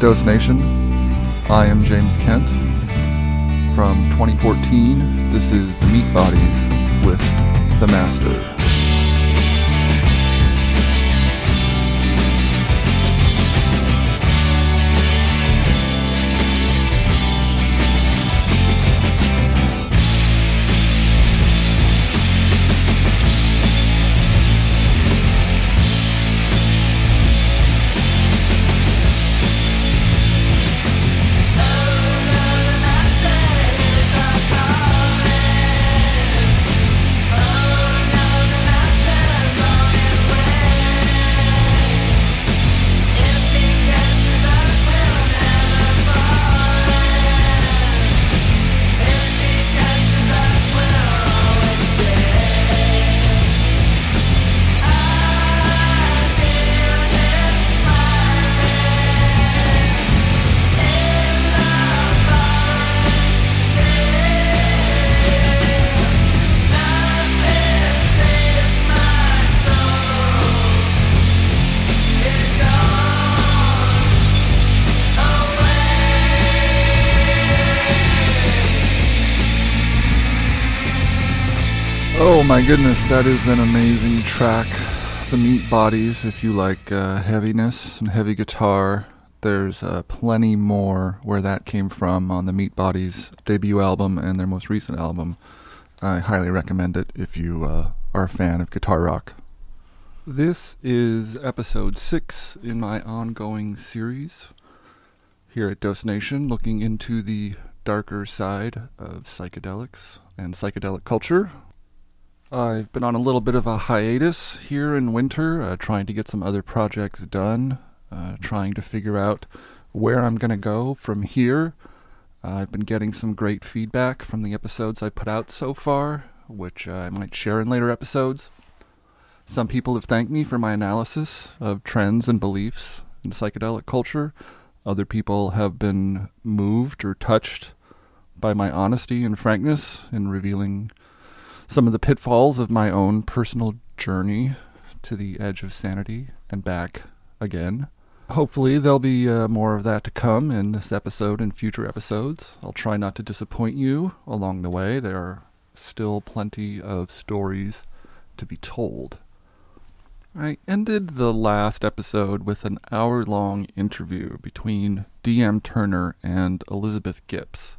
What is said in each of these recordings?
To DoseNation. I am James Kent. From 2014, this is The Meatbodies with The Master. My goodness, that is an amazing track. The Meatbodies, if you like uh, heaviness and heavy guitar, there's uh, plenty more where that came from on the Meatbodies debut album and their most recent album. I highly recommend it if you uh, are a fan of guitar rock. This is episode 6 in my ongoing series here at DoseNation, looking into the darker side of psychedelics and psychedelic culture I've been on a little bit of a hiatus here in winter, uh, trying to get some other projects done, uh, trying to figure out where I'm going to go from here. Uh, I've been getting some great feedback from the episodes I put out so far, which I might share in later episodes. Some people have thanked me for my analysis of trends and beliefs in psychedelic culture. Other people have been moved or touched by my honesty and frankness in revealing some of the pitfalls of my own personal journey to the edge of sanity and back again. Hopefully, there'll be uh, more of that to come in this episode and future episodes. I'll try not to disappoint you along the way. There are still plenty of stories to be told. I ended the last episode with an hour long interview between D.M. Turner and Elizabeth Gips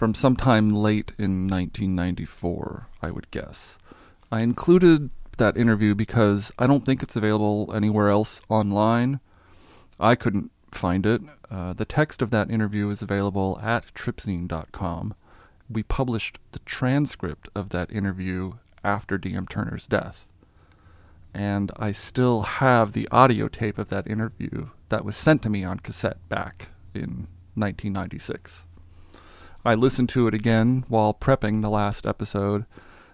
from sometime late in 1994, I would guess. I included that interview because I don't think it's available anywhere else online. I couldn't find it. Uh, the text of that interview is available at tripzine.com. We published the transcript of that interview after D.M. Turner's death. And I still have the audio tape of that interview that was sent to me on cassette back in 1996. I listened to it again while prepping the last episode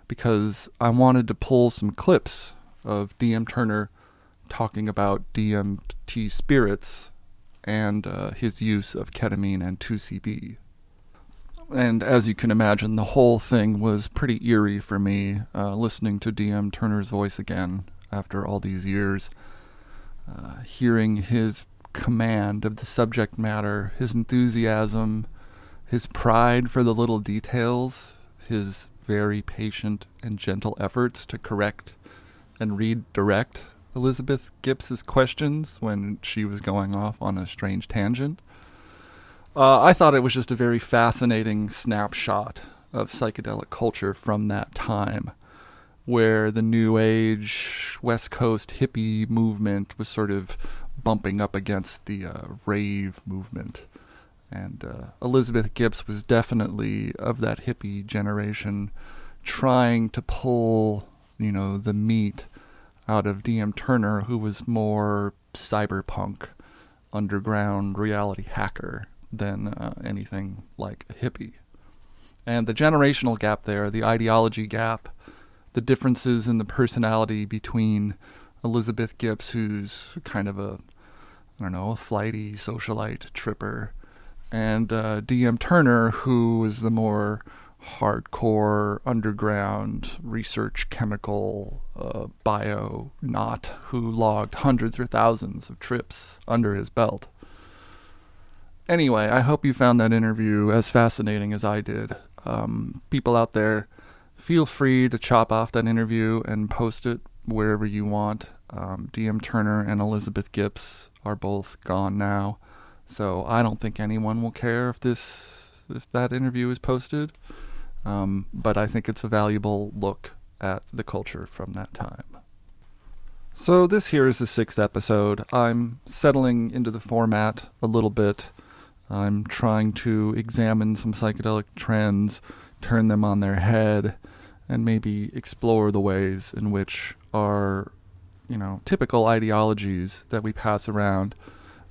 because I wanted to pull some clips of DM Turner talking about DMT spirits and uh, his use of ketamine and 2CB. And as you can imagine, the whole thing was pretty eerie for me, uh, listening to DM Turner's voice again after all these years. Uh, hearing his command of the subject matter, his enthusiasm, his pride for the little details, his very patient and gentle efforts to correct and redirect Elizabeth Gips's questions when she was going off on a strange tangent. Uh, I thought it was just a very fascinating snapshot of psychedelic culture from that time, where the New Age West Coast hippie movement was sort of bumping up against the uh, rave movement. And uh, Elizabeth Gips was definitely of that hippie generation, trying to pull, you know, the meat out of D.M. Turner, who was more cyberpunk, underground reality hacker than uh, anything like a hippie. And the generational gap there, the ideology gap, the differences in the personality between Elizabeth Gips, who's kind of a, I don't know, a flighty socialite tripper, and uh, D.M. Turner, who was the more hardcore underground research chemical uh, bio not who logged hundreds or thousands of trips under his belt. anyway, I hope you found that interview as fascinating as I did. Um, people out there, feel free to chop off that interview and post it wherever you want. Um, DM Turner and Elizabeth Gips are both gone now, so I don't think anyone will care if this if that interview is posted. Um, but I think it's a valuable look at the culture from that time. So this here is the sixth episode. I'm settling into the format a little bit. I'm trying to examine some psychedelic trends, turn them on their head, and maybe explore the ways in which our, you know, typical ideologies that we pass around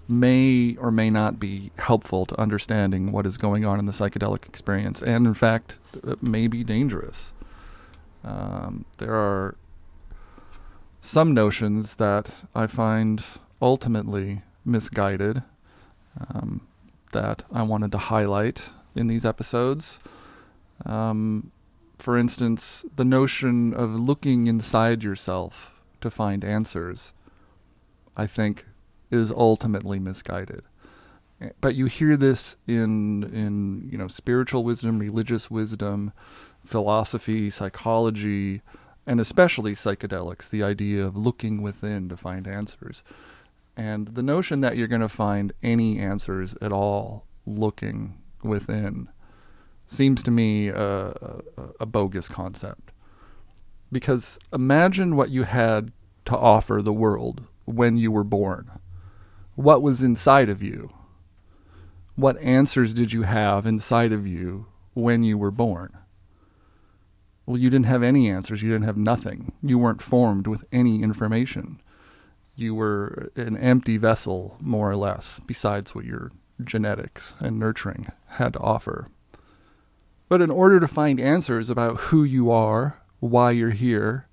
may or may not be helpful to understanding what is going on in the psychedelic experience, and in fact, may be dangerous. Um, there are some notions that I find ultimately misguided um, that I wanted to highlight in these episodes. Um, for instance, the notion of looking inside yourself to find answers, I think, is ultimately misguided. But you hear this in in you know spiritual wisdom, religious wisdom, philosophy, psychology, and especially psychedelics. The idea of looking within to find answers, and the notion that you're going to find any answers at all looking within seems to me a, a, a bogus concept. Because imagine what you had to offer the world when you were born. What was inside of you? What answers did you have inside of you when you were born? Well, you didn't have any answers. You didn't have nothing. You weren't formed with any information. You were an empty vessel, more or less, besides what your genetics and nurturing had to offer. But in order to find answers about who you are, why you're here,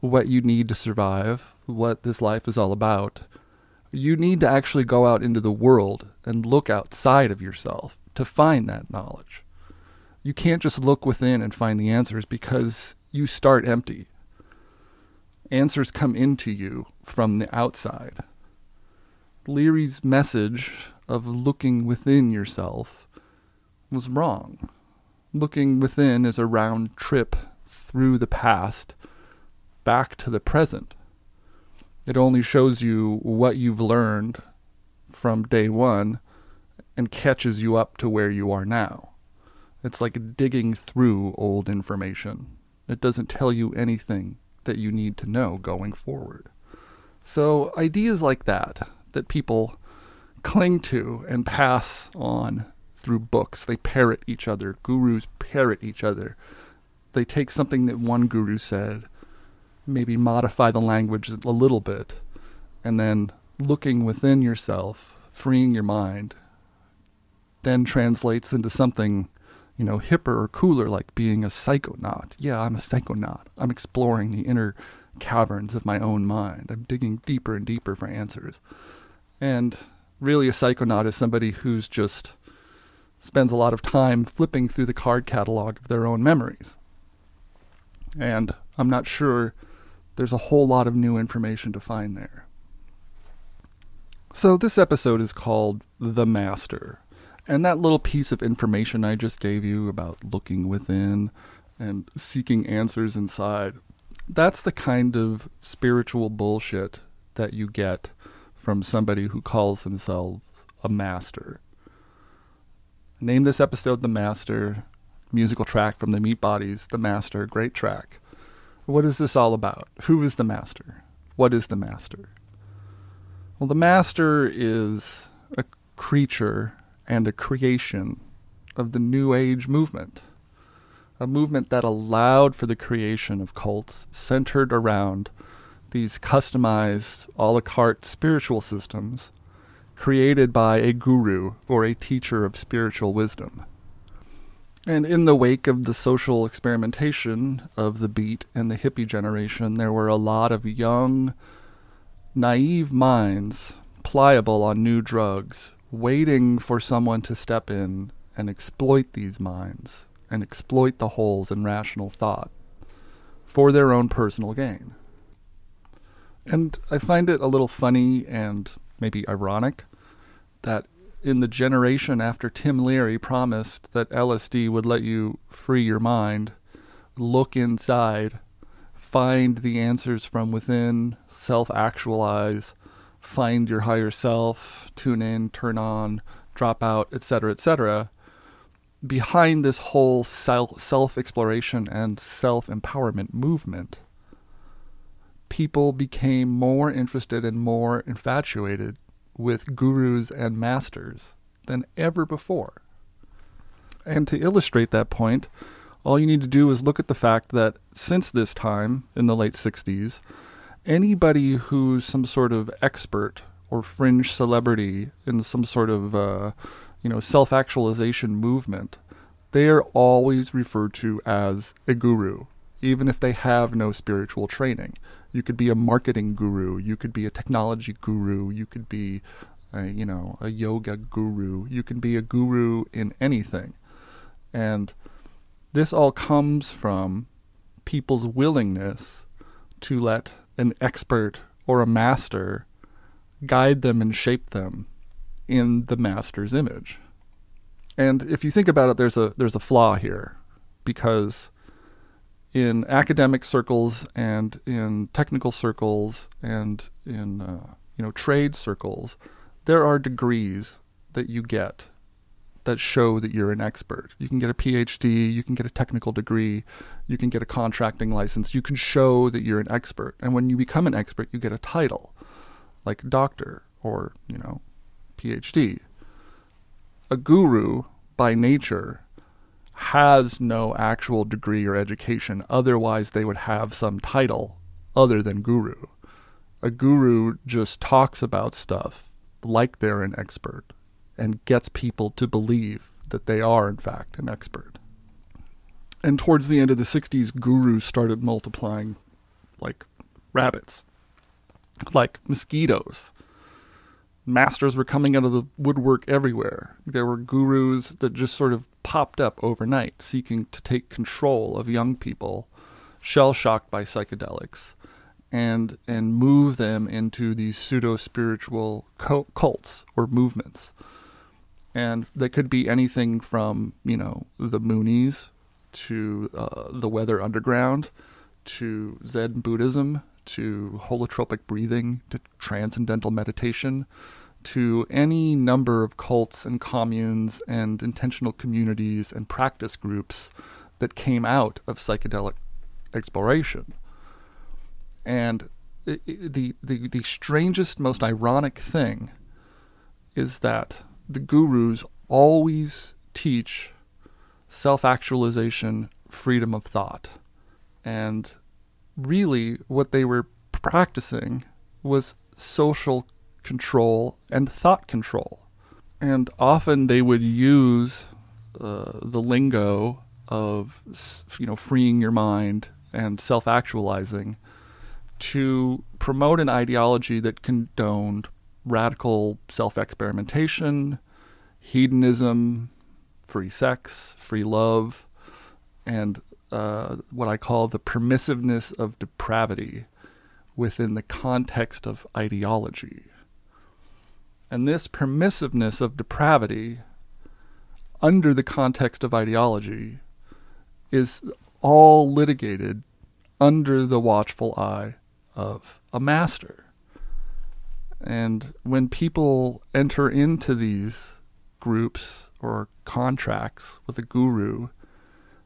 what you need to survive, what this life is all about, you need to actually go out into the world and look outside of yourself to find that knowledge. You can't just look within and find the answers because you start empty. Answers come into you from the outside. Leary's message of looking within yourself was wrong. Looking within is a round trip through the past back to the present. It only shows you what you've learned from day one and catches you up to where you are now. It's like digging through old information. It doesn't tell you anything that you need to know going forward. So, ideas like that, that people cling to and pass on through books. They parrot each other. Gurus parrot each other. They take something that one guru said, maybe modify the language a little bit, and then looking within yourself, freeing your mind, then translates into something, you know, hipper or cooler, like being a psychonaut. Yeah, I'm a psychonaut. I'm exploring the inner caverns of my own mind. I'm digging deeper and deeper for answers. And really, a psychonaut is somebody who's just spends a lot of time flipping through the card catalog of their own memories. And I'm not sure there's a whole lot of new information to find there. So, this episode is called The Master. And that little piece of information I just gave you about looking within and seeking answers inside, that's the kind of spiritual bullshit that you get from somebody who calls themselves a master. Name this episode The Master, musical track from the Meatbodies, The Master, great track. What is this all about? Who is the Master? What is the Master? Well, the Master is a creature and a creation of the New Age movement, a movement that allowed for the creation of cults centered around these customized, a la carte spiritual systems created by a guru or a teacher of spiritual wisdom. And in the wake of the social experimentation of the beat and the hippie generation, there were a lot of young, naive minds, pliable on new drugs, waiting for someone to step in and exploit these minds and exploit the holes in rational thought for their own personal gain. And I find it a little funny and maybe ironic that in the generation after Tim Leary promised that LSD would let you free your mind, look inside, find the answers from within, self actualize, find your higher self, tune in, turn on, drop out, etc., etc. Behind this whole self exploration and self empowerment movement, people became more interested and more infatuated with gurus and masters than ever before. And to illustrate that point, all you need to do is look at the fact that since this time, in the late 60s, anybody who's some sort of expert or fringe celebrity in some sort of uh, you know self-actualization movement, they are always referred to as a guru, even if they have no spiritual training. You could be a marketing guru, you could be a technology guru, you could be, a, you know, a yoga guru. You can be a guru in anything, and this all comes from people's willingness to let an expert or a master guide them and shape them in the master's image. And if you think about it, there's a there's a flaw here, because in academic circles and in technical circles and in uh, you know trade circles, there are degrees that you get that show that you're an expert. You can get a PhD, you can get a technical degree, you can get a contracting license. You can show that you're an expert. And when you become an expert, you get a title like doctor or, you know, PhD. A guru by nature has no actual degree or education. Otherwise, they would have some title other than guru. A guru just talks about stuff like they're an expert and gets people to believe that they are, in fact, an expert. And towards the end of the 60s, gurus started multiplying like rabbits, like mosquitoes. Masters were coming out of the woodwork everywhere. There were gurus that just sort of popped up overnight, seeking to take control of young people, shell shocked by psychedelics, and and move them into these pseudo spiritual cults or movements and they could be anything from you know the Moonies to uh, the Weather Underground to Zen Buddhism to holotropic breathing to transcendental meditation to any number of cults and communes and intentional communities and practice groups that came out of psychedelic exploration. And the, the, the strangest, most ironic thing is that the gurus always teach self actualization, freedom of thought. And really, what they were practicing was social control and thought control. And often they would use uh, the lingo of, you know, freeing your mind and self actualizing to promote an ideology that condoned radical self experimentation, hedonism, free sex, free love, and uh, what I call the permissiveness of depravity within the context of ideology. And this permissiveness of depravity under the context of ideology is all litigated under the watchful eye of a master. And when people enter into these groups or contracts with a guru,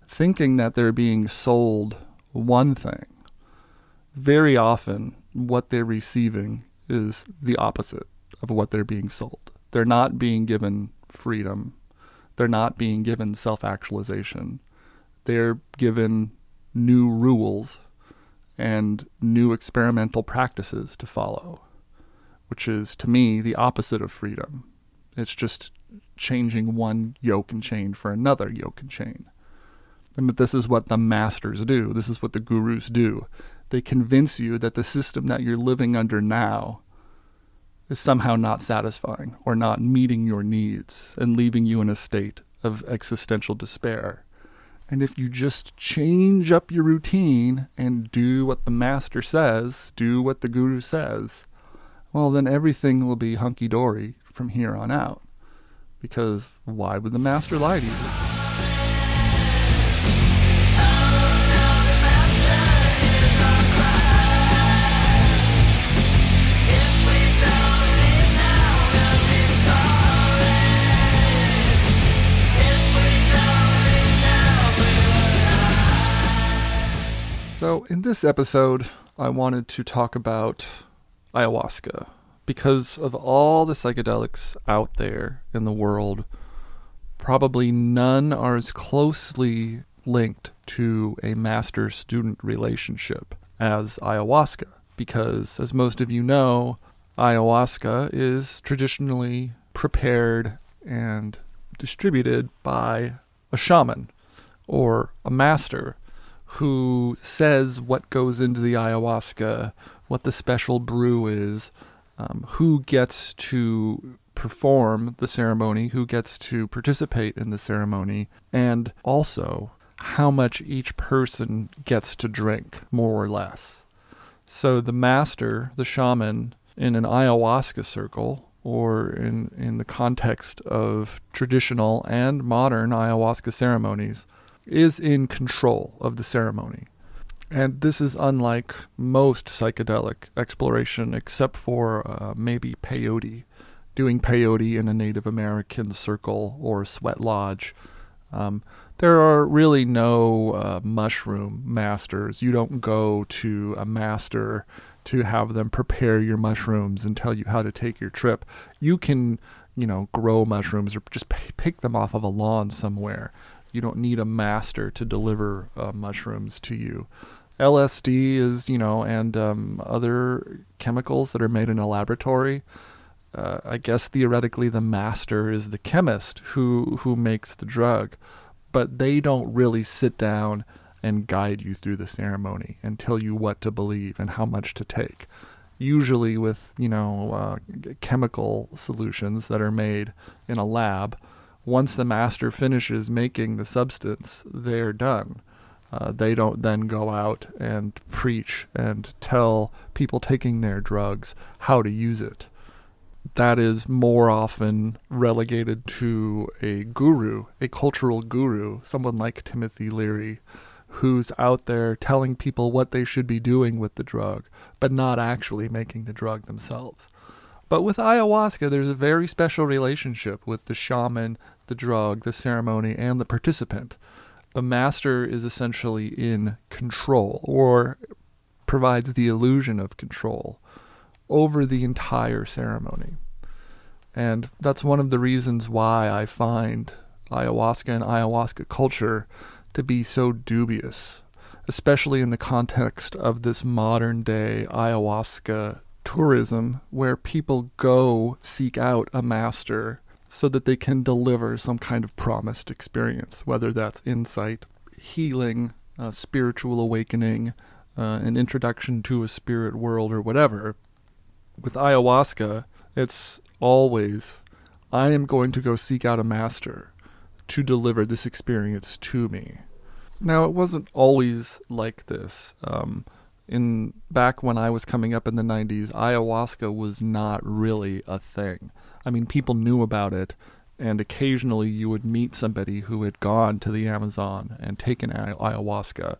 thinking that they're being sold one thing, very often what they're receiving is the opposite of what they're being sold. They're not being given freedom. They're not being given self actualization. They're given new rules and new experimental practices to follow which is to me the opposite of freedom. It's just changing one yoke and chain for another yoke and chain. And this is what the masters do. This is what the gurus do. They convince you that the system that you're living under now is somehow not satisfying or not meeting your needs and leaving you in a state of existential despair. And if you just change up your routine and do what the master says, do what the guru says, well, then everything will be hunky dory from here on out. Because why would the master lie to you? So, in this episode, I wanted to talk about ayahuasca because of all the psychedelics out there in the world. Probably none are as closely linked to a master student relationship as ayahuasca, because, as most of you know, ayahuasca is traditionally prepared and distributed by a shaman or a master who says what goes into the ayahuasca, what the special brew is, um, who gets to perform the ceremony, who gets to participate in the ceremony, and also how much each person gets to drink, more or less. So the master, the shaman, in an ayahuasca circle, or in, in the context of traditional and modern ayahuasca ceremonies, is in control of the ceremony. And this is unlike most psychedelic exploration, except for uh, maybe peyote, doing peyote in a Native American circle or sweat lodge. Um, there are really no uh, mushroom masters. You don't go to a master to have them prepare your mushrooms and tell you how to take your trip. You can, you know, grow mushrooms or just pick them off of a lawn somewhere. You don't need a master to deliver uh, mushrooms to you. LSD is, you know, and um, other chemicals that are made in a laboratory. Uh, I guess theoretically the master is the chemist who who makes the drug, but they don't really sit down and guide you through the ceremony and tell you what to believe and how much to take. Usually with you know uh, chemical solutions that are made in a lab, once the master finishes making the substance, they're done. Uh, they don't then go out and preach and tell people taking their drugs how to use it. That is more often relegated to a guru, a cultural guru, someone like Timothy Leary, who's out there telling people what they should be doing with the drug, but not actually making the drug themselves. But with ayahuasca, there's a very special relationship with the shaman, the drug, the ceremony, and the participant. The master is essentially in control, or provides the illusion of control over the entire ceremony. And that's one of the reasons why I find ayahuasca and ayahuasca culture to be so dubious, especially in the context of this modern day ayahuasca tourism where people go seek out a master so that they can deliver some kind of promised experience, whether that's insight, healing, uh, spiritual awakening, uh, an introduction to a spirit world, or whatever. With ayahuasca, it's always I am going to go seek out a master to deliver this experience to me. Now, it wasn't always like this. Um, in back when I was coming up in the 90s, ayahuasca was not really a thing. I mean, people knew about it, and occasionally you would meet somebody who had gone to the Amazon and taken ayahuasca.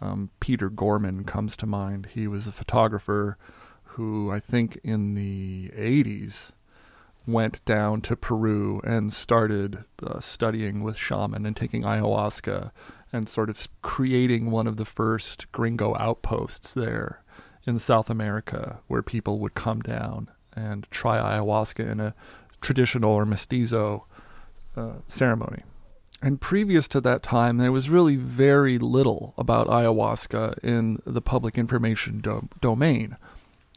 Um, Peter Gorman comes to mind. He was a photographer who, I think, in the 80s, went down to Peru and started uh, studying with shaman and taking ayahuasca and sort of creating one of the first gringo outposts there in South America where people would come down and try ayahuasca in a traditional or mestizo uh, ceremony. And previous to that time, there was really very little about ayahuasca in the public information do- domain.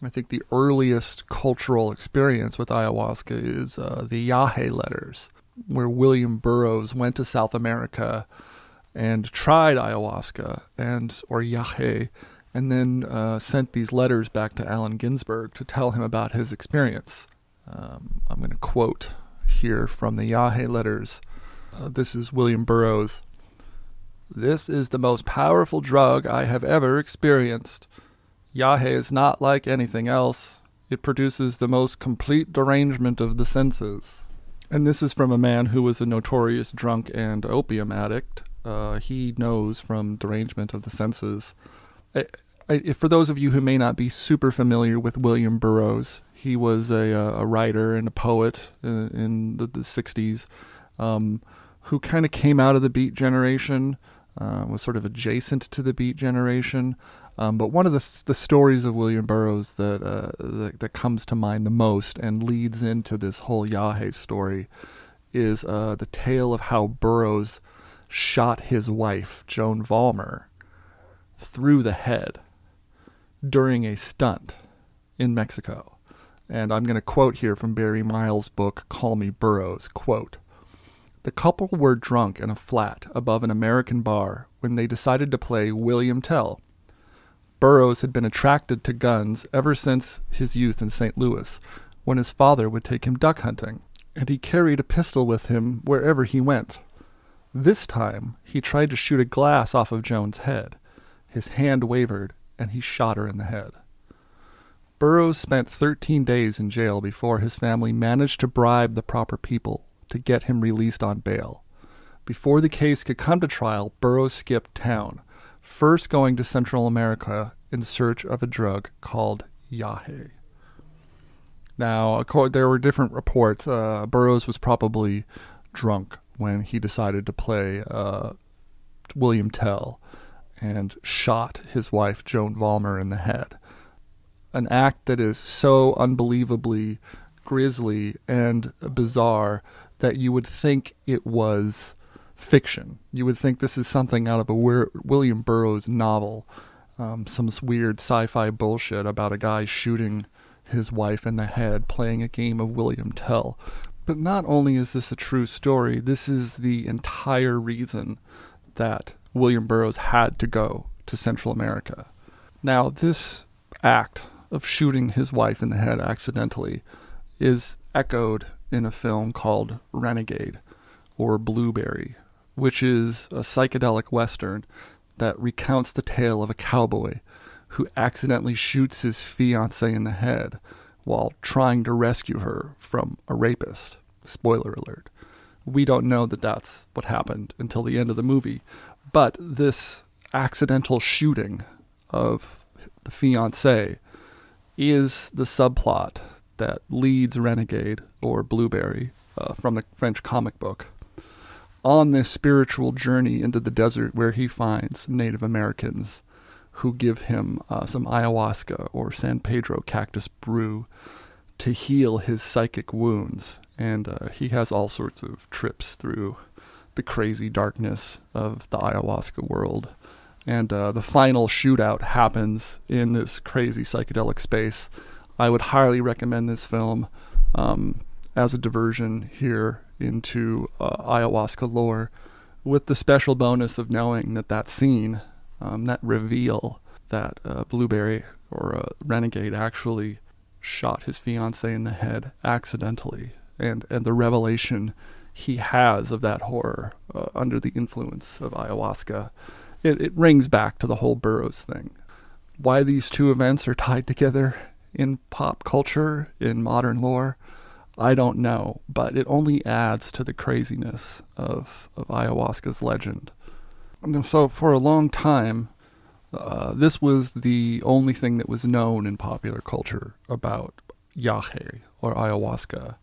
I think the earliest cultural experience with ayahuasca is uh, the Yahe letters, where William Burroughs went to South America and tried ayahuasca and or yahe, and then uh, sent these letters back to Allen Ginsberg to tell him about his experience. Um, I'm going to quote here from the Yahe letters. Uh, this is William Burroughs. This is the most powerful drug I have ever experienced. Yahe is not like anything else. It produces the most complete derangement of the senses. And this is from a man who was a notorious drunk and opium addict. Uh, he knows from derangement of the senses. For those of you who may not be super familiar with William Burroughs, he was a, a writer and a poet in, the, the, 60s um, who kind of came out of the Beat generation, uh, was sort of adjacent to the Beat generation. Um, but one of the the stories of William Burroughs that, uh, that, that comes to mind the most and leads into this whole Yahe story is uh, the tale of how Burroughs shot his wife Joan Vollmer through the head during a stunt in Mexico. And I'm going to quote here from Barry Miles' book Call Me Burroughs. Quote, the couple were drunk in a flat above an American bar when they decided to play William Tell, Burroughs had been attracted to guns ever since his youth in St. Louis, when his father would take him duck hunting, and he carried a pistol with him wherever he went. This time he tried to shoot a glass off of Joan's head. His hand wavered, and he shot her in the head. Burroughs spent 13 days in jail before his family managed to bribe the proper people to get him released on bail. Before the case could come to trial, Burroughs skipped town, first going to Central America in search of a drug called Yahe. Now, there were different reports. Uh, Burroughs was probably drunk when he decided to play uh, William Tell and shot his wife, Joan Vollmer, in the head. An act that is so unbelievably grisly and bizarre that you would think it was fiction. You would think this is something out of a William Burroughs novel, um, some weird sci-fi bullshit about a guy shooting his wife in the head, playing a game of William Tell. But not only is this a true story, this is the entire reason that William Burroughs had to go to Central America. Now, this act of shooting his wife in the head accidentally is echoed in a film called Renegade or Blueberry which is a psychedelic western that recounts the tale of a cowboy who accidentally shoots his fiancee in the head while trying to rescue her from a rapist. Spoiler alert. We don't know that that's what happened until the end of the movie, but this accidental shooting of the fiancee is the subplot that leads Renegade or Blueberry uh, from the French comic book on this spiritual journey into the desert where he finds Native Americans who give him uh, some ayahuasca or San Pedro cactus brew to heal his psychic wounds. And uh, he has all sorts of trips through the crazy darkness of the ayahuasca world. And uh, the final shootout happens in this crazy psychedelic space. I would highly recommend this film um, as a diversion here into uh, ayahuasca lore with the special bonus of knowing that that scene, um, that reveal that uh, Blueberry or uh, Renegade actually shot his fiancee in the head accidentally, and, and the revelation he has of that horror uh, under the influence of ayahuasca, it, it rings back to the whole Burroughs thing. Why these two events are tied together in pop culture, in modern lore, I don't know, but it only adds to the craziness of, of ayahuasca's legend. So, for a long time, uh, this was the only thing that was known in popular culture about Yahe or ayahuasca.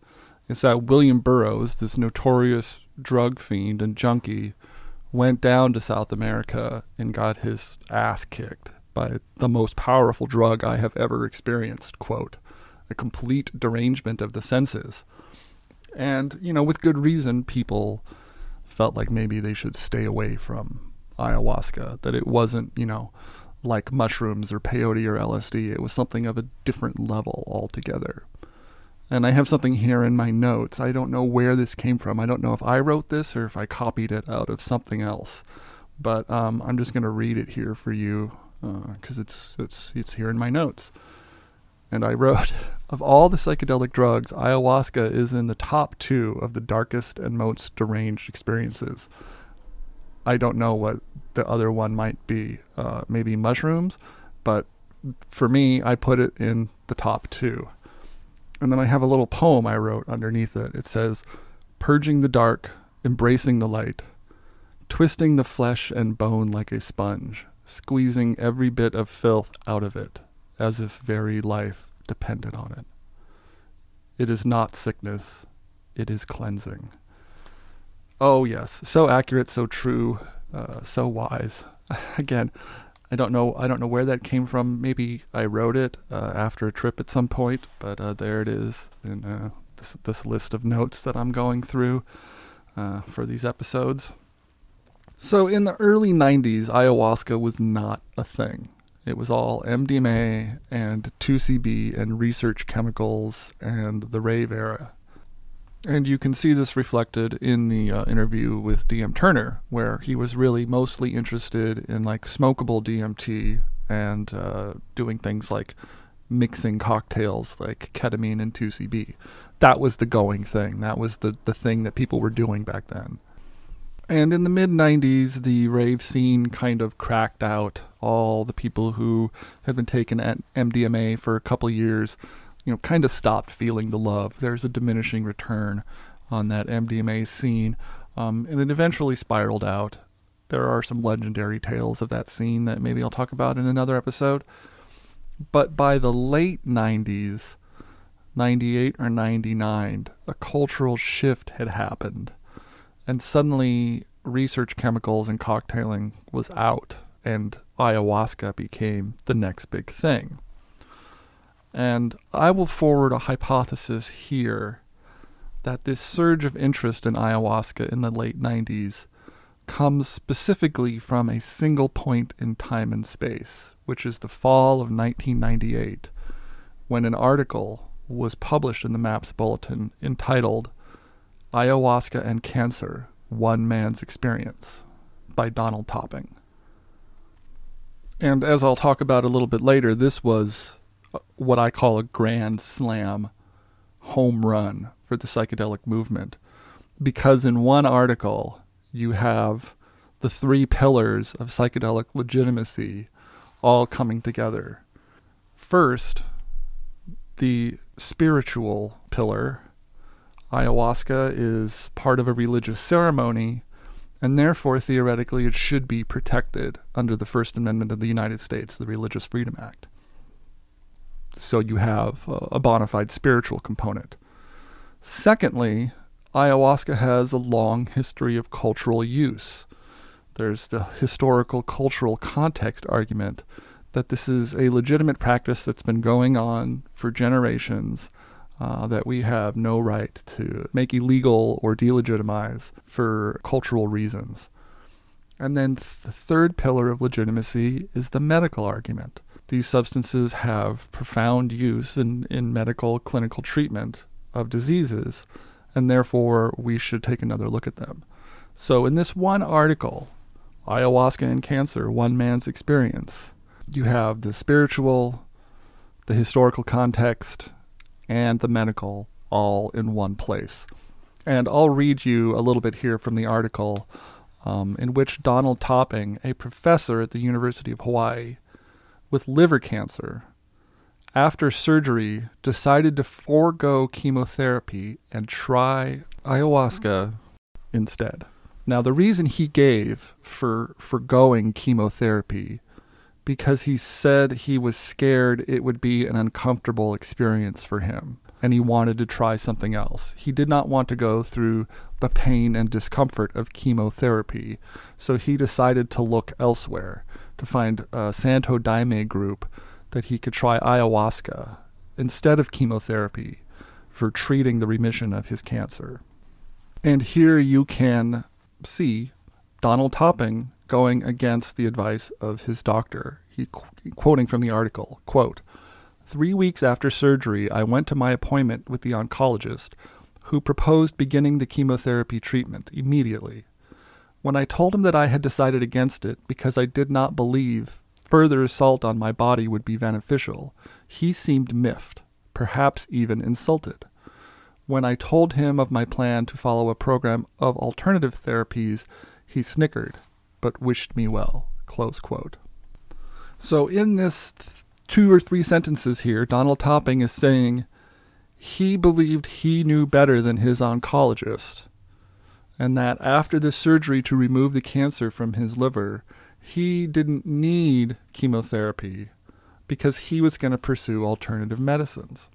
It's that William Burroughs, this notorious drug fiend and junkie, went down to South America and got his ass kicked by the most powerful drug I have ever experienced, quote a complete derangement of the senses. And, you know, with good reason, people felt like maybe they should stay away from ayahuasca, that it wasn't, you know, like mushrooms or peyote or LSD. It was something of a different level altogether. And I have something here in my notes. I don't know where this came from. I don't know if I wrote this or if I copied it out of something else. But um, I'm just going to read it here for you because uh, it's it's it's here in my notes and I wrote, of all the psychedelic drugs, ayahuasca is in the top two of the darkest and most deranged experiences. I don't know what the other one might be, uh, maybe mushrooms, but for me, I put it in the top two. And then I have a little poem I wrote underneath it. It says, purging the dark, embracing the light, twisting the flesh and bone like a sponge, squeezing every bit of filth out of it, as if very life depended on it. It is not sickness, it is cleansing. Oh, yes, so accurate, so true, uh, so wise. Again, I don't know. I don't know where that came from. Maybe I wrote it uh, after a trip at some point, but uh, there it is in uh, this, this list of notes that I'm going through uh, for these episodes. So in the early 90s, ayahuasca was not a thing. It was all MDMA and 2CB and research chemicals and the rave era. And you can see this reflected in the uh, interview with DM Turner, where he was really mostly interested in like smokable DMT and uh, doing things like mixing cocktails like ketamine and 2CB. That was the going thing. That was the, the thing that people were doing back then. And in the mid 90s, the rave scene kind of cracked out. All the people who had been taking MDMA for a couple years you know, kind of stopped feeling the love. There's a diminishing return on that MDMA scene, um, and it eventually spiraled out. There are some legendary tales of that scene that maybe I'll talk about in another episode. But by the late 90s, 98 or 99, a cultural shift had happened. And suddenly, research chemicals and cocktailing was out, and ayahuasca became the next big thing. And I will forward a hypothesis here that this surge of interest in ayahuasca in the late 90s comes specifically from a single point in time and space, which is the fall of 1998, when an article was published in the MAPS Bulletin entitled Ayahuasca and Cancer One Man's Experience by Donald Topping. And as I'll talk about a little bit later, this was what I call a grand slam home run for the psychedelic movement. Because in one article, you have the three pillars of psychedelic legitimacy all coming together. First, the spiritual pillar. Ayahuasca is part of a religious ceremony, and therefore, theoretically, it should be protected under the First Amendment of the United States, the Religious Freedom Act. So you have a bona fide spiritual component. Secondly, ayahuasca has a long history of cultural use. There's the historical cultural context argument that this is a legitimate practice that's been going on for generations uh, that we have no right to make illegal or delegitimize for cultural reasons. And then th- the third pillar of legitimacy is the medical argument these substances have profound use in, in medical clinical treatment of diseases, and therefore we should take another look at them. So, in this one article, Ayahuasca and Cancer One Man's Experience, you have the spiritual, the historical context, and the medical all in one place. And I'll read you a little bit here from the article um, in which Donald Topping, a professor at the University of Hawaii, with liver cancer, after surgery, decided to forego chemotherapy and try ayahuasca instead. Now, the reason he gave for forgoing chemotherapy because he said he was scared it would be an uncomfortable experience for him and he wanted to try something else. He did not want to go through the pain and discomfort of chemotherapy, so he decided to look elsewhere to find a Santo Daime group that he could try ayahuasca instead of chemotherapy for treating the remission of his cancer. And here you can see Donald Topping going against the advice of his doctor. He quoting from the article, quote, "3 weeks after surgery, I went to my appointment with the oncologist who proposed beginning the chemotherapy treatment immediately. When I told him that I had decided against it because I did not believe further assault on my body would be beneficial, he seemed miffed, perhaps even insulted. When I told him of my plan to follow a program of alternative therapies, he snickered, but wished me well. So, in this th- two or three sentences here, Donald Topping is saying he believed he knew better than his oncologist and that after the surgery to remove the cancer from his liver, he didn't need chemotherapy because he was going to pursue alternative medicines.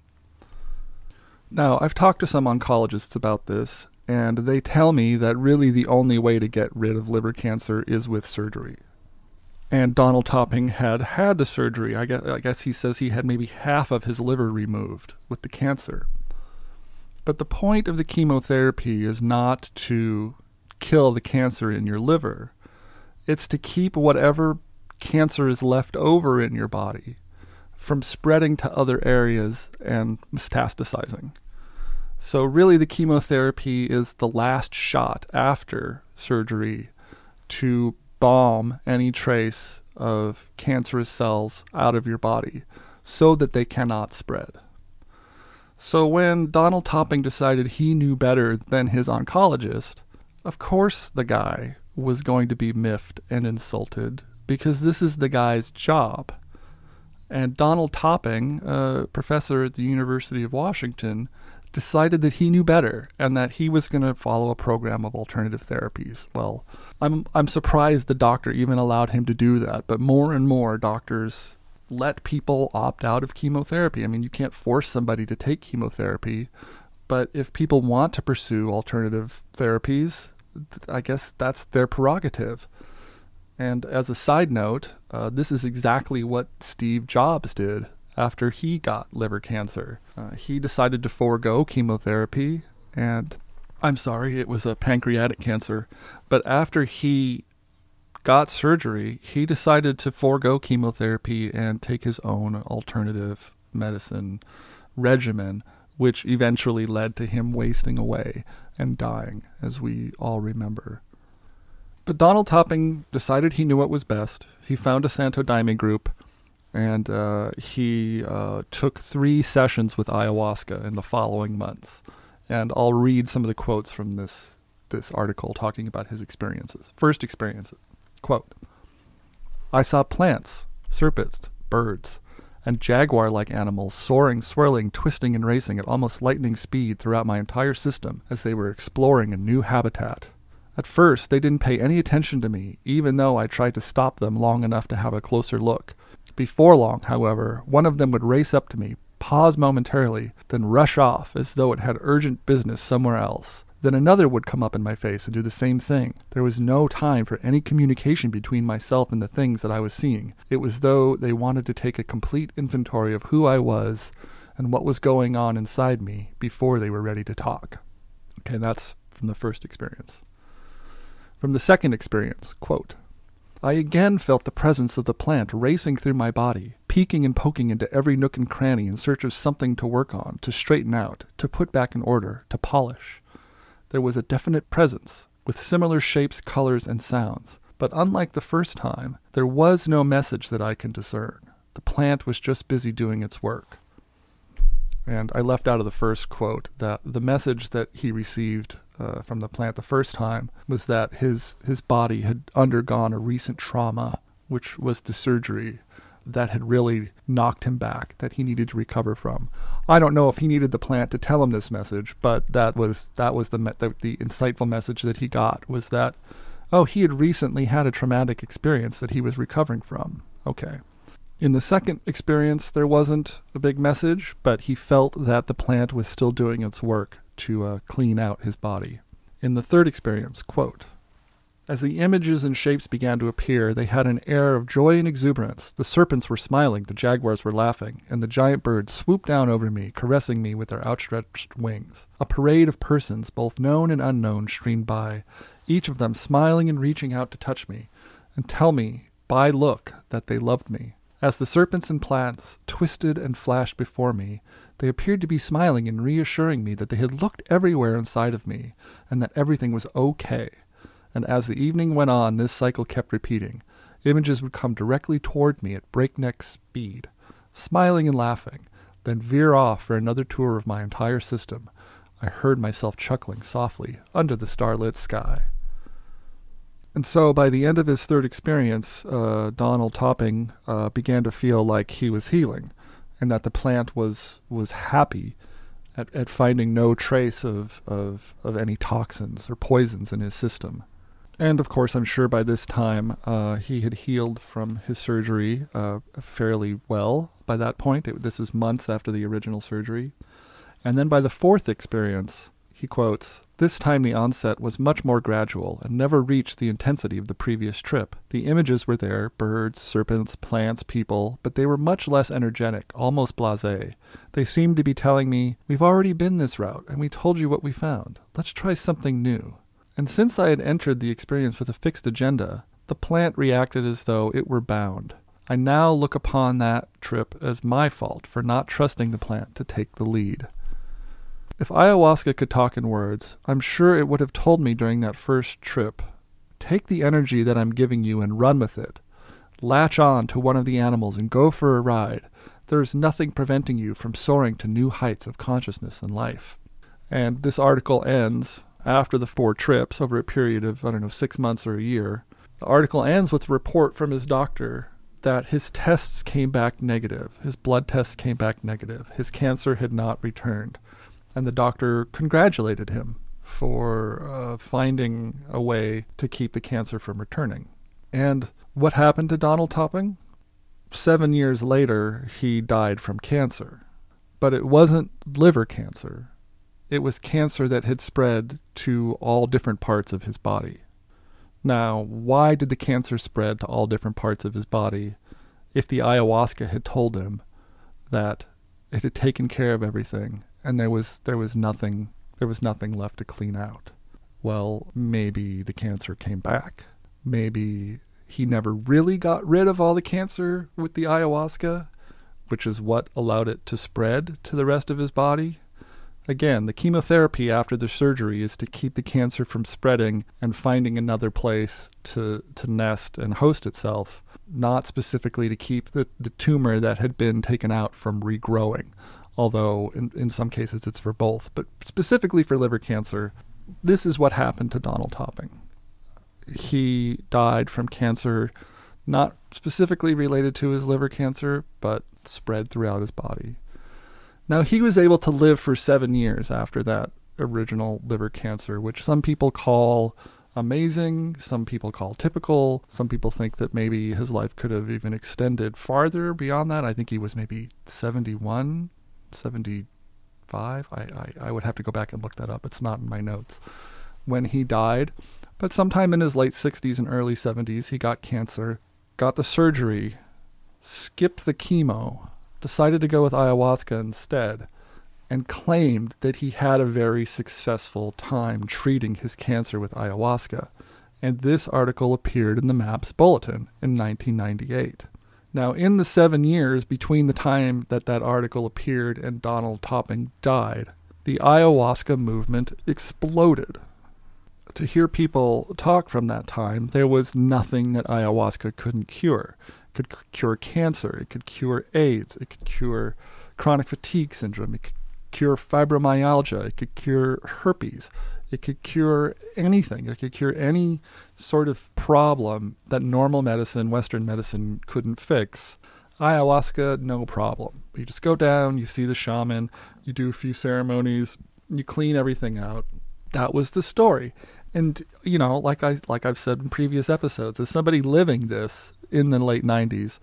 Now, I've talked to some oncologists about this, and they tell me that really the only way to get rid of liver cancer is with surgery. And Donald Topping had had the surgery. I guess, I guess he says he had maybe half of his liver removed with the cancer. But the point of the chemotherapy is not to kill the cancer in your liver. It's to keep whatever cancer is left over in your body from spreading to other areas and metastasizing. So, really, the chemotherapy is the last shot after surgery to bomb any trace of cancerous cells out of your body so that they cannot spread. So, when Donald Topping decided he knew better than his oncologist, of course the guy was going to be miffed and insulted because this is the guy's job. And Donald Topping, a professor at the University of Washington, decided that he knew better and that he was going to follow a program of alternative therapies. Well, I'm I'm surprised the doctor even allowed him to do that, but more and more doctors let people opt out of chemotherapy. I mean, you can't force somebody to take chemotherapy, but if people want to pursue alternative therapies, I guess that's their prerogative. And as a side note, uh, this is exactly what Steve Jobs did after he got liver cancer. Uh, he decided to forego chemotherapy, and I'm sorry, it was a pancreatic cancer. But after he got surgery, he decided to forego chemotherapy and take his own alternative medicine regimen, which eventually led to him wasting away and dying, as we all remember. But Donald Topping decided he knew what was best. He found a Santo Daime group and uh, he uh, took three sessions with ayahuasca in the following months. And I'll read some of the quotes from this this article talking about his experiences. First experience, quote: I saw plants, serpents, birds, and jaguar-like animals soaring, swirling, twisting, and racing at almost lightning speed throughout my entire system as they were exploring a new habitat. At first, they didn't pay any attention to me, even though I tried to stop them long enough to have a closer look. Before long, however, one of them would race up to me, pause momentarily, then rush off as though it had urgent business somewhere else. Then another would come up in my face and do the same thing. There was no time for any communication between myself and the things that I was seeing. It was though they wanted to take a complete inventory of who I was and what was going on inside me before they were ready to talk. Okay, that's from the first experience. From the second experience, quote, I again felt the presence of the plant racing through my body, peeking and poking into every nook and cranny in search of something to work on, to straighten out, to put back in order, to polish. There was a definite presence, with similar shapes, colors, and sounds. But unlike the first time, there was no message that I can discern. The plant was just busy doing its work. And I left out of the first quote that the message that he received uh, from the plant the first time was that his his body had undergone a recent trauma, which was the surgery that had really knocked him back that he needed to recover from. I don't know if he needed the plant to tell him this message, but that was that was the the, the insightful message that he got was that oh he had recently had a traumatic experience that he was recovering from. Okay. In the second experience, there wasn't a big message, but he felt that the plant was still doing its work to uh, clean out his body. In the third experience, quote, as the images and shapes began to appear, they had an air of joy and exuberance. The serpents were smiling, the jaguars were laughing, and the giant birds swooped down over me, caressing me with their outstretched wings. A parade of persons, both known and unknown, streamed by, each of them smiling and reaching out to touch me, and tell me, by look, that they loved me. As the serpents and plants twisted and flashed before me, they appeared to be smiling and reassuring me that they had looked everywhere inside of me and that everything was okay. And as the evening went on, this cycle kept repeating. Images would come directly toward me at breakneck speed, smiling and laughing, then veer off for another tour of my entire system. I heard myself chuckling softly under the starlit sky. And so by the end of his third experience, uh, Donald Topping uh, began to feel like he was healing and that the plant was was happy at, at finding no trace of, of, of any toxins or poisons in his system. And of course, I'm sure by this time uh, he had healed from his surgery uh, fairly well by that point. It, this was months after the original surgery. And then by the fourth experience, he quotes, This time the onset was much more gradual and never reached the intensity of the previous trip. The images were there birds, serpents, plants, people, but they were much less energetic, almost blase. They seemed to be telling me, We've already been this route, and we told you what we found. Let's try something new. And since I had entered the experience with a fixed agenda, the plant reacted as though it were bound. I now look upon that trip as my fault for not trusting the plant to take the lead. If ayahuasca could talk in words, I'm sure it would have told me during that first trip take the energy that I'm giving you and run with it. Latch on to one of the animals and go for a ride. There is nothing preventing you from soaring to new heights of consciousness and life. And this article ends after the four trips over a period of, I don't know, six months or a year. The article ends with a report from his doctor that his tests came back negative. His blood tests came back negative. His cancer had not returned and the doctor congratulated him for uh, finding a way to keep the cancer from returning. And what happened to Donald Topping? Seven years later, he died from cancer. But it wasn't liver cancer, it was cancer that had spread to all different parts of his body. Now, why did the cancer spread to all different parts of his body if the ayahuasca had told him that it had taken care of everything and there was there was nothing there was nothing left to clean out. Well, maybe the cancer came back. Maybe he never really got rid of all the cancer with the ayahuasca, which is what allowed it to spread to the rest of his body. Again, the chemotherapy after the surgery is to keep the cancer from spreading and finding another place to, to nest and host itself, not specifically to keep the, the tumor that had been taken out from regrowing although in, in some cases it's for both. But specifically for liver cancer, this is what happened to Donald Topping. He died from cancer not specifically related to his liver cancer, but spread throughout his body. Now, he was able to live for seven years after that original liver cancer, which some people call amazing, some people call typical, some people think that maybe his life could have even extended farther beyond that. I think he was maybe 71 75. I, I, I would have to go back and look that up. It's not in my notes. When he died, but sometime in his late 60s and early 70s, he got cancer, got the surgery, skipped the chemo, decided to go with ayahuasca instead, and claimed that he had a very successful time treating his cancer with ayahuasca. And this article appeared in the MAPS Bulletin in 1998. Now, in the seven years between the time that that article appeared and Donald Topping died, the ayahuasca movement exploded. To hear people talk from that time, there was nothing that ayahuasca couldn't cure. Could cure cancer, it could cure AIDS, it could cure chronic fatigue syndrome, it could cure fibromyalgia, it could cure herpes, it could cure anything. It could cure any sort of problem that normal medicine, Western medicine, couldn't fix. Ayahuasca, no problem. You just go down, you see the shaman, you do a few ceremonies, you clean everything out. That was the story. And you know, like I like I've said in previous episodes, as somebody living this in the late 90s,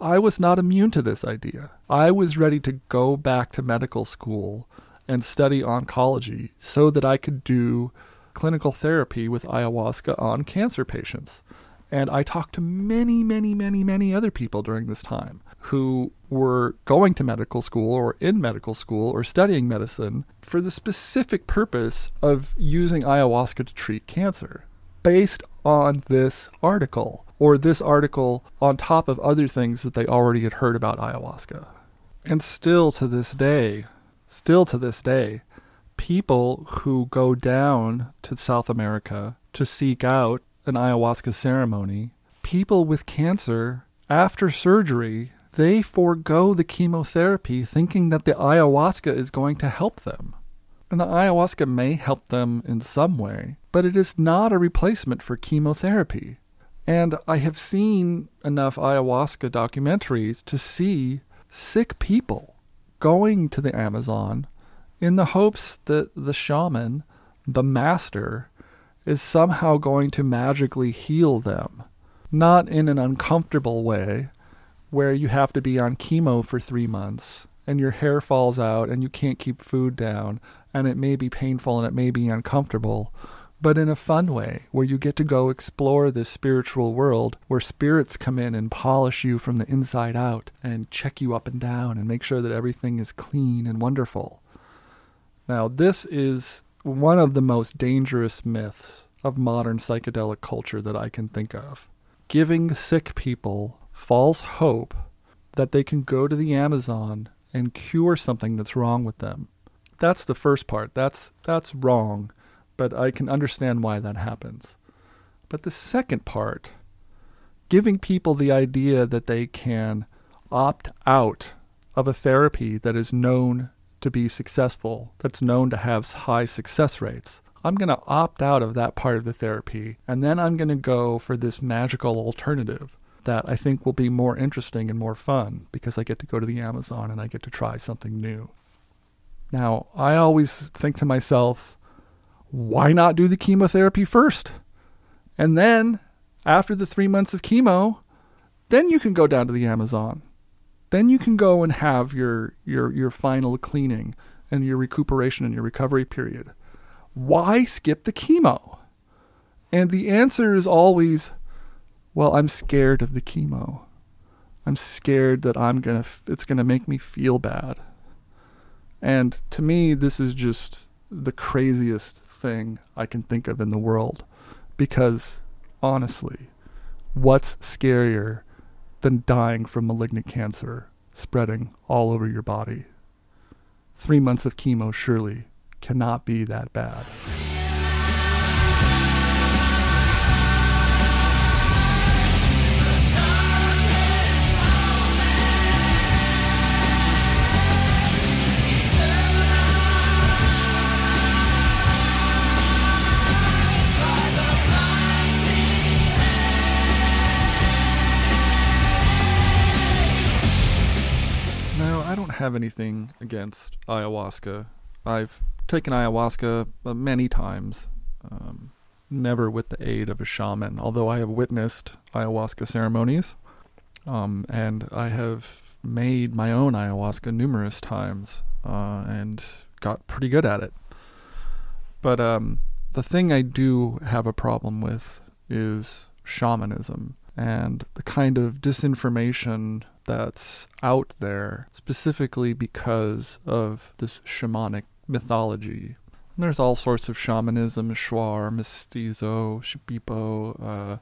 I was not immune to this idea. I was ready to go back to medical school and study oncology so that I could do clinical therapy with ayahuasca on cancer patients. And I talked to many, many, many, many other people during this time who were going to medical school or in medical school or studying medicine for the specific purpose of using ayahuasca to treat cancer based on this article or this article on top of other things that they already had heard about ayahuasca. And still to this day, still to this day, people who go down to South America to seek out an ayahuasca ceremony, people with cancer, after surgery, they forego the chemotherapy thinking that the ayahuasca is going to help them. And the ayahuasca may help them in some way, but it is not a replacement for chemotherapy. And I have seen enough ayahuasca documentaries to see sick people going to the Amazon in the hopes that the shaman, the master, is somehow going to magically heal them. Not in an uncomfortable way, where you have to be on chemo for three months and your hair falls out and you can't keep food down and it may be painful and it may be uncomfortable, but in a fun way where you get to go explore this spiritual world where spirits come in and polish you from the inside out and check you up and down and make sure that everything is clean and wonderful. Now, this is one of the most dangerous myths of modern psychedelic culture that I can think of. Giving sick people false hope that they can go to the Amazon and cure something that's wrong with them. That's the first part. That's that's wrong, but I can understand why that happens. But the second part, giving people the idea that they can opt out of a therapy that is known to be successful, that's known to have high success rates. I'm going to opt out of that part of the therapy, and then I'm going to go for this magical alternative that I think will be more interesting and more fun because I get to go to the Amazon and I get to try something new. Now, I always think to myself, why not do the chemotherapy first? And then, after the three months of chemo, then you can go down to the Amazon. Then you can go and have your, your, your final cleaning and your recuperation and your recovery period. Why skip the chemo? And the answer is always well, I'm scared of the chemo. I'm scared that I'm going to it's going to make me feel bad. And to me this is just the craziest thing I can think of in the world because honestly, what's scarier than dying from malignant cancer spreading all over your body? 3 months of chemo surely cannot be that bad. Have anything against ayahuasca. I've taken ayahuasca uh, many times, um, never with the aid of a shaman, although I have witnessed ayahuasca ceremonies. Um, and I have made my own ayahuasca numerous times uh, and got pretty good at it. But um, the thing I do have a problem with is shamanism and the kind of disinformation that's out there specifically because of this shamanic mythology. And there's all sorts of shamanism, shuar, mestizo, shipibo, uh,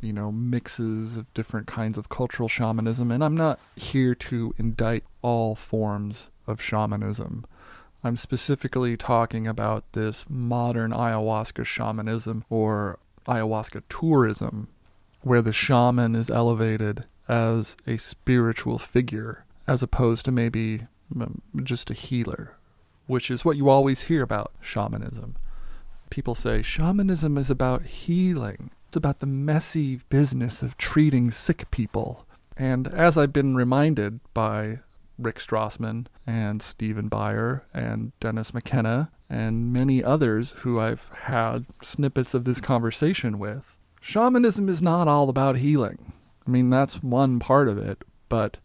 you know, mixes of different kinds of cultural shamanism. And I'm not here to indict all forms of shamanism. I'm specifically talking about this modern ayahuasca shamanism or ayahuasca tourism, where the shaman is elevated as a spiritual figure as opposed to maybe um, just a healer, which is what you always hear about shamanism. People say shamanism is about healing. It's about the messy business of treating sick people. And as I've been reminded by Rick Strassman and Stephen Beyer and Dennis McKenna and many others who I've had snippets of this conversation with, shamanism is not all about healing. I mean, that's one part of it, but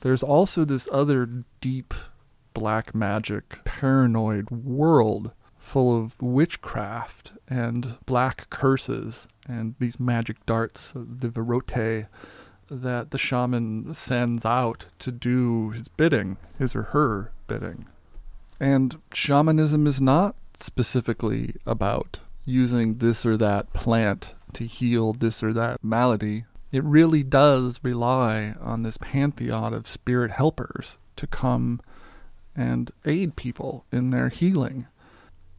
there's also this other deep black magic, paranoid world full of witchcraft and black curses and these magic darts, uh, the virote, that the shaman sends out to do his bidding, his or her bidding. And shamanism is not specifically about using this or that plant to heal this or that malady it really does rely on this pantheon of spirit helpers to come and aid people in their healing.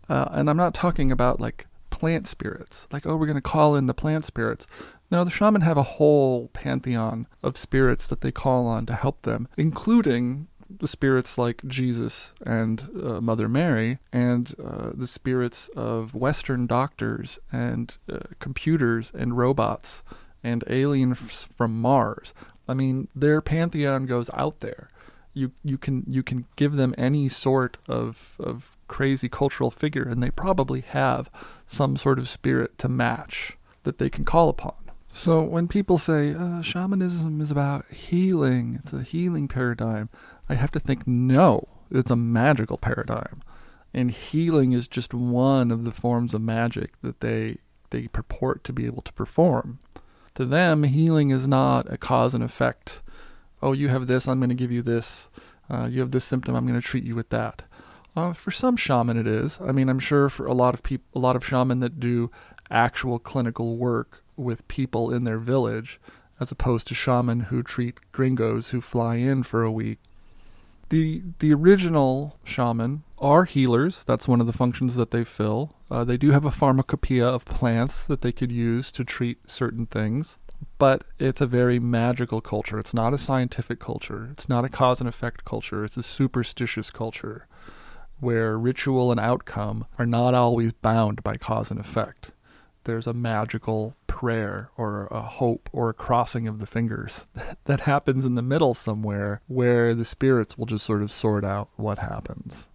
Uh, and I'm not talking about like plant spirits, like, oh, we're going to call in the plant spirits. No, the shaman have a whole pantheon of spirits that they call on to help them, including the spirits like Jesus and uh, Mother Mary, and uh, the spirits of Western doctors and uh, computers and robots and aliens from Mars. I mean, their pantheon goes out there. You you can you can give them any sort of of crazy cultural figure, and they probably have some sort of spirit to match that they can call upon. So when people say uh, shamanism is about healing, it's a healing paradigm, I have to think no, it's a magical paradigm. And healing is just one of the forms of magic that they they purport to be able to perform. To them, healing is not a cause and effect. Oh, you have this, I'm going to give you this. Uh, you have this symptom, I'm going to treat you with that. Uh, for some shaman, it is. I mean, I'm sure for a lot of people, a lot of shaman that do actual clinical work with people in their village, as opposed to shaman who treat gringos who fly in for a week the the original shaman are healers. That's one of the functions that they fill. Uh, they do have a pharmacopoeia of plants that they could use to treat certain things, but it's a very magical culture. It's not a scientific culture. It's not a cause and effect culture. It's a superstitious culture where ritual and outcome are not always bound by cause and effect. There's a magical prayer or a hope or a crossing of the fingers that happens in the middle somewhere where the spirits will just sort of sort out what happens.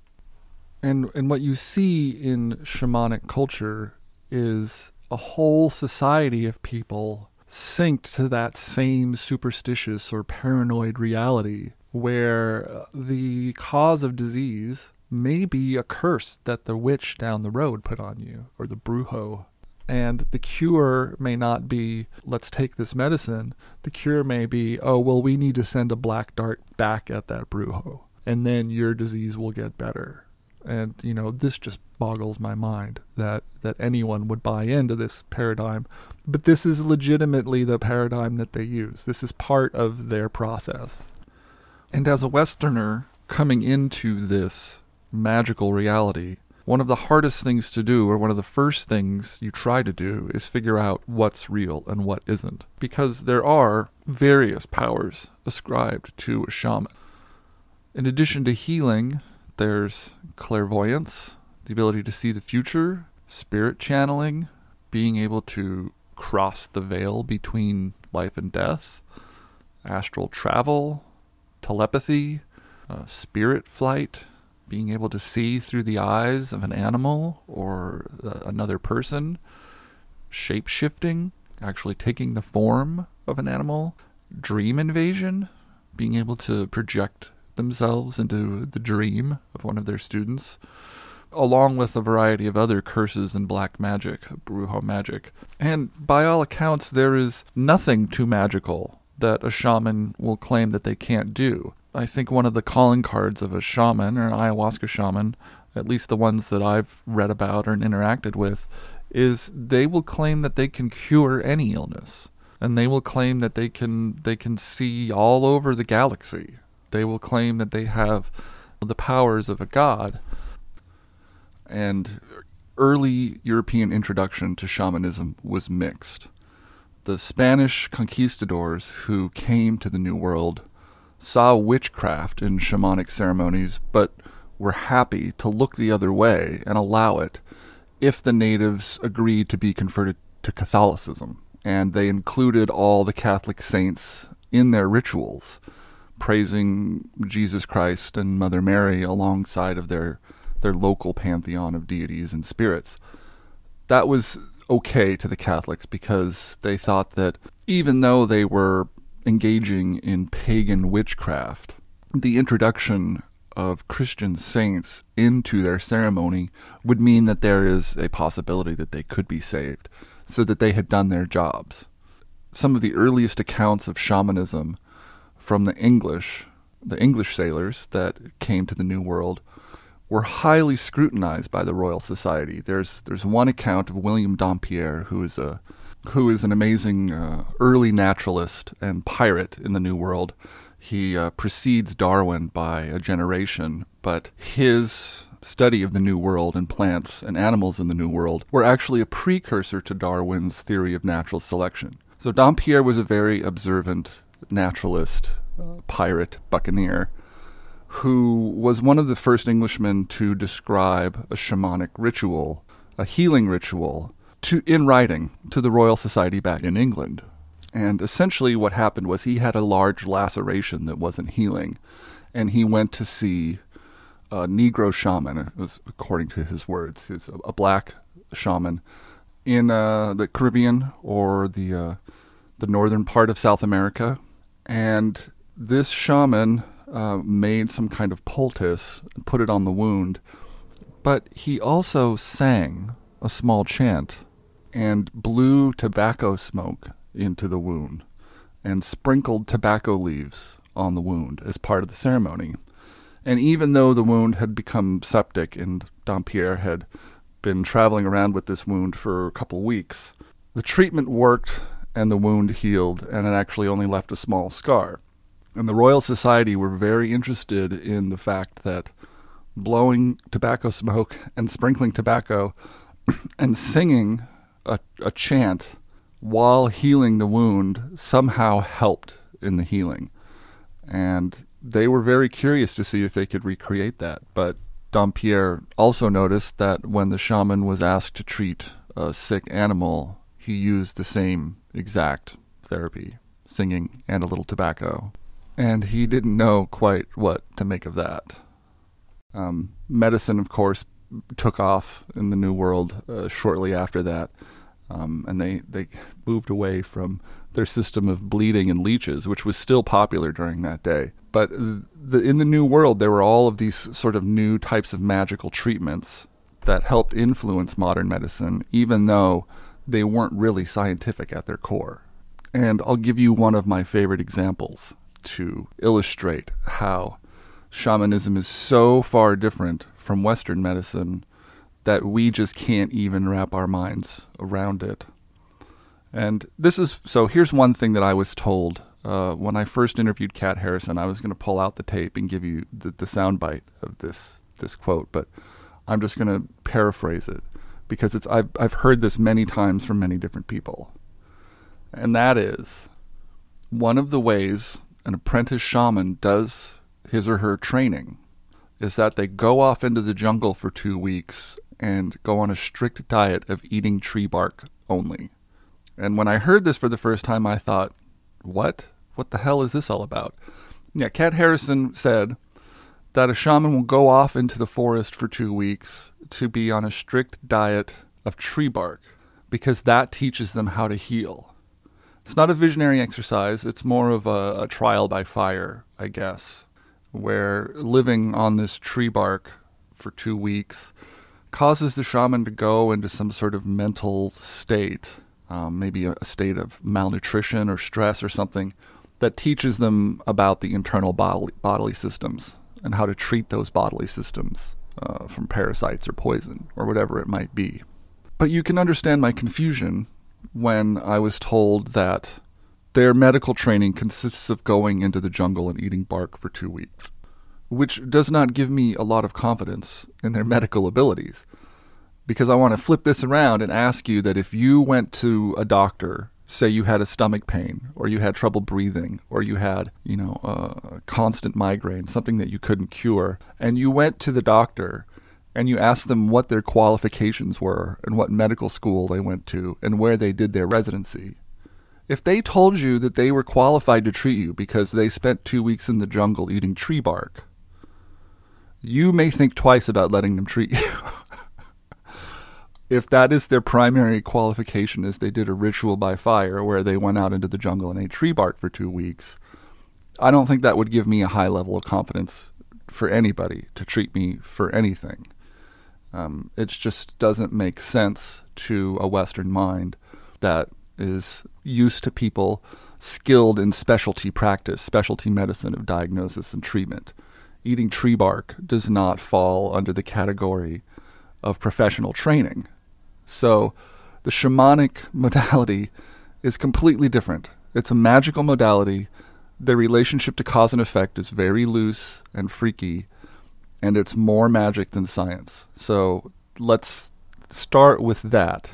And and what you see in shamanic culture is a whole society of people synced to that same superstitious or paranoid reality where uh, the cause of disease may be a curse that the witch down the road put on you or the brujo and the cure may not be, let's take this medicine. The cure may be, oh, well, we need to send a black dart back at that brujo, and then your disease will get better. And, you know, this just boggles my mind that, that anyone would buy into this paradigm. But this is legitimately the paradigm that they use. This is part of their process. And as a Westerner coming into this magical reality, one of the hardest things to do, or one of the first things you try to do, is figure out what's real and what isn't. Because there are various powers ascribed to a shaman. In addition to healing, there's clairvoyance, the ability to see the future, spirit channeling, being able to cross the veil between life and death, astral travel, telepathy, uh, spirit flight, being able to see through the eyes of an animal or uh, another person, shape shifting, actually taking the form of an animal, dream invasion, being able to project themselves into the dream of one of their students, along with a variety of other curses and black magic, brujo magic. And by all accounts, there is nothing too magical that a shaman will claim that they can't do. I think one of the calling cards of a shaman or an ayahuasca shaman, at least the ones that I've read about or interacted with, is they will claim that they can cure any illness. And they will claim that they can they can see all over the galaxy. They will claim that they have the powers of a god. And early European introduction to shamanism was mixed. The Spanish conquistadors who came to the New World saw witchcraft in shamanic ceremonies, but were happy to look the other way and allow it if the natives agreed to be converted to Catholicism. And they included all the Catholic saints in their rituals, praising Jesus Christ and Mother Mary alongside of their, their local pantheon of deities and spirits. That was okay to the Catholics because they thought that even though they were engaging in pagan witchcraft. The introduction of Christian saints into their ceremony would mean that there is a possibility that they could be saved, so that they had done their jobs. Some of the earliest accounts of shamanism from the English, the English sailors that came to the New World, were highly scrutinized by the Royal Society. There's there's one account of William Dampier, who is a who is an amazing uh, early naturalist and pirate in the New World. He uh, precedes Darwin by a generation, but his study of the New World and plants and animals in the New World were actually a precursor to Darwin's theory of natural selection. So Dampier was a very observant naturalist, pirate, buccaneer, who was one of the first Englishmen to describe a shamanic ritual, a healing ritual to in writing to the Royal Society back in England. And essentially what happened was he had a large laceration that wasn't healing. and he went to see a Negro shaman. It was according to his words, he's a, a black shaman in uh, the Caribbean or the uh, the northern part of South America, and this shaman uh, made some kind of poultice and put it on the wound, but he also sang a small chant and blew tobacco smoke into the wound and sprinkled tobacco leaves on the wound as part of the ceremony. And even though the wound had become septic and Dampier had been traveling around with this wound for a couple weeks, the treatment worked and the wound healed, and it actually only left a small scar. And the Royal Society were very interested in the fact that blowing tobacco smoke and sprinkling tobacco and singing a, a chant while healing the wound somehow helped in the healing. And they were very curious to see if they could recreate that. But Dampier also noticed that when the shaman was asked to treat a sick animal, he used the same exact therapy, singing and a little tobacco. And he didn't know quite what to make of that. Um, medicine, of course, took off in the New World uh, shortly after that, um, and they, they moved away from their system of bleeding and leeches, which was still popular during that day. But the, in the New World, there were all of these sort of new types of magical treatments that helped influence modern medicine, even though they weren't really scientific at their core. And I'll give you one of my favorite examples to illustrate how shamanism is so far different from Western medicine that we just can't even wrap our minds around it. And this is so here's one thing that I was told uh, when I first interviewed Kat Harrison. I was going to pull out the tape and give you the, the soundbite of this this quote, but I'm just going to paraphrase it because it's I've I've heard this many times from many different people. And that is one of the ways an apprentice shaman does his or her training is that they go off into the jungle for 2 weeks and go on a strict diet of eating tree bark only. And when I heard this for the first time I thought, "What? What the hell is this all about?" Yeah, Kat Harrison said that a shaman will go off into the forest for 2 weeks to be on a strict diet of tree bark because that teaches them how to heal. It's not a visionary exercise, it's more of a, a trial by fire, I guess, where living on this tree bark for two weeks causes the shaman to go into some sort of mental state, um, maybe a, a state of malnutrition or stress or something, that teaches them about the internal bodily, bodily systems and how to treat those bodily systems uh, from parasites or poison or whatever it might be. But you can understand my confusion when I was told that their medical training consists of going into the jungle and eating bark for two weeks, which does not give me a lot of confidence in their medical abilities. Because I want to flip this around and ask you that if you went to a doctor say you had a stomach pain or you had trouble breathing or you had, you know, a constant migraine, something that you couldn't cure, and you went to the doctor and you asked them what their qualifications were and what medical school they went to and where they did their residency. If they told you that they were qualified to treat you because they spent two weeks in the jungle eating tree bark, you may think twice about letting them treat you. if that is their primary qualification is they did a ritual by fire where they went out into the jungle and ate tree bark for two weeks, I don't think that would give me a high level of confidence for anybody to treat me for anything. Um, it just doesn't make sense to a Western mind that is used to people skilled in specialty practice, specialty medicine of diagnosis and treatment. Eating tree bark does not fall under the category of professional training. So the shamanic modality is completely different. It's a magical modality. The relationship to cause and effect is very loose and freaky, and it's more magic than science. So let's start with that.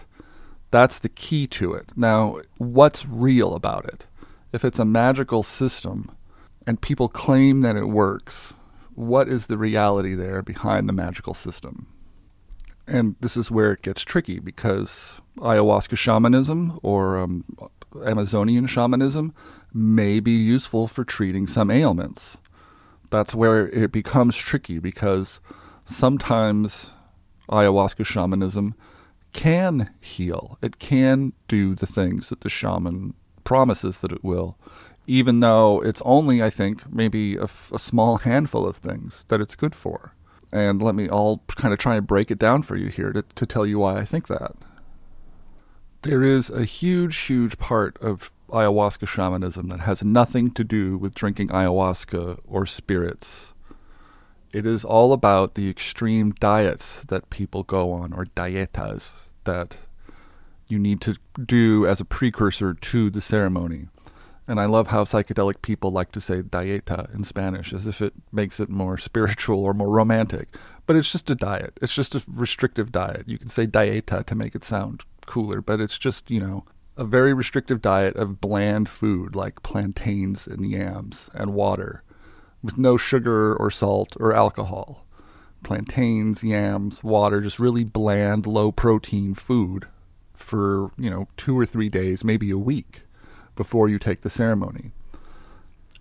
That's the key to it. Now, what's real about it? If it's a magical system and people claim that it works, what is the reality there behind the magical system? And this is where it gets tricky because ayahuasca shamanism or um, Amazonian shamanism may be useful for treating some ailments. That's where it becomes tricky because sometimes ayahuasca shamanism can heal. It can do the things that the shaman promises that it will, even though it's only, I think, maybe a, small handful of things that it's good for. And let me all kind of try and break it down for you here to, to tell you why I think that. There is a huge, huge part of ayahuasca shamanism that has nothing to do with drinking ayahuasca or spirits. It is all about the extreme diets that people go on, or dietas, that you need to do as a precursor to the ceremony. And I love how psychedelic people like to say dieta in Spanish as if it makes it more spiritual or more romantic. But it's just a diet. It's just a restrictive diet. You can say dieta to make it sound cooler, but it's just, you know, a very restrictive diet of bland food like plantains and yams and water with no sugar or salt or alcohol. Plantains, yams, water, just really bland, low protein food for, you know, two or three days, maybe a week before you take the ceremony.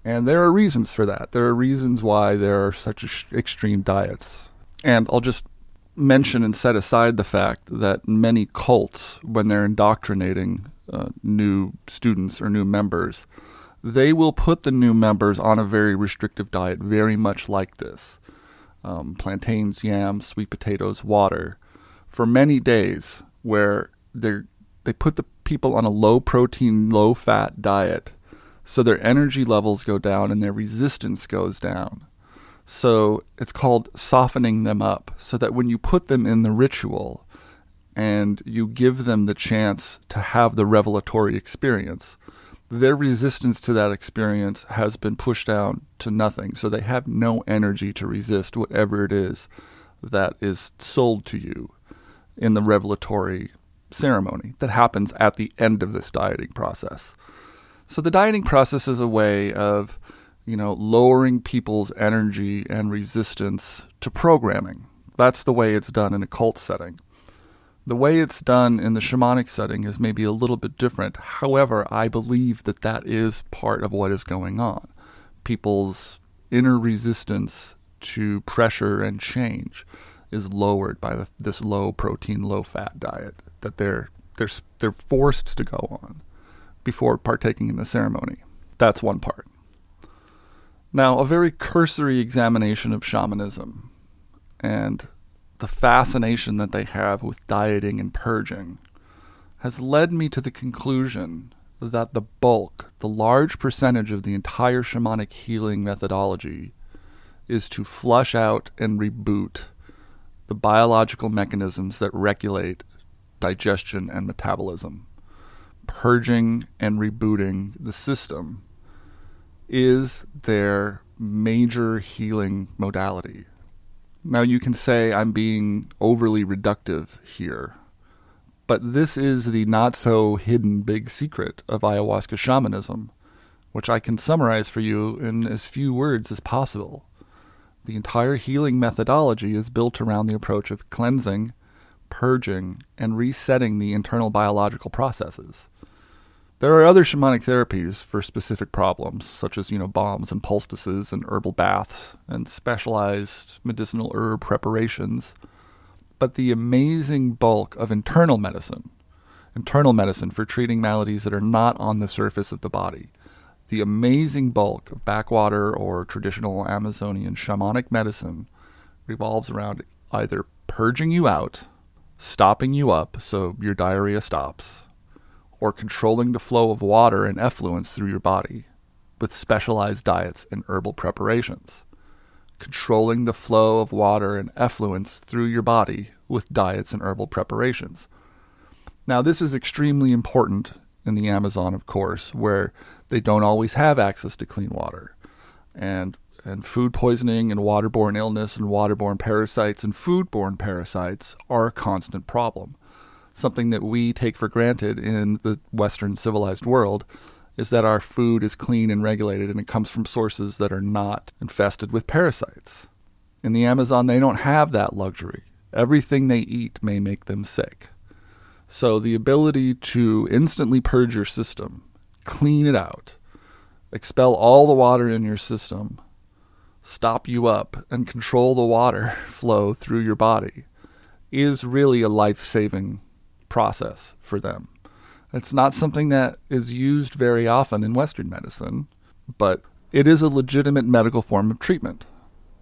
And there are reasons for that. There are reasons why there are such extreme diets. And I'll just mention and set aside the fact that many cults, when they're indoctrinating uh, new students or new members, they will put the new members on a very restrictive diet, very much like this um, plantains, yams, sweet potatoes, water, for many days, where they they put the people on a low protein, low fat diet so their energy levels go down and their resistance goes down. So it's called softening them up so that when you put them in the ritual and you give them the chance to have the revelatory experience, their resistance to that experience has been pushed down to nothing. So they have no energy to resist whatever it is that is sold to you in the revelatory ceremony that happens at the end of this dieting process. So the dieting process is a way of, you know, lowering people's energy and resistance to programming. That's the way it's done in a cult setting. The way it's done in the shamanic setting is maybe a little bit different. However, I believe that that is part of what is going on. People's inner resistance to pressure and change is lowered by the, this low protein, low fat diet that they're they're they're forced to go on before partaking in the ceremony. That's one part. Now, a very cursory examination of shamanism and the fascination that they have with dieting and purging has led me to the conclusion that the bulk, the large percentage of the entire shamanic healing methodology is to flush out and reboot the biological mechanisms that regulate digestion and metabolism. Purging and rebooting the system is their major healing modality. Now, you can say I'm being overly reductive here, but this is the not so hidden big secret of ayahuasca shamanism, which I can summarize for you in as few words as possible. The entire healing methodology is built around the approach of cleansing, purging, and resetting the internal biological processes. There are other shamanic therapies for specific problems, such as, you know, balms and poultices and herbal baths and specialized medicinal herb preparations. But the amazing bulk of internal medicine, internal medicine for treating maladies that are not on the surface of the body, the amazing bulk of backwater or traditional Amazonian shamanic medicine revolves around either purging you out stopping you up so your diarrhea stops, or controlling the flow of water and effluents through your body with specialized diets and herbal preparations. Controlling the flow of water and effluents through your body with diets and herbal preparations. Now, this is extremely important in the Amazon, of course, where they don't always have access to clean water. And and food poisoning and waterborne illness and waterborne parasites and foodborne parasites are a constant problem. Something that we take for granted in the Western civilized world is that our food is clean and regulated and it comes from sources that are not infested with parasites. In the Amazon, they don't have that luxury. Everything they eat may make them sick. So, the ability to instantly purge your system, clean it out, expel all the water in your system, stop you up and control the water flow through your body is really a life saving process for them. It's not something that is used very often in Western medicine, but it is a legitimate medical form of treatment.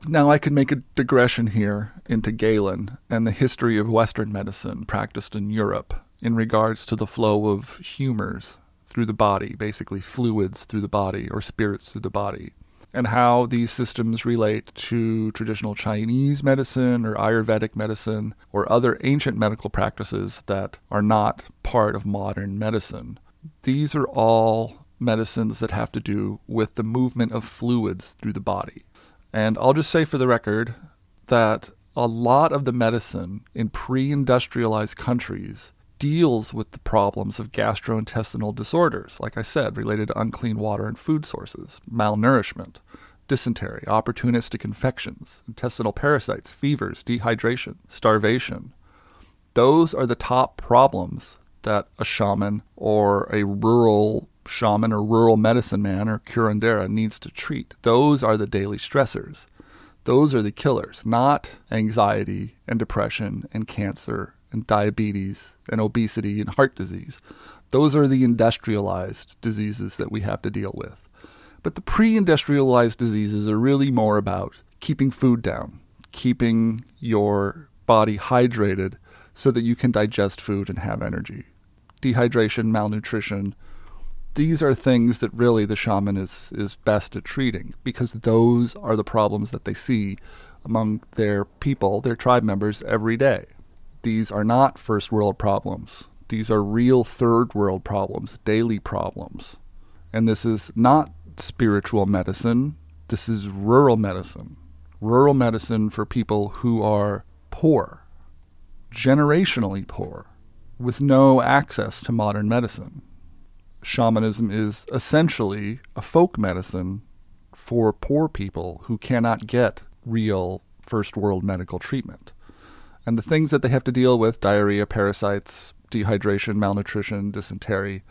Now, I could make a digression here into Galen and the history of Western medicine practiced in Europe in regards to the flow of humors through the body, basically fluids through the body or spirits through the body, and how these systems relate to traditional Chinese medicine or Ayurvedic medicine or other ancient medical practices that are not part of modern medicine. These are all medicines that have to do with the movement of fluids through the body. And I'll just say for the record that a lot of the medicine in pre industrialized countries deals with the problems of gastrointestinal disorders, like I said, related to unclean water and food sources, malnourishment, dysentery, opportunistic infections, intestinal parasites, fevers, dehydration, starvation. Those are the top problems that a shaman or a rural shaman or rural medicine man or curandera needs to treat. Those are the daily stressors. Those are the killers, not anxiety and depression and cancer and diabetes and obesity and heart disease. Those are the industrialized diseases that we have to deal with. But the pre industrialized diseases are really more about keeping food down, keeping your body hydrated so that you can digest food and have energy. Dehydration, malnutrition, these are things that really the shaman is, is best at treating because those are the problems that they see among their people, their tribe members, every day. These are not first world problems. These are real third world problems, daily problems. And this is not spiritual medicine, this is rural medicine. Rural medicine for people who are poor, generationally poor, with no access to modern medicine shamanism is essentially a folk medicine for poor people who cannot get real first world medical treatment. And the things that they have to deal with diarrhea, parasites, dehydration, malnutrition, dysentery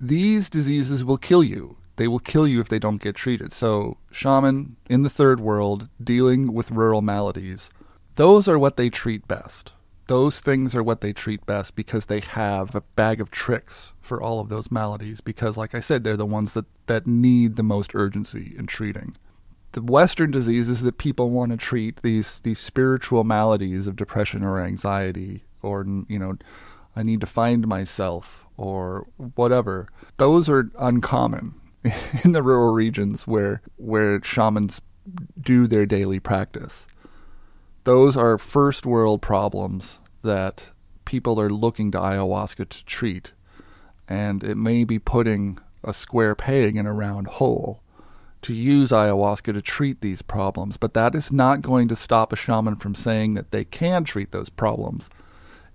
these diseases will kill you. They will kill you if they don't get treated. So, shaman in the third world dealing with rural maladies, those are what they treat best those things are what they treat best because they have a bag of tricks for all of those maladies because like i said they're the ones that, that need the most urgency in treating the western diseases that people want to treat these these spiritual maladies of depression or anxiety or you know i need to find myself or whatever those are uncommon in the rural regions where where shamans do their daily practice those are first world problems that people are looking to ayahuasca to treat. And it may be putting a square peg in a round hole to use ayahuasca to treat these problems, but that is not going to stop a shaman from saying that they can treat those problems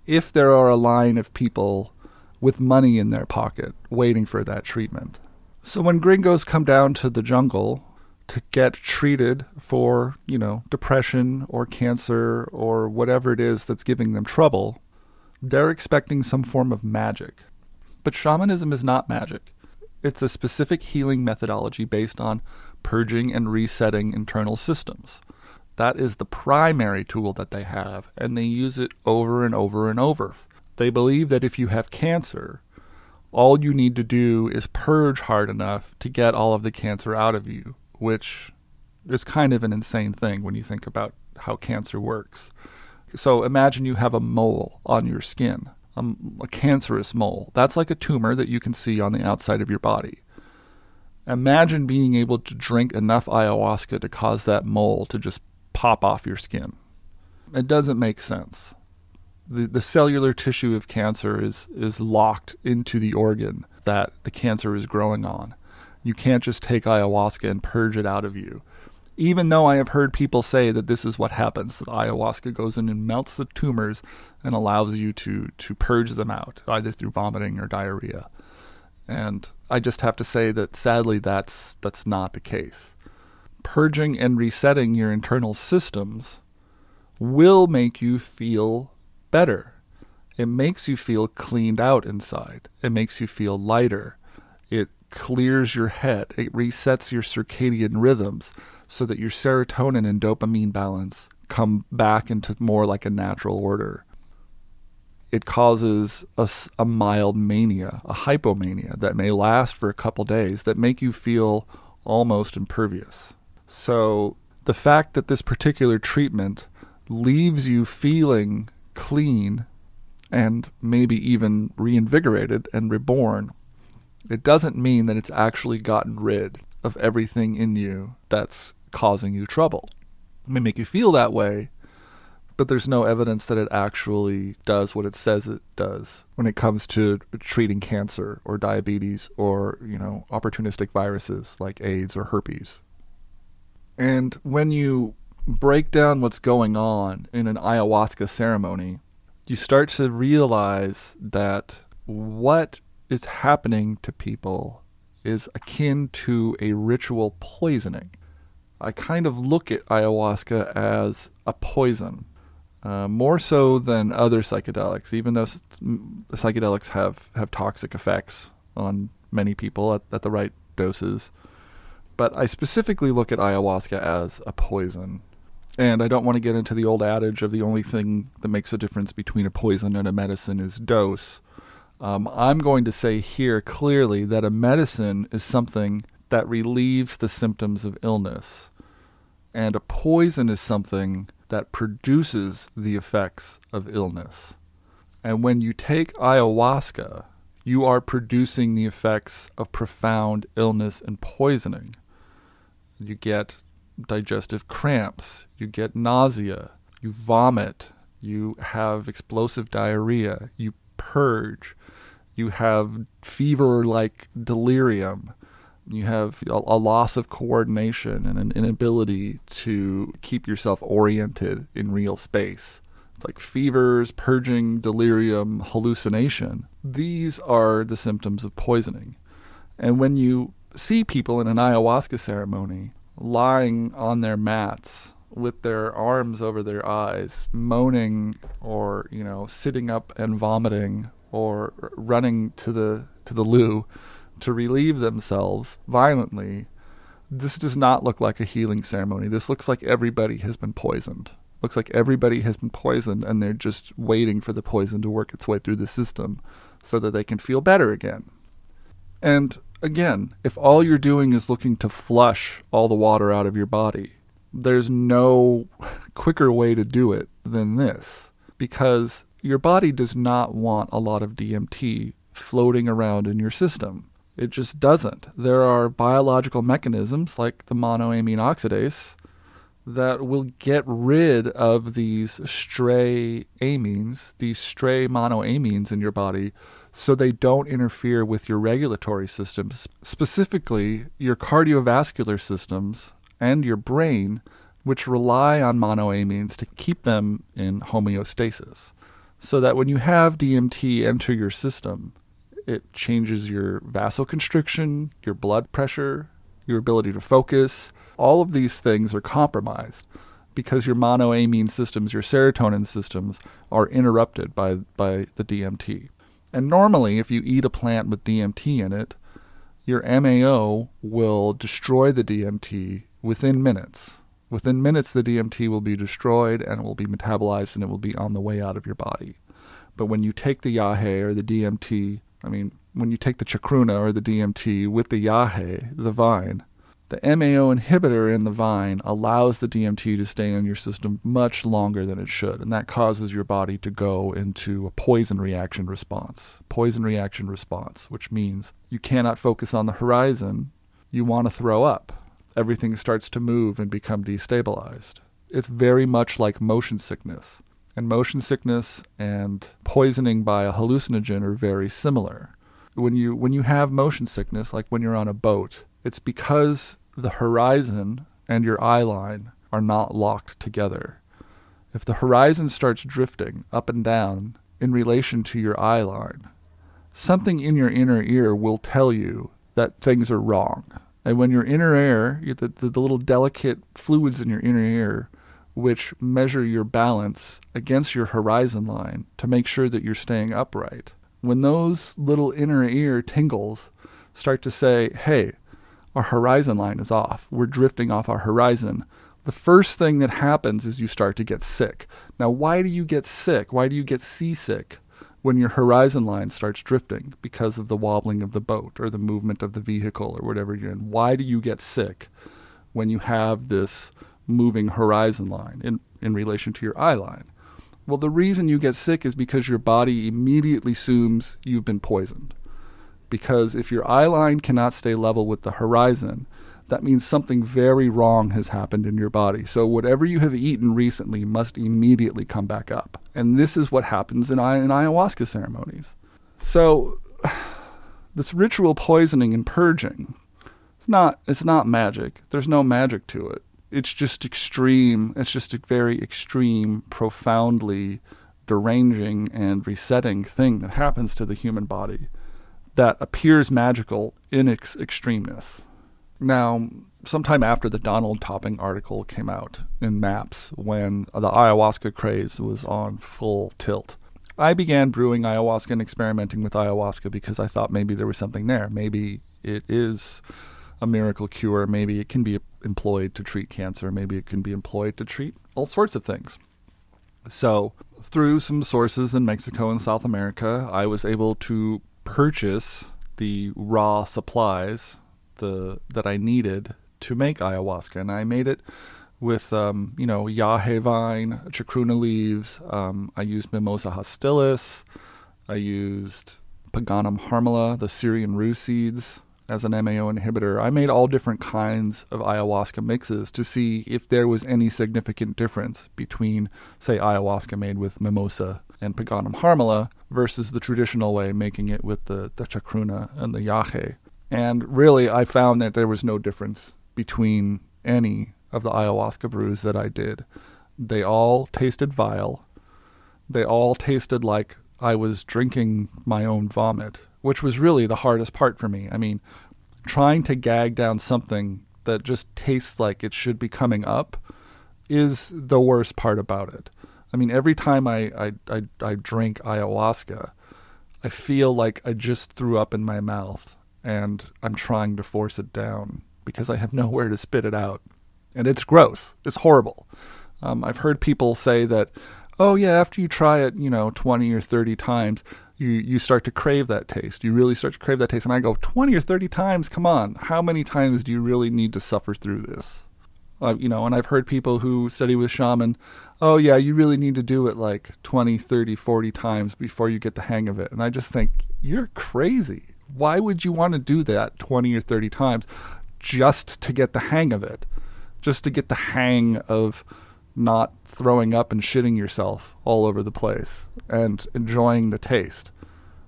if there are a line of people with money in their pocket waiting for that treatment. So when gringos come down to the jungle to get treated for, you know, depression or cancer or whatever it is that's giving them trouble, they're expecting some form of magic. But shamanism is not magic. It's a specific healing methodology based on purging and resetting internal systems. That is the primary tool that they have, and they use it over and over and over. They believe that if you have cancer, all you need to do is purge hard enough to get all of the cancer out of you which is kind of an insane thing when you think about how cancer works. So imagine you have a mole on your skin, a, a, cancerous mole. That's like a tumor that you can see on the outside of your body. Imagine being able to drink enough ayahuasca to cause that mole to just pop off your skin. It doesn't make sense. The, the cellular tissue of cancer is, is locked into the organ that the cancer is growing on. You can't just take ayahuasca and purge it out of you. Even though I have heard people say that this is what happens, that ayahuasca goes in and melts the tumors and allows you to, to purge them out, either through vomiting or diarrhea. And I just have to say that sadly that's that's not the case. Purging and resetting your internal systems will make you feel better. It makes you feel cleaned out inside. It makes you feel lighter. It clears your head, it resets your circadian rhythms so that your serotonin and dopamine balance come back into more like a natural order. It causes a, a mild mania, a hypomania that may last for a couple days that make you feel almost impervious. So the fact that this particular treatment leaves you feeling clean and maybe even reinvigorated and reborn, it doesn't mean that it's actually gotten rid of everything in you that's causing you trouble. It may make you feel that way, but there's no evidence that it actually does what it says it does when it comes to treating cancer or diabetes or, you know, opportunistic viruses like AIDS or herpes. And when you break down what's going on in an ayahuasca ceremony, you start to realize that what is happening to people is akin to a ritual poisoning. I kind of look at ayahuasca as a poison, uh, more so than other psychedelics, even though psychedelics have, have toxic effects on many people at, at the right doses. But I specifically look at ayahuasca as a poison. And I don't want to get into the old adage of the only thing that makes a difference between a poison and a medicine is dose. Um, I'm going to say here clearly that a medicine is something that relieves the symptoms of illness, and a poison is something that produces the effects of illness. And when you take ayahuasca, you are producing the effects of profound illness and poisoning. You get digestive cramps, you get nausea, you vomit, you have explosive diarrhea, you purge, you have fever like delirium, you have a, a, loss of coordination and an inability to keep yourself oriented in real space. It's like fevers, purging, delirium, hallucination. These are the symptoms of poisoning. And when you see people in an ayahuasca ceremony lying on their mats with their arms over their eyes, moaning or, you know, sitting up and vomiting or running to the to the loo to relieve themselves violently. This does not look like a healing ceremony. This looks like everybody has been poisoned. Looks like everybody has been poisoned and they're just waiting for the poison to work its way through the system so that they can feel better again. And again, if all you're doing is looking to flush all the water out of your body, there's no quicker way to do it than this because your body does not want a lot of DMT floating around in your system. It just doesn't. There are biological mechanisms like the monoamine oxidase that will get rid of these stray amines, these stray monoamines in your body so they don't interfere with your regulatory systems, specifically your cardiovascular systems and your brain, which rely on monoamines to keep them in homeostasis. So that when you have DMT enter your system, it changes your vasoconstriction, your blood pressure, your ability to focus. All of these things are compromised because your monoamine systems, your serotonin systems, are interrupted by, by the DMT. And normally, if you eat a plant with DMT in it, your MAO will destroy the DMT within minutes. Within minutes, the DMT will be destroyed and it will be metabolized and it will be on the way out of your body. But when you take the yahe or the DMT, I mean, when you take the chacruna or the DMT with the yahe, the vine, the MAO inhibitor in the vine allows the DMT to stay in your system much longer than it should, and that causes your body to go into a poison reaction response. Poison reaction response, which means you cannot focus on the horizon, you want to throw up. Everything starts to move and become destabilized. It's very much like motion sickness. And motion sickness and poisoning by a hallucinogen are very similar. When you when you have motion sickness, like when you're on a boat, it's because the horizon and your eye line are not locked together. If the horizon starts drifting up and down in relation to your eye line, something in your inner ear will tell you that things are wrong. And when your inner ear, the, the, the little delicate fluids in your inner ear, which measure your balance against your horizon line to make sure that you're staying upright, when those little inner ear tingles start to say, hey, our horizon line is off. We're drifting off our horizon. The first thing that happens is you start to get sick. Now, why do you get sick? Why do you get seasick when your horizon line starts drifting because of the wobbling of the boat or the movement of the vehicle or whatever you're in? Why do you get sick when you have this moving horizon line in, in relation to your eye line? Well, the reason you get sick is because your body immediately assumes you've been poisoned because if your eye line cannot stay level with the horizon, that means something very wrong has happened in your body. So whatever you have eaten recently must immediately come back up. And this is what happens in, in ayahuasca ceremonies. So this ritual poisoning and purging, it's not it's not magic. There's no magic to it. It's just extreme. It's just a very extreme, profoundly deranging and resetting thing that happens to the human body that appears magical in its extremeness. Now, sometime after the Donald Topping article came out in Maps, when the ayahuasca craze was on full tilt, I began brewing ayahuasca and experimenting with ayahuasca because I thought maybe there was something there. Maybe it is a miracle cure. Maybe it can be employed to treat cancer. Maybe it can be employed to treat all sorts of things. So, through some sources in Mexico and South America, I was able to purchase the raw supplies the that I needed to make ayahuasca, and I made it with um, you know yahe vine, chacruna leaves. Um, I used Mimosa hostilis. I used Peganum harmala, the Syrian rue seeds, as an MAO inhibitor. I made all different kinds of ayahuasca mixes to see if there was any significant difference between, say, ayahuasca made with Mimosa and Peganum harmala versus the traditional way, making it with the, the chacruna and the yahe. And really, I found that there was no difference between any of the ayahuasca brews that I did. They all tasted vile. They all tasted like I was drinking my own vomit, which was really the hardest part for me. I mean, trying to gag down something that just tastes like it should be coming up is the worst part about it. I mean, every time I, I, I, I drink ayahuasca, I feel like I just threw up in my mouth and I'm trying to force it down because I have nowhere to spit it out. And it's gross. It's horrible. Um, I've heard people say that, oh, yeah, after you try it, you know, 20 or 30 times, you, you start to crave that taste. You really start to crave that taste. And I go, 20 or 30 times? Come on. How many times do you really need to suffer through this? Uh, you know, and I've heard people who study with shaman, oh yeah, you really need to do it like 20, 30, 40 times before you get the hang of it. And I just think, you're crazy. Why would you want to do that 20 or 30 times just to get the hang of it? Just to get the hang of not throwing up and shitting yourself all over the place and enjoying the taste.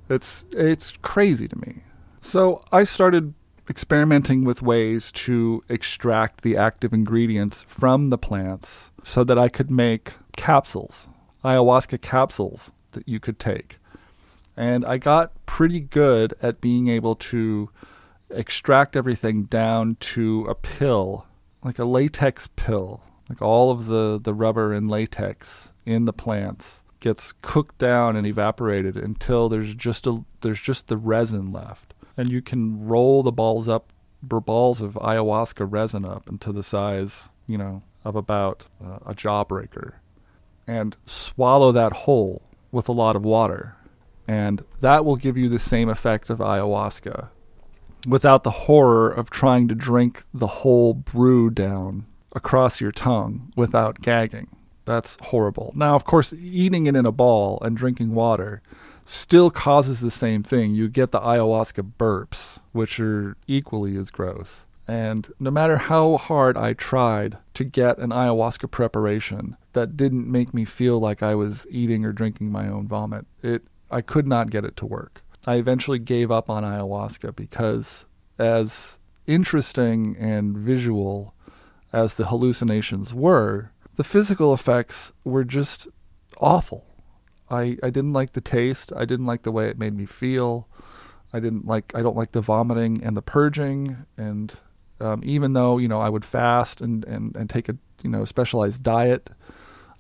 It's it's crazy to me. So I started experimenting with ways to extract the active ingredients from the plants so that I could make capsules, ayahuasca capsules that you could take. And I got pretty good at being able to extract everything down to a pill, like a latex pill. Like all of the, the rubber and latex in the plants gets cooked down and evaporated until there's just a there's just the resin left and you can roll the balls up, balls of ayahuasca resin up into the size, you know, of about uh, a jawbreaker, and swallow that whole with a lot of water, and that will give you the same effect of ayahuasca, without the horror of trying to drink the whole brew down across your tongue without gagging. That's horrible. Now, of course, eating it in a ball and drinking water still causes the same thing. You get the ayahuasca burps, which are equally as gross. And no matter how hard I tried to get an ayahuasca preparation that didn't make me feel like I was eating or drinking my own vomit, it I could not get it to work. I eventually gave up on ayahuasca because as interesting and visual as the hallucinations were, the physical effects were just awful. I, I didn't like the taste. I didn't like the way it made me feel. I didn't like I don't like the vomiting and the purging and um, even though you know I would fast and, and, and take a you know specialized diet,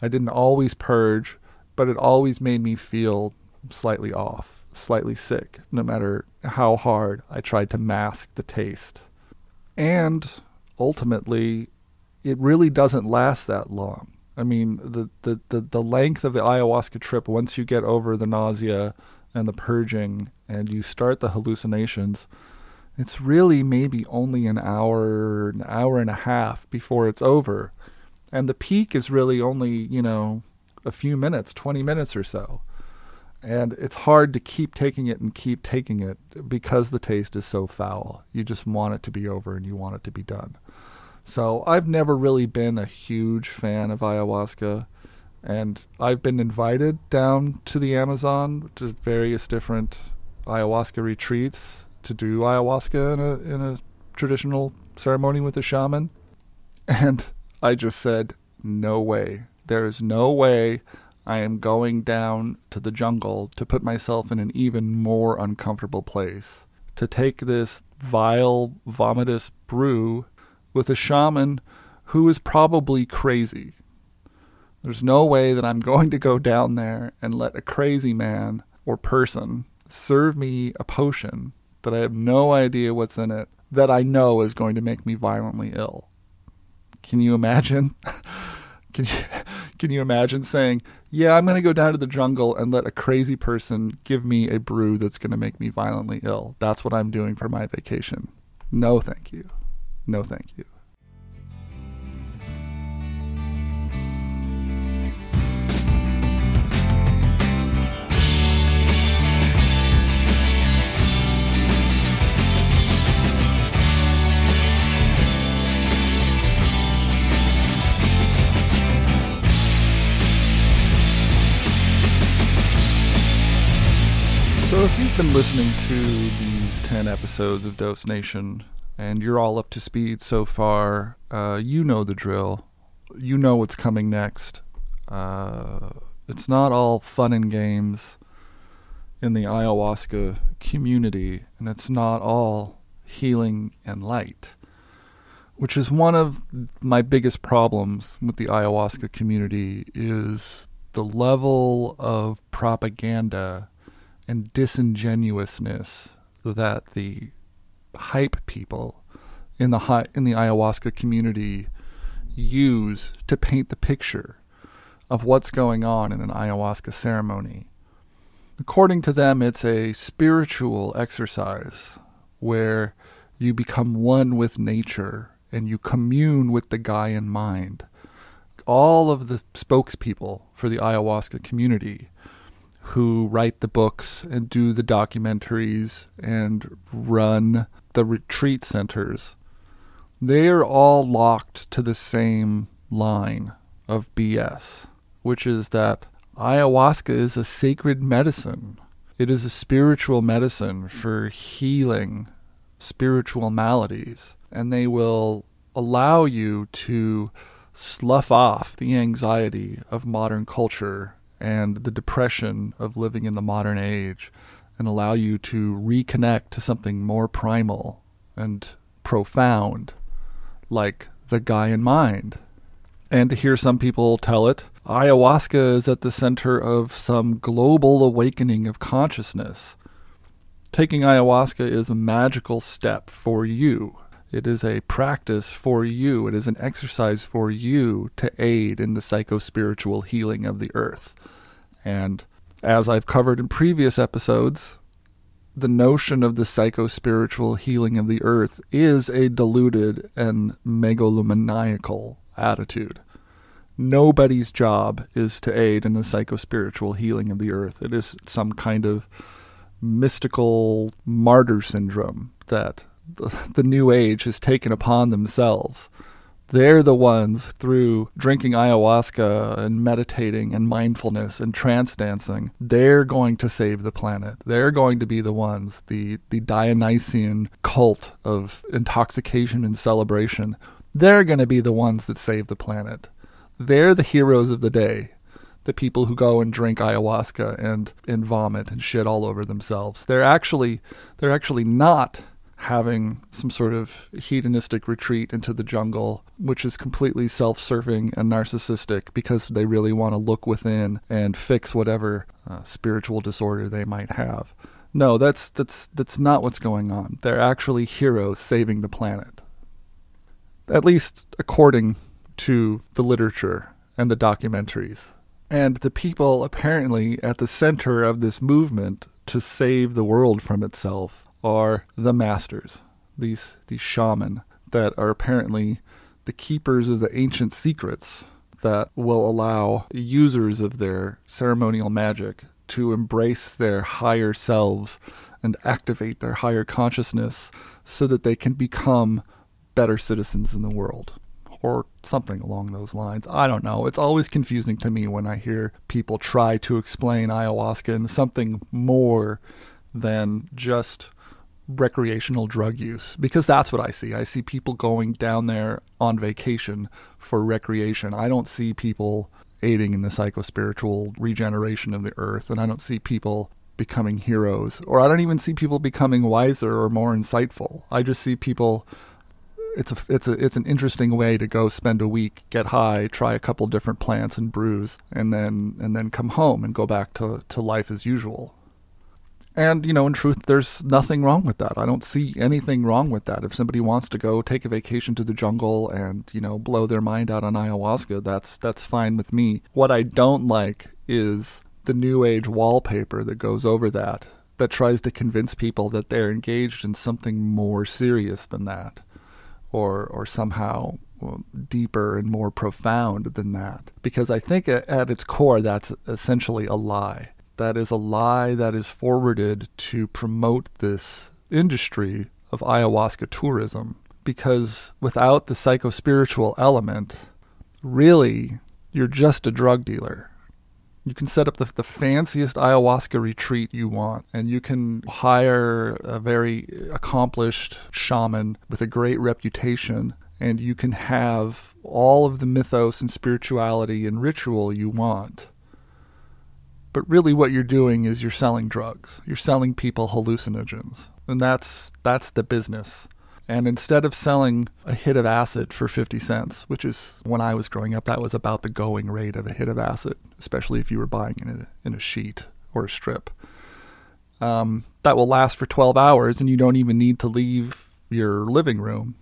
I didn't always purge, but it always made me feel slightly off, slightly sick, no matter how hard I tried to mask the taste. And ultimately, it really doesn't last that long. I mean, the, the, the, the length of the ayahuasca trip, once you get over the nausea and the purging and you start the hallucinations, it's really maybe only an hour, an hour and a half before it's over. And the peak is really only, you know, a few minutes, 20 minutes or so. And it's hard to keep taking it and keep taking it because the taste is so foul. You just want it to be over and you want it to be done. So I've never really been a huge fan of ayahuasca. And I've been invited down to the Amazon to various different ayahuasca retreats to do ayahuasca in a in a traditional ceremony with a shaman. And I just said, no way. There is no way I am going down to the jungle to put myself in an even more uncomfortable place. To take this vile, vomitous brew with a shaman who is probably crazy. There's no way that I'm going to go down there and let a crazy man or person serve me a potion that I have no idea what's in it that I know is going to make me violently ill. Can you imagine? can you can you imagine saying, "Yeah, I'm going to go down to the jungle and let a crazy person give me a brew that's going to make me violently ill. That's what I'm doing for my vacation." No, thank you. No, thank you. If you've been listening to these 10 episodes of DoseNation and you're all up to speed so far, uh, you know the drill. You know what's coming next. Uh, it's not all fun and games in the ayahuasca community, and it's not all healing and light, which is one of my biggest problems with the ayahuasca community is the level of propaganda and disingenuousness that the hype people in the hi- in the ayahuasca community use to paint the picture of what's going on in an ayahuasca ceremony. According to them, it's a spiritual exercise where you become one with nature and you commune with the Gaian mind. All of the spokespeople for the ayahuasca community who write the books and do the documentaries and run the retreat centers, they are all locked to the same line of BS, which is that ayahuasca is a sacred medicine. It is a spiritual medicine for healing spiritual maladies, and they will allow you to slough off the anxiety of modern culture and the depression of living in the modern age and allow you to reconnect to something more primal and profound, like the Gaian mind. And to hear some people tell it, ayahuasca is at the center of some global awakening of consciousness. Taking ayahuasca is a magical step for you. It is a practice for you. It is an exercise for you to aid in the psycho-spiritual healing of the earth. And as I've covered in previous episodes, the notion of the psycho-spiritual healing of the earth is a deluded and megalomaniacal attitude. Nobody's job is to aid in the psycho-spiritual healing of the earth. It is some kind of mystical martyr syndrome that the, New Age has taken upon themselves. They're the ones through drinking ayahuasca and meditating and mindfulness and trance dancing. They're going to save the planet. They're going to be the ones, the, the Dionysian cult of intoxication and celebration. They're going to be the ones that save the planet. They're the heroes of the day the people who go and drink ayahuasca and, and vomit and shit all over themselves. They're actually they're actually not having some sort of hedonistic retreat into the jungle, which is completely self serving and narcissistic because they really want to look within and fix whatever uh, spiritual disorder they might have. No, that's, that's, that's not what's going on. They're actually heroes saving the planet. at least according to the literature and the documentaries. And the people apparently at the center of this movement to save the world from itself are the masters, these these shaman that are apparently the keepers of the ancient secrets that will allow users of their ceremonial magic to embrace their higher selves and activate their higher consciousness so that they can become better citizens in the world or something along those lines. I don't know. It's always confusing to me when I hear people try to explain ayahuasca in something more than just recreational drug use because that's what I see. I see people going down there on vacation for recreation. I don't see people aiding in the psychospiritual regeneration of the earth and I don't see people becoming heroes or I don't even see people becoming wiser or more insightful. I just see people it's a it's a it's an interesting way to go spend a week, get high, try a couple different plants and brews, and then and then come home and go back to to life as usual. And you know, in truth, there's nothing wrong with that. I don't see anything wrong with that. If somebody wants to go take a vacation to the jungle and you know blow their mind out on ayahuasca, that's that's fine with me. What I don't like is the new age wallpaper that goes over that that tries to convince people that they're engaged in something more serious than that or or somehow deeper and more profound than that. Because I think at its core, that's essentially a lie. That is a lie that is forwarded to promote this industry of ayahuasca tourism. Because without the psychospiritual element, really, you're just a drug dealer. You can set up the, the fanciest ayahuasca retreat you want, and you can hire a very accomplished shaman with a great reputation, and you can have all of the mythos and spirituality and ritual you want. But really, what you're doing is you're selling drugs. You're selling people hallucinogens, and that's that's the business. And instead of selling a hit of acid for 50 cents, which is when I was growing up, that was about the going rate of a hit of acid, especially if you were buying it in a, in a sheet or a strip, um, that will last for 12 hours and you don't even need to leave your living room.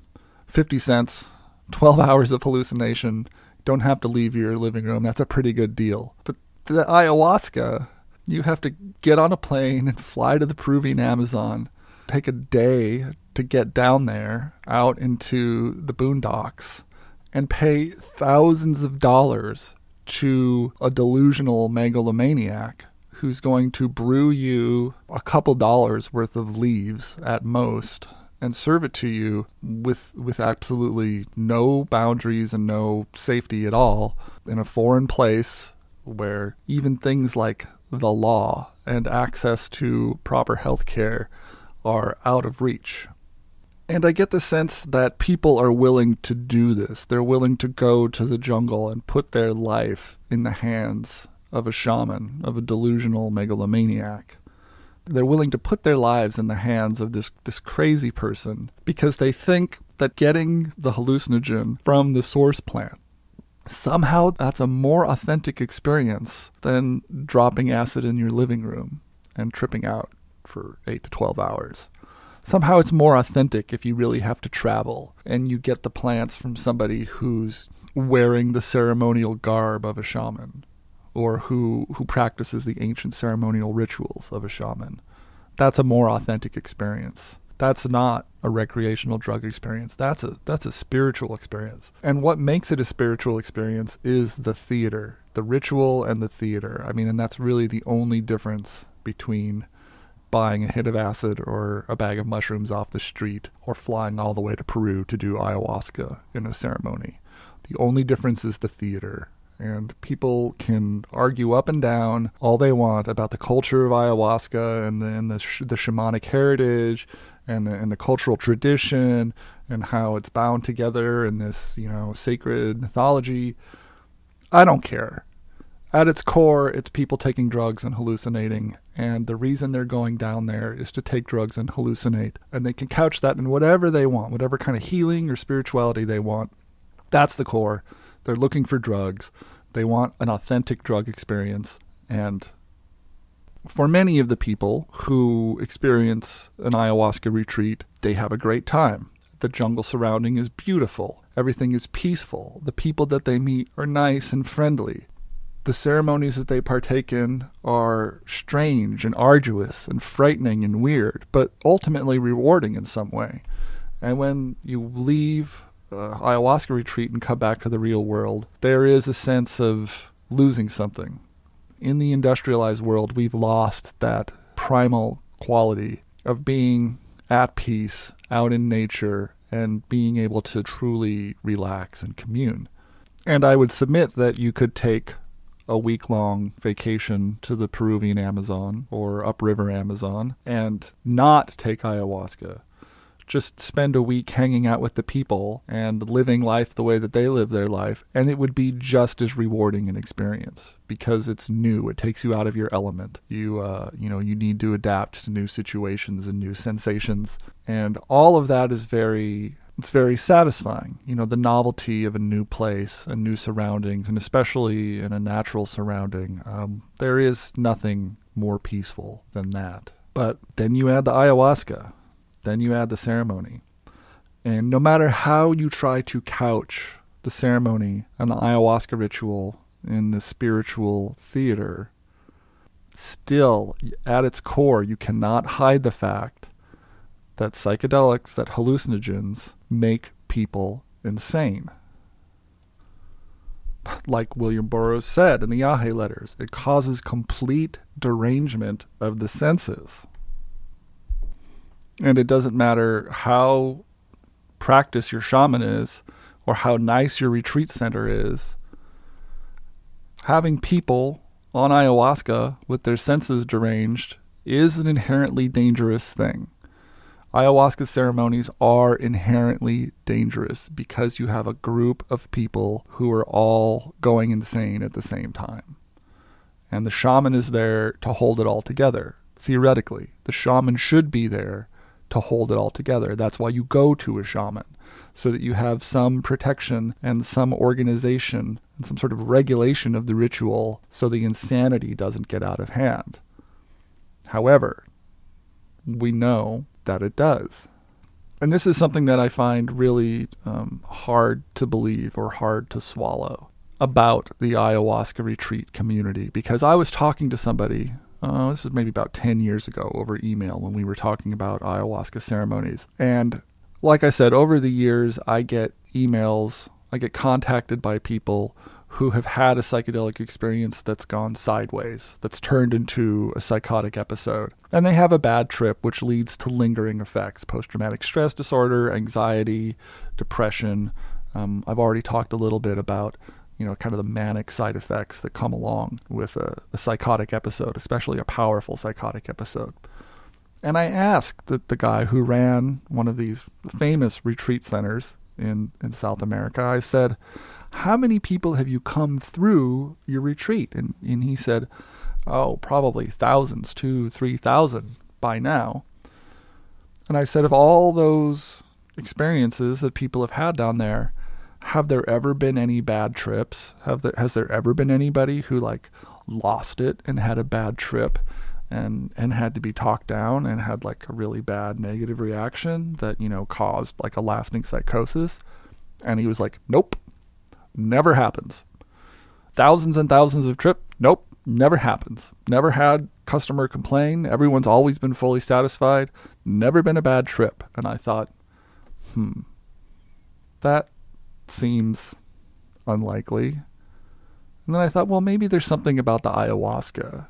50 cents, 12 hours of hallucination, don't have to leave your living room. That's a pretty good deal. But the ayahuasca, you have to get on a plane and fly to the Peruvian Amazon, take a day to get down there out into the boondocks and pay thousands of dollars to a delusional megalomaniac who's going to brew you a couple dollars worth of leaves at most and serve it to you with with absolutely no boundaries and no safety at all in a foreign place where even things like the law and access to proper health care are out of reach. And I get the sense that people are willing to do this. They're willing to go to the jungle and put their life in the hands of a shaman, of a delusional megalomaniac. They're willing to put their lives in the hands of this, this crazy person because they think that getting the hallucinogen from the source plant somehow that's a more authentic experience than dropping acid in your living room and tripping out for 8 to 12 hours somehow it's more authentic if you really have to travel and you get the plants from somebody who's wearing the ceremonial garb of a shaman or who who practices the ancient ceremonial rituals of a shaman. That's a more authentic experience. That's not a recreational drug experience. That's a that's a spiritual experience. And what makes it a spiritual experience is the theater, the ritual and the theater. I mean, and that's really the only difference between buying a hit of acid or a bag of mushrooms off the street or flying all the way to Peru to do ayahuasca in a ceremony. The only difference is the theater. And people can argue up and down all they want about the culture of ayahuasca and and the, sh- the shamanic heritage and the, and the cultural tradition and how it's bound together in this, you know, sacred mythology. I don't care. At its core, it's people taking drugs and hallucinating. And the reason they're going down there is to take drugs and hallucinate. And they can couch that in whatever they want, whatever kind of healing or spirituality they want. That's the core. They're looking for drugs. They want an authentic drug experience. And for many of the people who experience an ayahuasca retreat, they have a great time. The jungle surrounding is beautiful, Everything is peaceful. The people that they meet are nice and friendly. The ceremonies that they partake in are strange and arduous and frightening and weird, but ultimately rewarding in some way. And when you leave uh, ayahuasca retreat and come back to the real world, there is a sense of losing something. In the industrialized world, we've lost that primal quality of being at peace out in nature and being able to truly relax and commune. And I would submit that you could take a week long vacation to the Peruvian Amazon or upriver Amazon and not take ayahuasca just spend a week hanging out with the people and living life the way that they live their life and it would be just as rewarding an experience because it's new. It takes you out of your element. You uh, you know you need to adapt to new situations and new sensations and all of that is very it's very satisfying. You know the novelty of a new place and new surroundings and especially in a natural surrounding um, there is nothing more peaceful than that. But then you add the ayahuasca then you add the ceremony. And no matter how you try to couch the ceremony and the ayahuasca ritual in the spiritual theater, still, at its core, you cannot hide the fact that psychedelics, that hallucinogens, make people insane. Like William Burroughs said in the Yage letters, it causes complete derangement of the senses. And it doesn't matter how practiced your shaman is or how nice your retreat center is. Having people on ayahuasca with their senses deranged is an inherently dangerous thing. Ayahuasca ceremonies are inherently dangerous because you have a group of people who are all going insane at the same time. And the shaman is there to hold it all together. Theoretically, the shaman should be there to hold it all together. That's why you go to a shaman, so that you have some protection and some organization and some sort of regulation of the ritual so the insanity doesn't get out of hand. However, we know that it does. And this is something that I find really um, hard to believe or hard to swallow about the ayahuasca retreat community because I was talking to somebody uh, this is maybe about 10 years ago over email when we were talking about ayahuasca ceremonies. And like I said, over the years, I get emails, I get contacted by people who have had a psychedelic experience that's gone sideways, that's turned into a psychotic episode. And they have a bad trip, which leads to lingering effects post traumatic stress disorder, anxiety, depression. Um, I've already talked a little bit about you know, kind of the manic side effects that come along with a, a psychotic episode, especially a powerful psychotic episode. And I asked the, the guy who ran one of these famous retreat centers in, in South America, I said, How many people have you come through your retreat? And, and he said, Oh, probably thousands, two, three thousand by now. And I said, Of all those experiences that people have had down there, have there ever been any bad trips? Have there has there ever been anybody who like lost it and had a bad trip and and had to be talked down and had like a really bad negative reaction that, you know, caused like a lasting psychosis? And he was like, "Nope. Never happens." Thousands and thousands of trip? Nope, never happens. Never had customer complain. Everyone's always been fully satisfied. Never been a bad trip. And I thought, "Hmm. That seems unlikely. And then I thought, well, maybe there's something about the ayahuasca,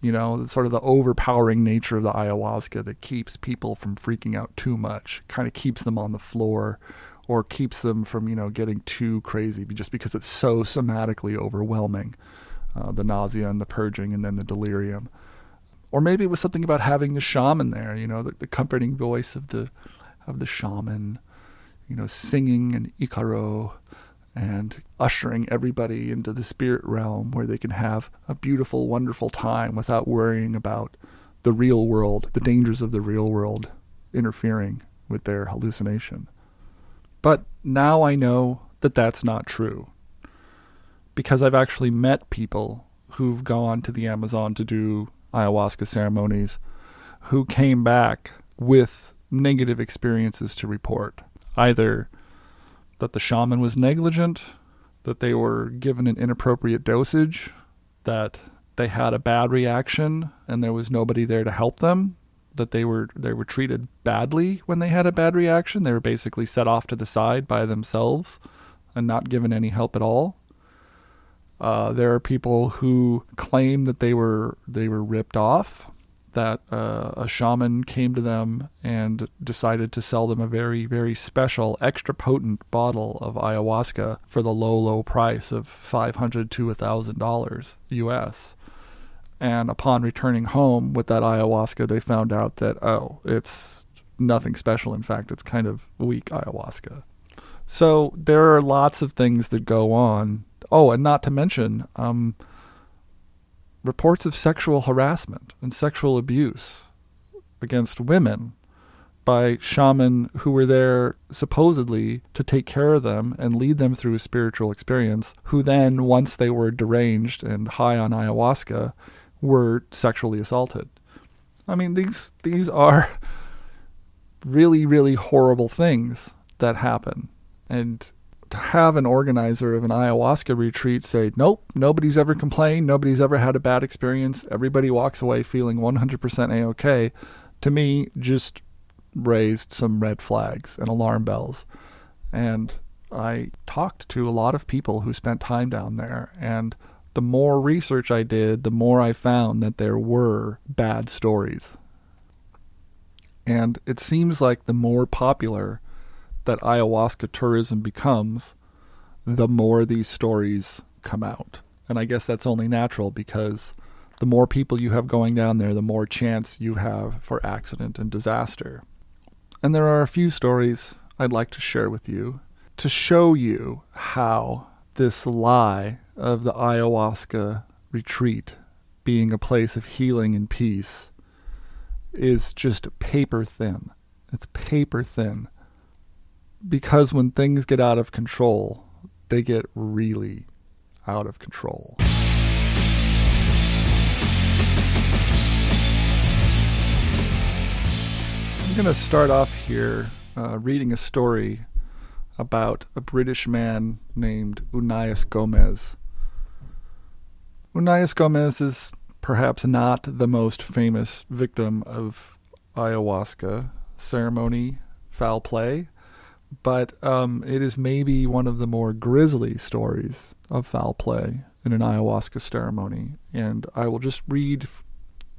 you know, sort of the overpowering nature of the ayahuasca that keeps people from freaking out too much, kind of keeps them on the floor or keeps them from, you know, getting too crazy just because it's so somatically overwhelming. Uh, the nausea and the purging and then the delirium. Or maybe it was something about having the shaman there, you know, the, the comforting voice of the of the shaman you know, singing an Icaro and ushering everybody into the spirit realm where they can have a beautiful, wonderful time without worrying about the real world, the dangers of the real world interfering with their hallucination. But now I know that that's not true. Because I've actually met people who've gone to the Amazon to do ayahuasca ceremonies who came back with negative experiences to report either that the shaman was negligent, that they were given an inappropriate dosage, that they had a bad reaction and there was nobody there to help them, that they were they were treated badly when they had a bad reaction. They were basically set off to the side by themselves and not given any help at all. Uh, there are people who claim that they were they were ripped off, that uh, a shaman came to them and decided to sell them a very very special, extra potent bottle of ayahuasca for the low low price of 500 to a thousand dollars U.S. And upon returning home with that ayahuasca, they found out that oh, it's nothing special. In fact, it's kind of weak ayahuasca. So there are lots of things that go on Oh, and not to mention um, reports of sexual harassment and sexual abuse against women by shaman who were there supposedly to take care of them and lead them through a spiritual experience, who then, once they were deranged and high on ayahuasca, were sexually assaulted. I mean, these these are really, really horrible things that happen. And have an organizer of an ayahuasca retreat say, nope, nobody's ever complained, nobody's ever had a bad experience, everybody walks away feeling 100% A OK, to me just raised some red flags and alarm bells. And I talked to a lot of people who spent time down there, and the more research I did, the more I found that there were bad stories. And it seems like the more popular that ayahuasca tourism becomes, the more these stories come out. And I guess that's only natural because the more people you have going down there, the more chance you have for accident and disaster. And there are a few stories I'd like to share with you to show you how this lie of the ayahuasca retreat being a place of healing and peace is just paper thin. It's paper thin because when things get out of control, they get really out of control. I'm going to start off here uh, reading a story about a British man named Unais Gomez. Unais Gomez is perhaps not the most famous victim of ayahuasca ceremony foul play but um, it is maybe one of the more grisly stories of foul play in an ayahuasca ceremony. And I will just read f-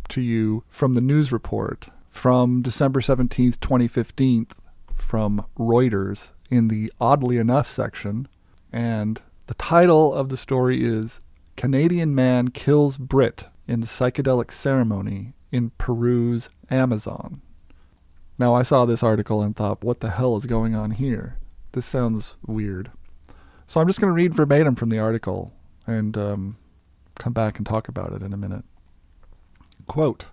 to you from the news report from December 17th, 2015, from Reuters in the oddly enough section. And the title of the story is Canadian Man Kills Brit in Psychedelic Ceremony in Peru's Amazon. Now, I saw this article and thought, what the hell is going on here? This sounds weird. So I'm just going to read verbatim from the article and um, come back and talk about it in a minute. Quote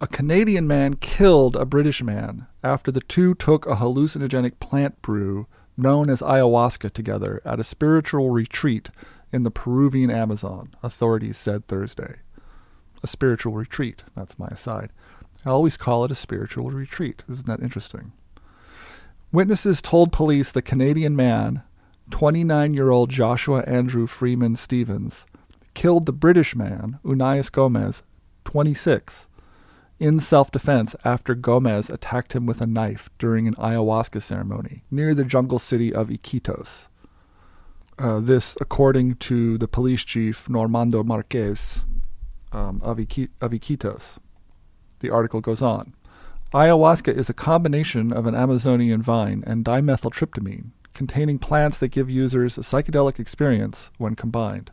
A Canadian man killed a British man after the two took a hallucinogenic plant brew known as ayahuasca together at a spiritual retreat in the Peruvian Amazon, authorities said Thursday. A spiritual retreat, that's my aside. I always call it a spiritual retreat. Isn't that interesting? Witnesses told police the Canadian man, 29 year old Joshua Andrew Freeman Stevens, killed the British man, Unais Gomez, 26, in self defense after Gomez attacked him with a knife during an ayahuasca ceremony near the jungle city of Iquitos. Uh, this, according to the police chief Normando Marquez um, of, of Iquitos. The article goes on. Ayahuasca is a combination of an Amazonian vine and dimethyltryptamine, containing plants that give users a psychedelic experience when combined.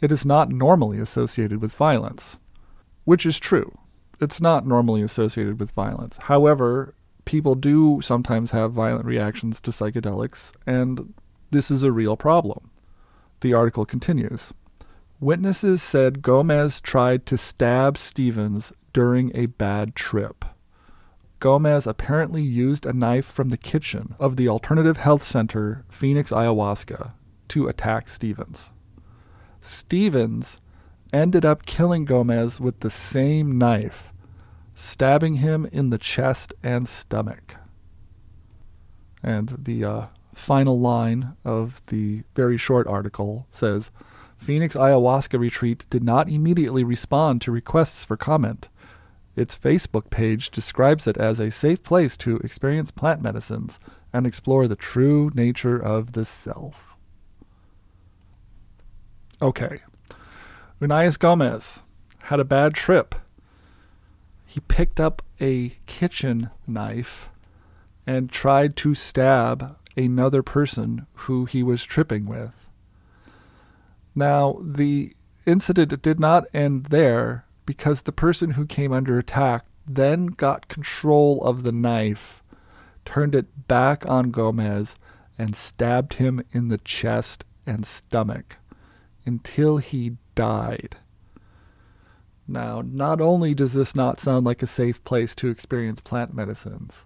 It is not normally associated with violence, which is true. It's not normally associated with violence. However, people do sometimes have violent reactions to psychedelics, and this is a real problem. The article continues. Witnesses said Gomez tried to stab Stevens during a bad trip. Gomez apparently used a knife from the kitchen of the Alternative Health Center, Phoenix Ayahuasca, to attack Stevens. Stevens ended up killing Gomez with the same knife, stabbing him in the chest and stomach. And the uh, final line of the very short article says Phoenix Ayahuasca Retreat did not immediately respond to requests for comment. Its Facebook page describes it as a safe place to experience plant medicines and explore the true nature of the self. Okay. Unais Gomez had a bad trip. He picked up a kitchen knife and tried to stab another person who he was tripping with. Now, the incident did not end there because the person who came under attack then got control of the knife, turned it back on Gomez, and stabbed him in the chest and stomach until he died. Now, not only does this not sound like a safe place to experience plant medicines,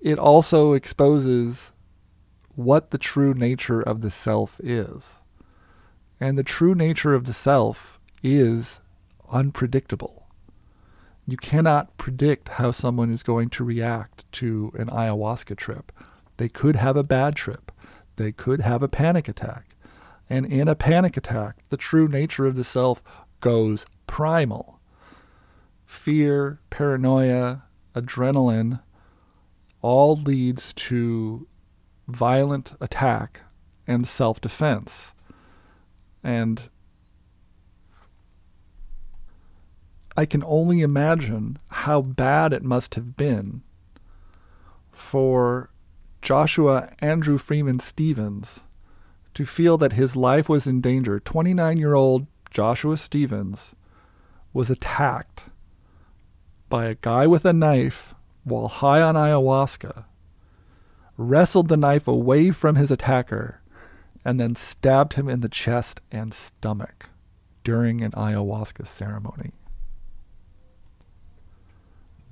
it also exposes what the true nature of the self is. And the true nature of the self is unpredictable. You cannot predict how someone is going to react to an ayahuasca trip. They could have a bad trip. They could have a panic attack. And in a panic attack, the true nature of the self goes primal. Fear, paranoia, adrenaline, all leads to violent attack and self defense. And I can only imagine how bad it must have been for Joshua Andrew Freeman Stevens to feel that his life was in danger. 29 year old Joshua Stevens was attacked by a guy with a knife while high on ayahuasca, wrestled the knife away from his attacker, and then stabbed him in the chest and stomach during an ayahuasca ceremony.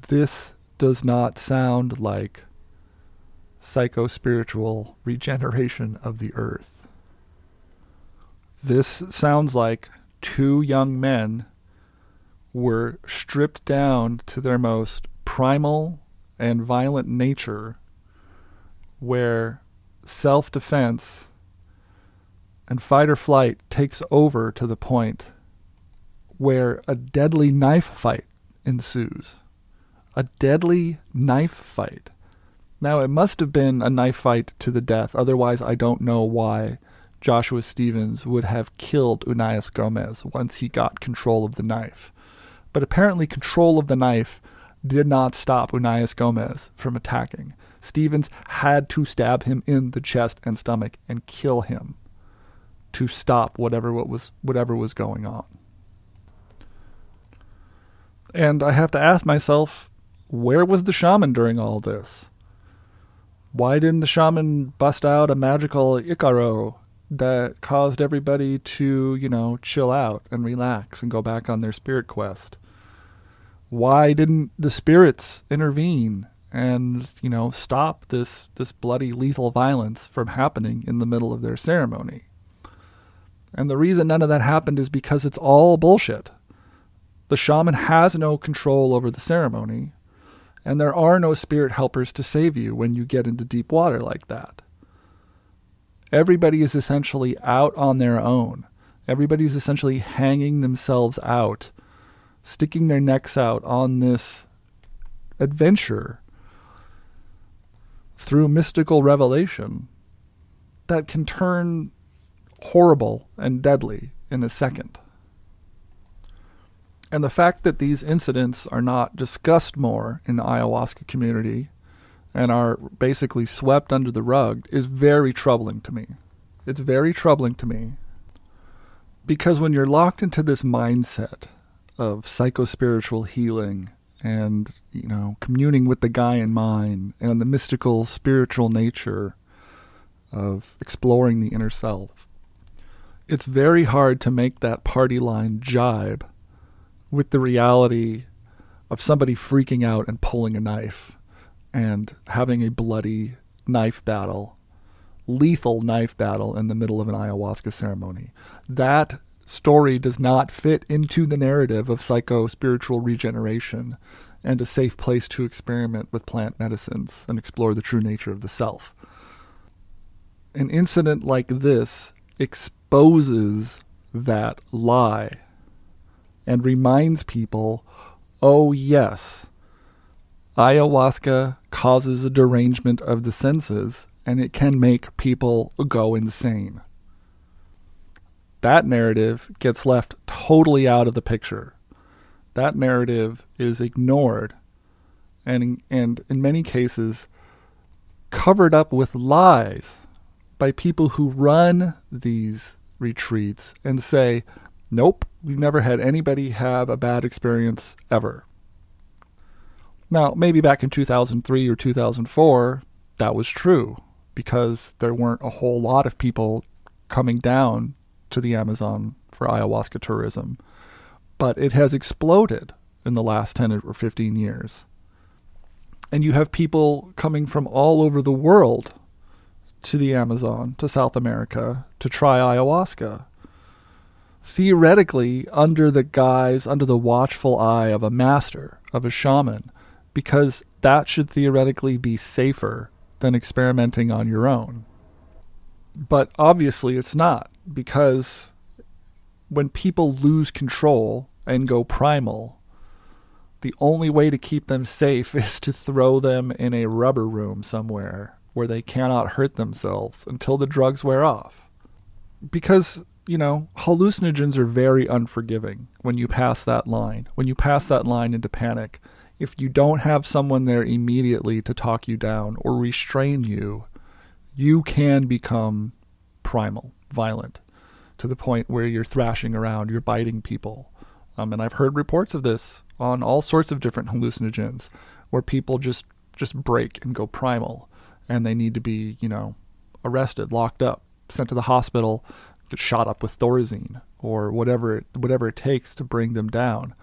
This does not sound like psycho-spiritual regeneration of the earth. This sounds like two young men were stripped down to their most primal and violent nature where self defense and fight or flight takes over to the point where a deadly knife fight ensues. A deadly knife fight. Now, it must have been a knife fight to the death, otherwise, I don't know why Joshua Stevens would have killed Unais Gomez once he got control of the knife. But apparently, control of the knife did not stop Unais Gomez from attacking. Stevens had to stab him in the chest and stomach and kill him to stop whatever what was whatever was going on. And I have to ask myself, where was the shaman during all this? Why didn't the shaman bust out a magical Icaro that caused everybody to, you know, chill out and relax and go back on their spirit quest? why didn't the spirits intervene and you know stop this this bloody lethal violence from happening in the middle of their ceremony and the reason none of that happened is because it's all bullshit the shaman has no control over the ceremony and there are no spirit helpers to save you when you get into deep water like that everybody is essentially out on their own everybody's essentially hanging themselves out sticking their necks out on this adventure through mystical revelation that can turn horrible and deadly in a second. And the fact that these incidents are not discussed more in the ayahuasca community and are basically swept under the rug is very troubling to me. It's very troubling to me because when you're locked into this mindset of psychospiritual healing and you know communing with the guy in mind and the mystical spiritual nature of exploring the inner self it's very hard to make that party line jibe with the reality of somebody freaking out and pulling a knife and having a bloody knife battle lethal knife battle in the middle of an ayahuasca ceremony that story does not fit into the narrative of psycho spiritual regeneration and a safe place to experiment with plant medicines and explore the true nature of the self. An incident like this exposes that lie and reminds people oh, yes, ayahuasca causes a derangement of the senses and it can make people go insane. That narrative gets left totally out of the picture. That narrative is ignored and, and in many cases covered up with lies by people who run these retreats and say, nope, we've never had anybody have a bad experience ever. Now, maybe back in 2003 or 2004, that was true because there weren't a whole lot of people coming down to the Amazon for ayahuasca tourism. But it has exploded in the last 10 or 15 years. And you have people coming from all over the world to the Amazon, to South America, to try ayahuasca. Theoretically, under the guise, under the watchful eye of a master, of a shaman, because that should theoretically be safer than experimenting on your own. But obviously, it's not, because when people lose control and go primal, the only way to keep them safe is to throw them in a rubber room somewhere where they cannot hurt themselves until the drugs wear off. Because, you know, hallucinogens are very unforgiving when you pass that line. When you pass that line into panic, if you don't have someone there immediately to talk you down or restrain you, you can become primal, violent, to the point where you're thrashing around, you're biting people. Um, and I've heard reports of this on all sorts of different hallucinogens, where people just just break and go primal and they need to be, you know, arrested, locked up, sent to the hospital, get shot up with Thorazine or whatever whatever it takes to bring them down.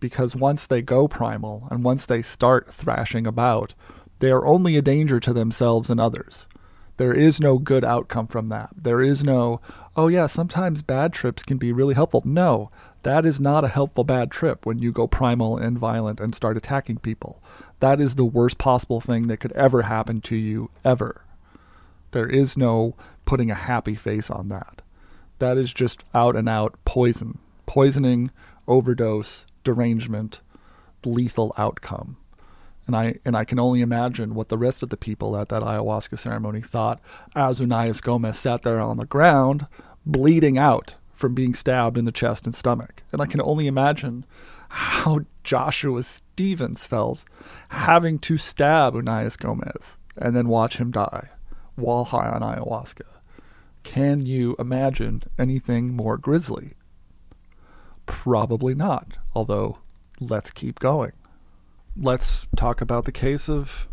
Because once they go primal and once they start thrashing about, they are only a danger to themselves and others. There is no good outcome from that. There is no, oh yeah, sometimes bad trips can be really helpful. No, that is not a helpful bad trip when you go primal and violent and start attacking people. That is the worst possible thing that could ever happen to you, ever. There is no putting a happy face on that. That is just out and out poison. Poisoning, overdose, derangement, lethal outcome. And I and I can only imagine what the rest of the people at that ayahuasca ceremony thought as Unais Gomez sat there on the ground, bleeding out from being stabbed in the chest and stomach. And I can only imagine how Joshua Stevens felt having to stab Unais Gomez and then watch him die while high on ayahuasca. Can you imagine anything more grisly? Probably not, although let's keep going. Let's talk about the case of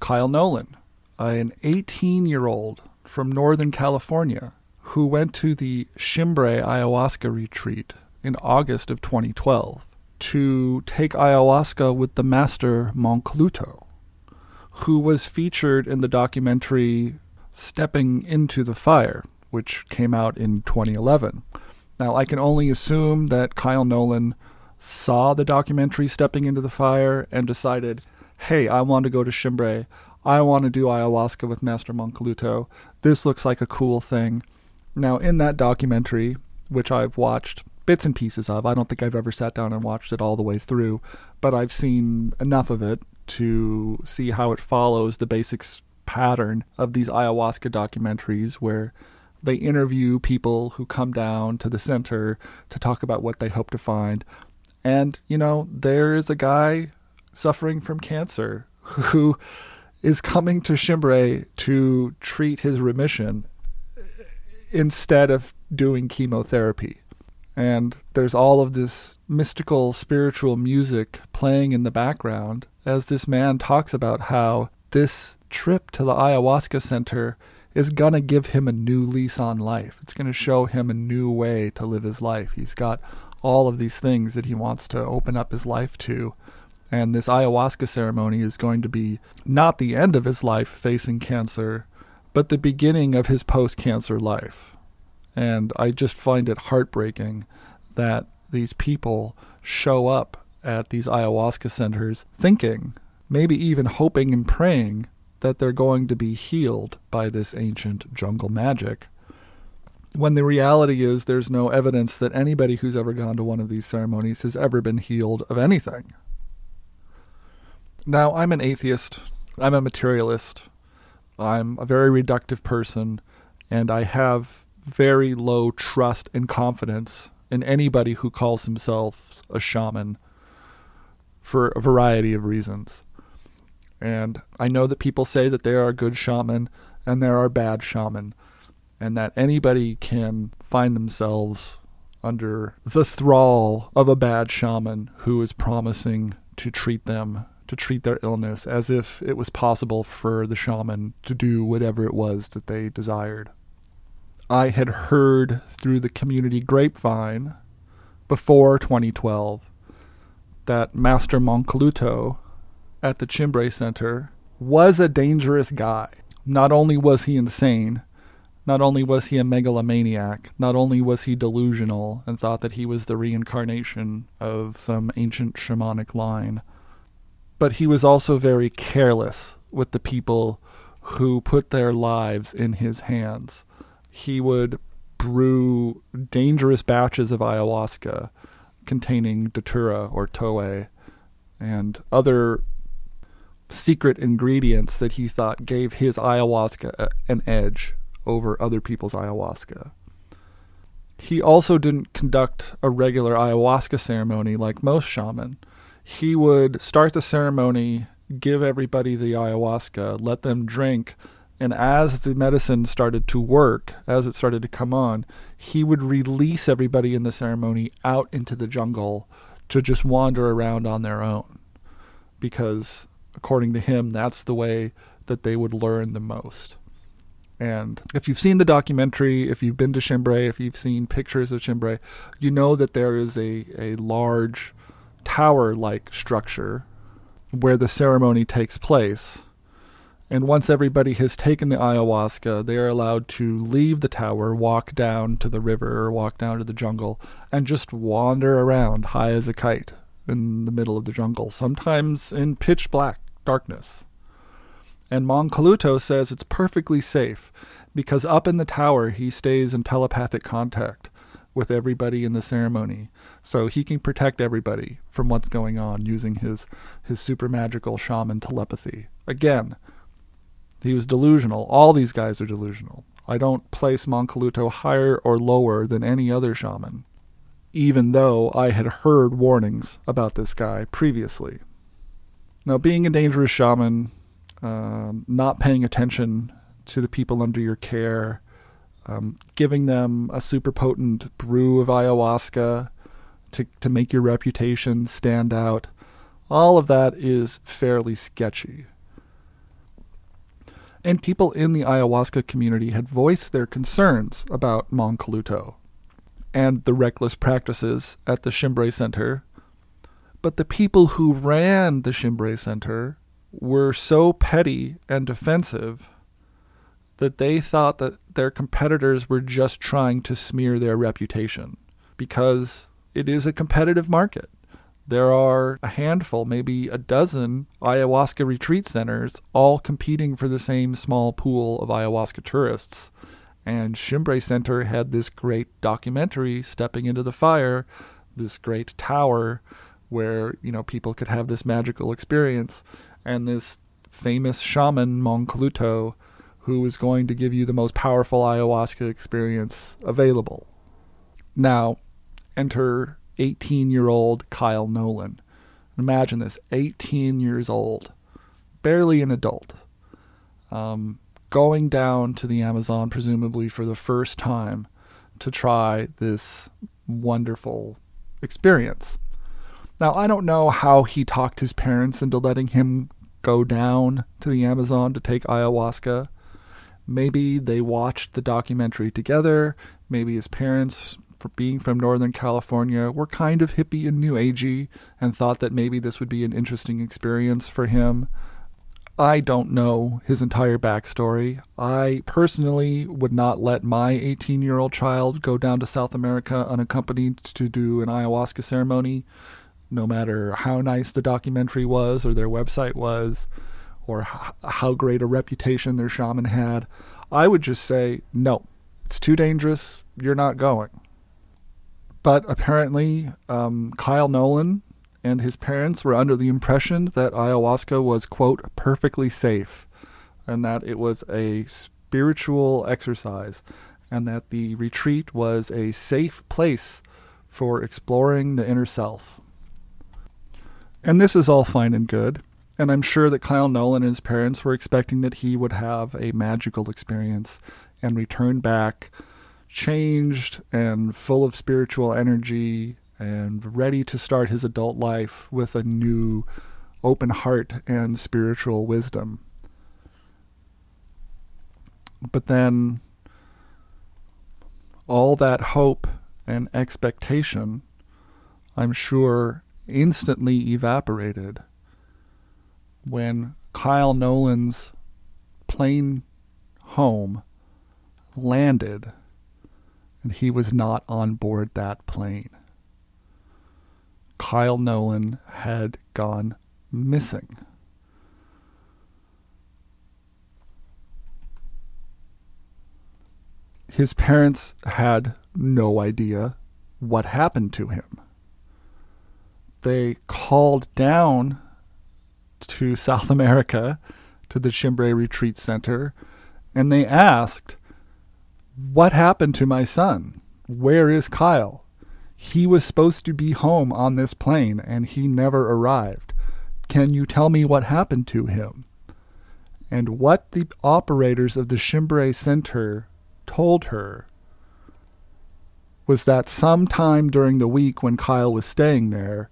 Kyle Nolan, an 18 year old from Northern California who went to the Shimbre ayahuasca retreat in August of 2012 to take ayahuasca with the master Mancoluto, who was featured in the documentary Stepping into the Fire, which came out in 2011. Now, I can only assume that Kyle Nolan saw the documentary Stepping into the Fire and decided, hey, I want to go to Chimbre. I want to do ayahuasca with Master Mancoluto. This looks like a cool thing. Now, in that documentary, which I've watched bits and pieces of. I don't think I've ever sat down and watched it all the way through, but I've seen enough of it to see how it follows the basics pattern of these ayahuasca documentaries where they interview people who come down to the center to talk about what they hope to find. And, you know, there is a guy suffering from cancer who is coming to Chimbre to treat his remission instead of doing chemotherapy and there's all of this mystical spiritual music playing in the background as this man talks about how this trip to the ayahuasca center is going to give him a new lease on life. It's going to show him a new way to live his life. He's got all of these things that he wants to open up his life to. And this ayahuasca ceremony is going to be not the end of his life facing cancer, but the beginning of his post cancer life. And I just find it heartbreaking that these people show up at these ayahuasca centers thinking, maybe even hoping and praying that they're going to be healed by this ancient jungle magic. When the reality is, there's no evidence that anybody who's ever gone to one of these ceremonies has ever been healed of anything. Now, I'm an atheist, I'm a materialist, I'm a very reductive person, and I have very low trust and confidence in anybody who calls themselves a shaman for a variety of reasons. And I know that people say that there are good shaman and there are bad shaman, and that anybody can find themselves under the thrall of a bad shaman who is promising to treat them, to treat their illness, as if it was possible for the shaman to do whatever it was that they desired. I had heard through the community grapevine before 2012 that Master Mancoluto at the Chimbre Center was a dangerous guy. Not only was he insane, not only was he a megalomaniac, not only was he delusional and thought that he was the reincarnation of some ancient shamanic line, but he was also very careless with the people who put their lives in his hands. He would brew dangerous batches of ayahuasca containing datura or toe and other secret ingredients that he thought gave his ayahuasca an edge over other people's ayahuasca. He also didn't conduct a regular ayahuasca ceremony like most shaman. He would start the ceremony, give everybody the ayahuasca, let them drink, and as the medicine started to work, as it started to come on, he would release everybody in the ceremony out into the jungle to just wander around on their own. Because according to him, that's the way that they would learn the most. And if you've seen the documentary, if you've been to Chimbre, if you've seen pictures of Chimbre, you know that there is a, a large tower like structure where the ceremony takes place. And once everybody has taken the ayahuasca, they are allowed to leave the tower, walk down to the river or walk down to the jungle, and just wander around high as a kite in the middle of the jungle, sometimes in pitch black darkness. And Mancoluto says it's perfectly safe because up in the tower he stays in telepathic contact with everybody in the ceremony. So he can protect everybody from what's going on using his, his super magical shaman telepathy. Again, he was delusional. All these guys are delusional. I don't place Mancoluto higher or lower than any other shaman, even though I had heard warnings about this guy previously. Now, being a dangerous shaman, um, not paying attention to the people under your care, um, giving them a super potent brew of ayahuasca to, to make your reputation stand out, all of that is fairly sketchy. And people in the ayahuasca community had voiced their concerns about Mancoluto and the reckless practices at the Chimbre Center. But the people who ran the Chimbre Center were so petty and defensive that they thought that their competitors were just trying to smear their reputation because it is a competitive market. There are a handful, maybe a dozen ayahuasca retreat centers, all competing for the same small pool of ayahuasca tourists. And Chimbre Center had this great documentary, Stepping into the Fire, this great tower where, you know, people could have this magical experience. And this famous shaman, Mancoluto, who is going to give you the most powerful ayahuasca experience available. Now, enter 18 year old Kyle Nolan. Imagine this 18 years old, barely an adult, um, going down to the Amazon, presumably for the first time, to try this wonderful experience. Now, I don't know how he talked his parents into letting him go down to the Amazon to take ayahuasca. Maybe they watched the documentary together. Maybe his parents for being from Northern California were kind of hippie and new agey and thought that maybe this would be an interesting experience for him. I don't know his entire backstory. I personally would not let my 18 year old child go down to South America unaccompanied to do an ayahuasca ceremony. No matter how nice the documentary was or their website was or h- how great a reputation their shaman had. I would just say, no, it's too dangerous. You're not going. But apparently, um, Kyle Nolan and his parents were under the impression that ayahuasca was, quote, perfectly safe and that it was a spiritual exercise and that the retreat was a safe place for exploring the inner self. And this is all fine and good, and I'm sure that Kyle Nolan and his parents were expecting that he would have a magical experience and return back changed and full of spiritual energy and ready to start his adult life with a new open heart and spiritual wisdom. But then all that hope and expectation, I'm sure, instantly evaporated when Kyle Nolan's plane home landed and he was not on board that plane. Kyle Nolan had gone missing. His parents had no idea what happened to him. They called down to South America to the Chimbre Retreat Center and they asked, What happened to my son? Where is Kyle? He was supposed to be home on this plane and he never arrived. Can you tell me what happened to him? And what the operators of the Chimbre Center told her was that sometime during the week when Kyle was staying there,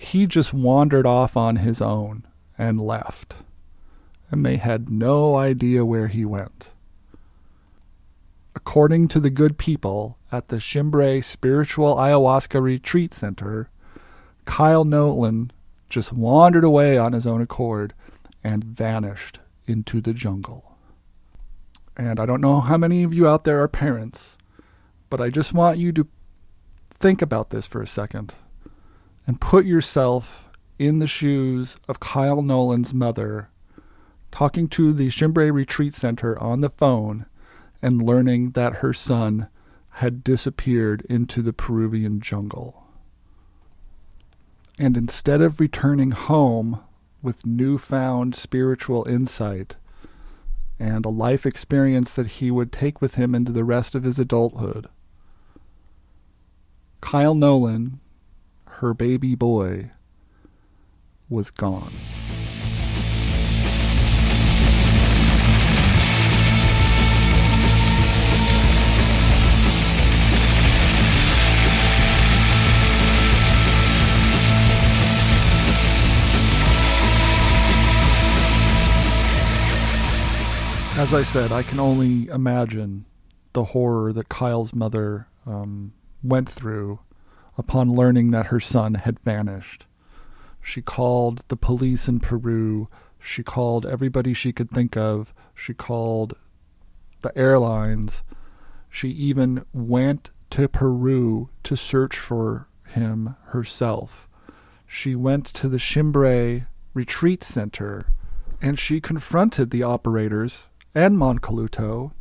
he just wandered off on his own and left. And they had no idea where he went. According to the good people at the Chimbre Spiritual Ayahuasca Retreat Center, Kyle Nolan just wandered away on his own accord and vanished into the jungle. And I don't know how many of you out there are parents, but I just want you to think about this for a second and put yourself in the shoes of Kyle Nolan's mother talking to the Chimbre Retreat Center on the phone and learning that her son had disappeared into the Peruvian jungle. And instead of returning home with newfound spiritual insight, and a life experience that he would take with him into the rest of his adulthood. Kyle Nolan, her baby boy, was gone. As I said, I can only imagine the horror that Kyle's mother um, went through upon learning that her son had vanished. She called the police in Peru. She called everybody she could think of. She called the airlines. She even went to Peru to search for him herself. She went to the Chimbre retreat center and she confronted the operators and Mancoluto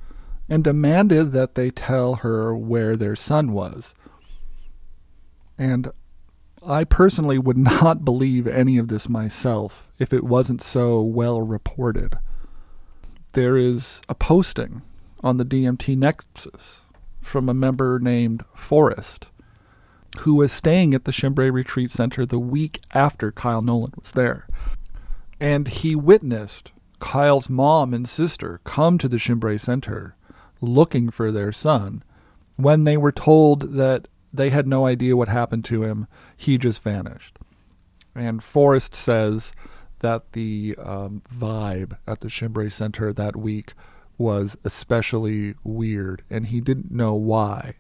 and demanded that they tell her where their son was. And I personally would not believe any of this myself if it wasn't so well reported. There is a posting on the DMT Nexus from a member named Forrest, who was staying at the Chimbre Retreat Center the week after Kyle Nolan was there. And he witnessed Kyle's mom and sister come to the Chimbre Center looking for their son when they were told that they had no idea what happened to him. He just vanished. And Forrest says that the um, vibe at the Chimbre Center that week was especially weird, and he didn't know why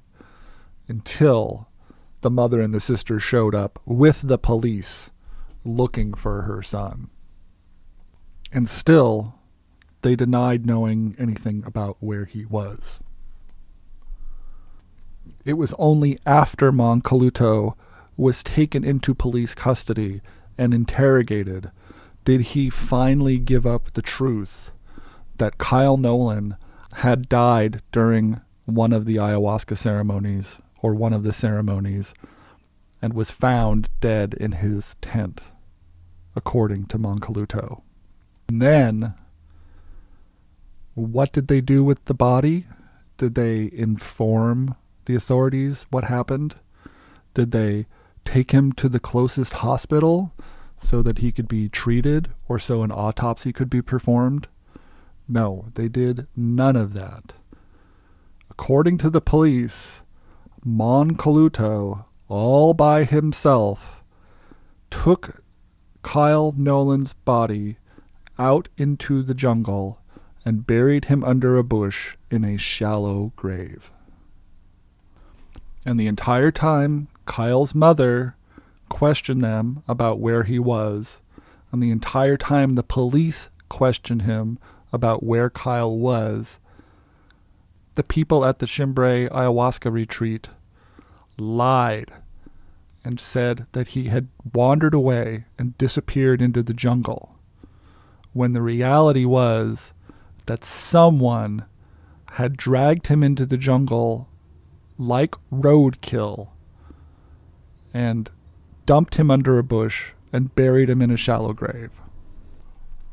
until the mother and the sister showed up with the police looking for her son. And still, they denied knowing anything about where he was. It was only after Mancoluto was taken into police custody and interrogated, did he finally give up the truth that Kyle Nolan had died during one of the ayahuasca ceremonies or one of the ceremonies and was found dead in his tent, according to Mancoluto. And then, what did they do with the body? Did they inform the authorities what happened? Did they take him to the closest hospital so that he could be treated or so an autopsy could be performed? No, they did none of that. According to the police, Mancoluto, all by himself, took Kyle Nolan's body out into the jungle and buried him under a bush in a shallow grave. And the entire time, Kyle's mother questioned them about where he was. And the entire time, the police questioned him about where Kyle was. The people at the Chimbre ayahuasca retreat lied and said that he had wandered away and disappeared into the jungle, when the reality was that someone had dragged him into the jungle like roadkill and dumped him under a bush and buried him in a shallow grave.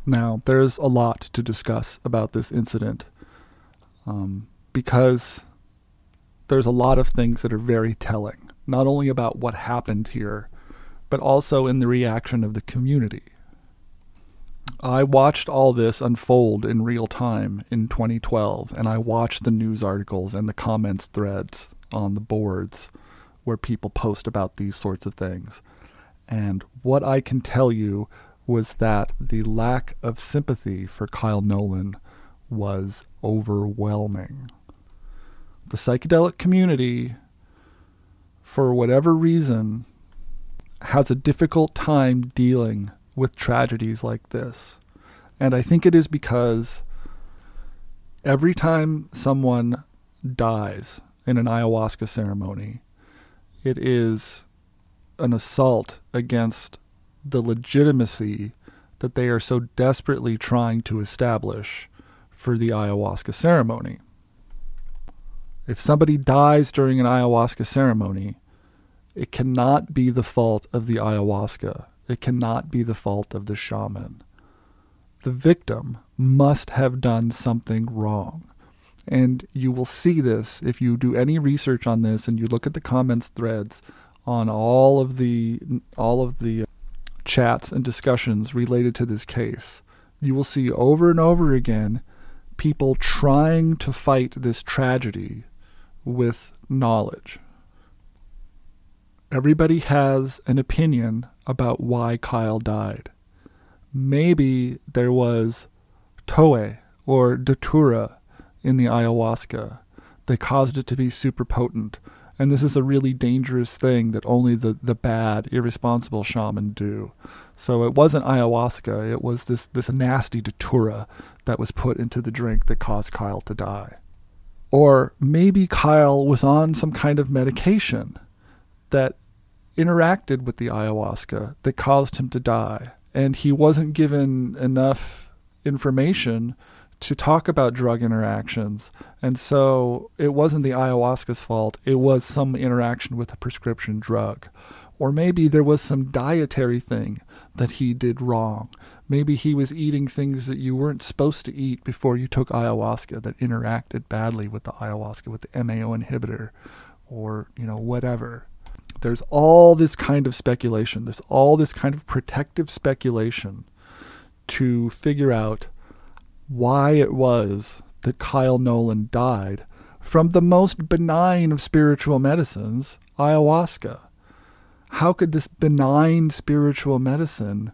Now, there's a lot to discuss about this incident um, because there's a lot of things that are very telling, not only about what happened here, but also in the reaction of the community. I watched all this unfold in real time in 2012, and I watched the news articles and the comments threads on the boards where people post about these sorts of things. And what I can tell you was that the lack of sympathy for Kyle Nolan was overwhelming. The psychedelic community, for whatever reason, has a difficult time dealing with tragedies like this. And I think it is because every time someone dies in an ayahuasca ceremony, it is an assault against the legitimacy that they are so desperately trying to establish for the ayahuasca ceremony. If somebody dies during an ayahuasca ceremony, it cannot be the fault of the ayahuasca. It cannot be the fault of the shaman. The victim must have done something wrong. And you will see this if you do any research on this and you look at the comments threads on all of the all of the uh, chats and discussions related to this case. You will see over and over again people trying to fight this tragedy with knowledge. Everybody has an opinion about why Kyle died. Maybe there was Toe or Datura in the ayahuasca They caused it to be super potent. And this is a really dangerous thing that only the, the bad, irresponsible shaman do. So it wasn't ayahuasca, it was this, this nasty datura that was put into the drink that caused Kyle to die. Or maybe Kyle was on some kind of medication that interacted with the ayahuasca that caused him to die. And he wasn't given enough information to talk about drug interactions. And so it wasn't the ayahuasca's fault, it was some interaction with a prescription drug. Or maybe there was some dietary thing that he did wrong. Maybe he was eating things that you weren't supposed to eat before you took ayahuasca that interacted badly with the ayahuasca, with the MAO inhibitor, or, you know, whatever. There's all this kind of speculation. There's all this kind of protective speculation to figure out why it was that Kyle Nolan died from the most benign of spiritual medicines, ayahuasca. How could this benign spiritual medicine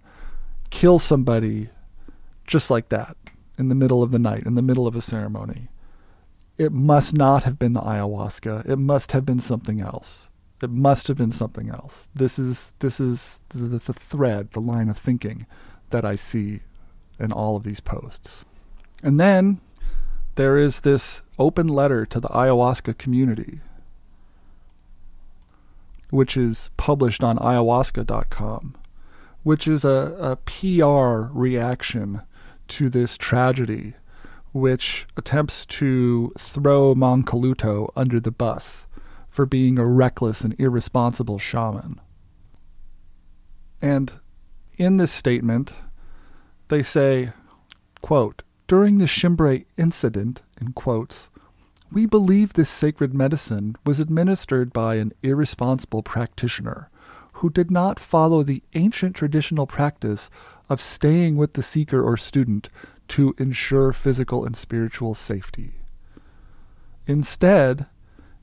kill somebody just like that in the middle of the night, in the middle of a ceremony? It must not have been the ayahuasca. It must have been something else. It must have been something else. This is this is the, the thread, the line of thinking that I see in all of these posts. And then there is this open letter to the ayahuasca community which is published on ayahuasca.com, which is a, a PR reaction to this tragedy, which attempts to throw Mancoluto under the bus for being a reckless and irresponsible shaman. And in this statement, they say, quote, during the Chimbre incident, in quotes, we believe this sacred medicine was administered by an irresponsible practitioner who did not follow the ancient traditional practice of staying with the seeker or student to ensure physical and spiritual safety. Instead,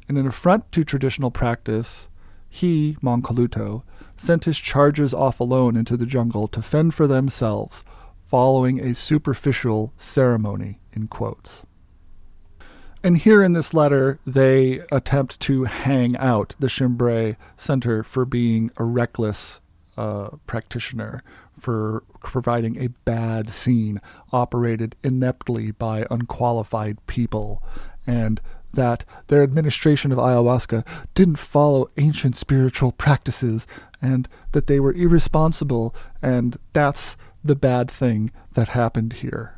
in an affront to traditional practice, he, Mancoluto, sent his charges off alone into the jungle to fend for themselves, following a superficial ceremony, in quotes. And here in this letter, they attempt to hang out the Chimbre Center for being a reckless uh, practitioner, for providing a bad scene operated ineptly by unqualified people, and that their administration of ayahuasca didn't follow ancient spiritual practices, and that they were irresponsible, and that's the bad thing that happened here.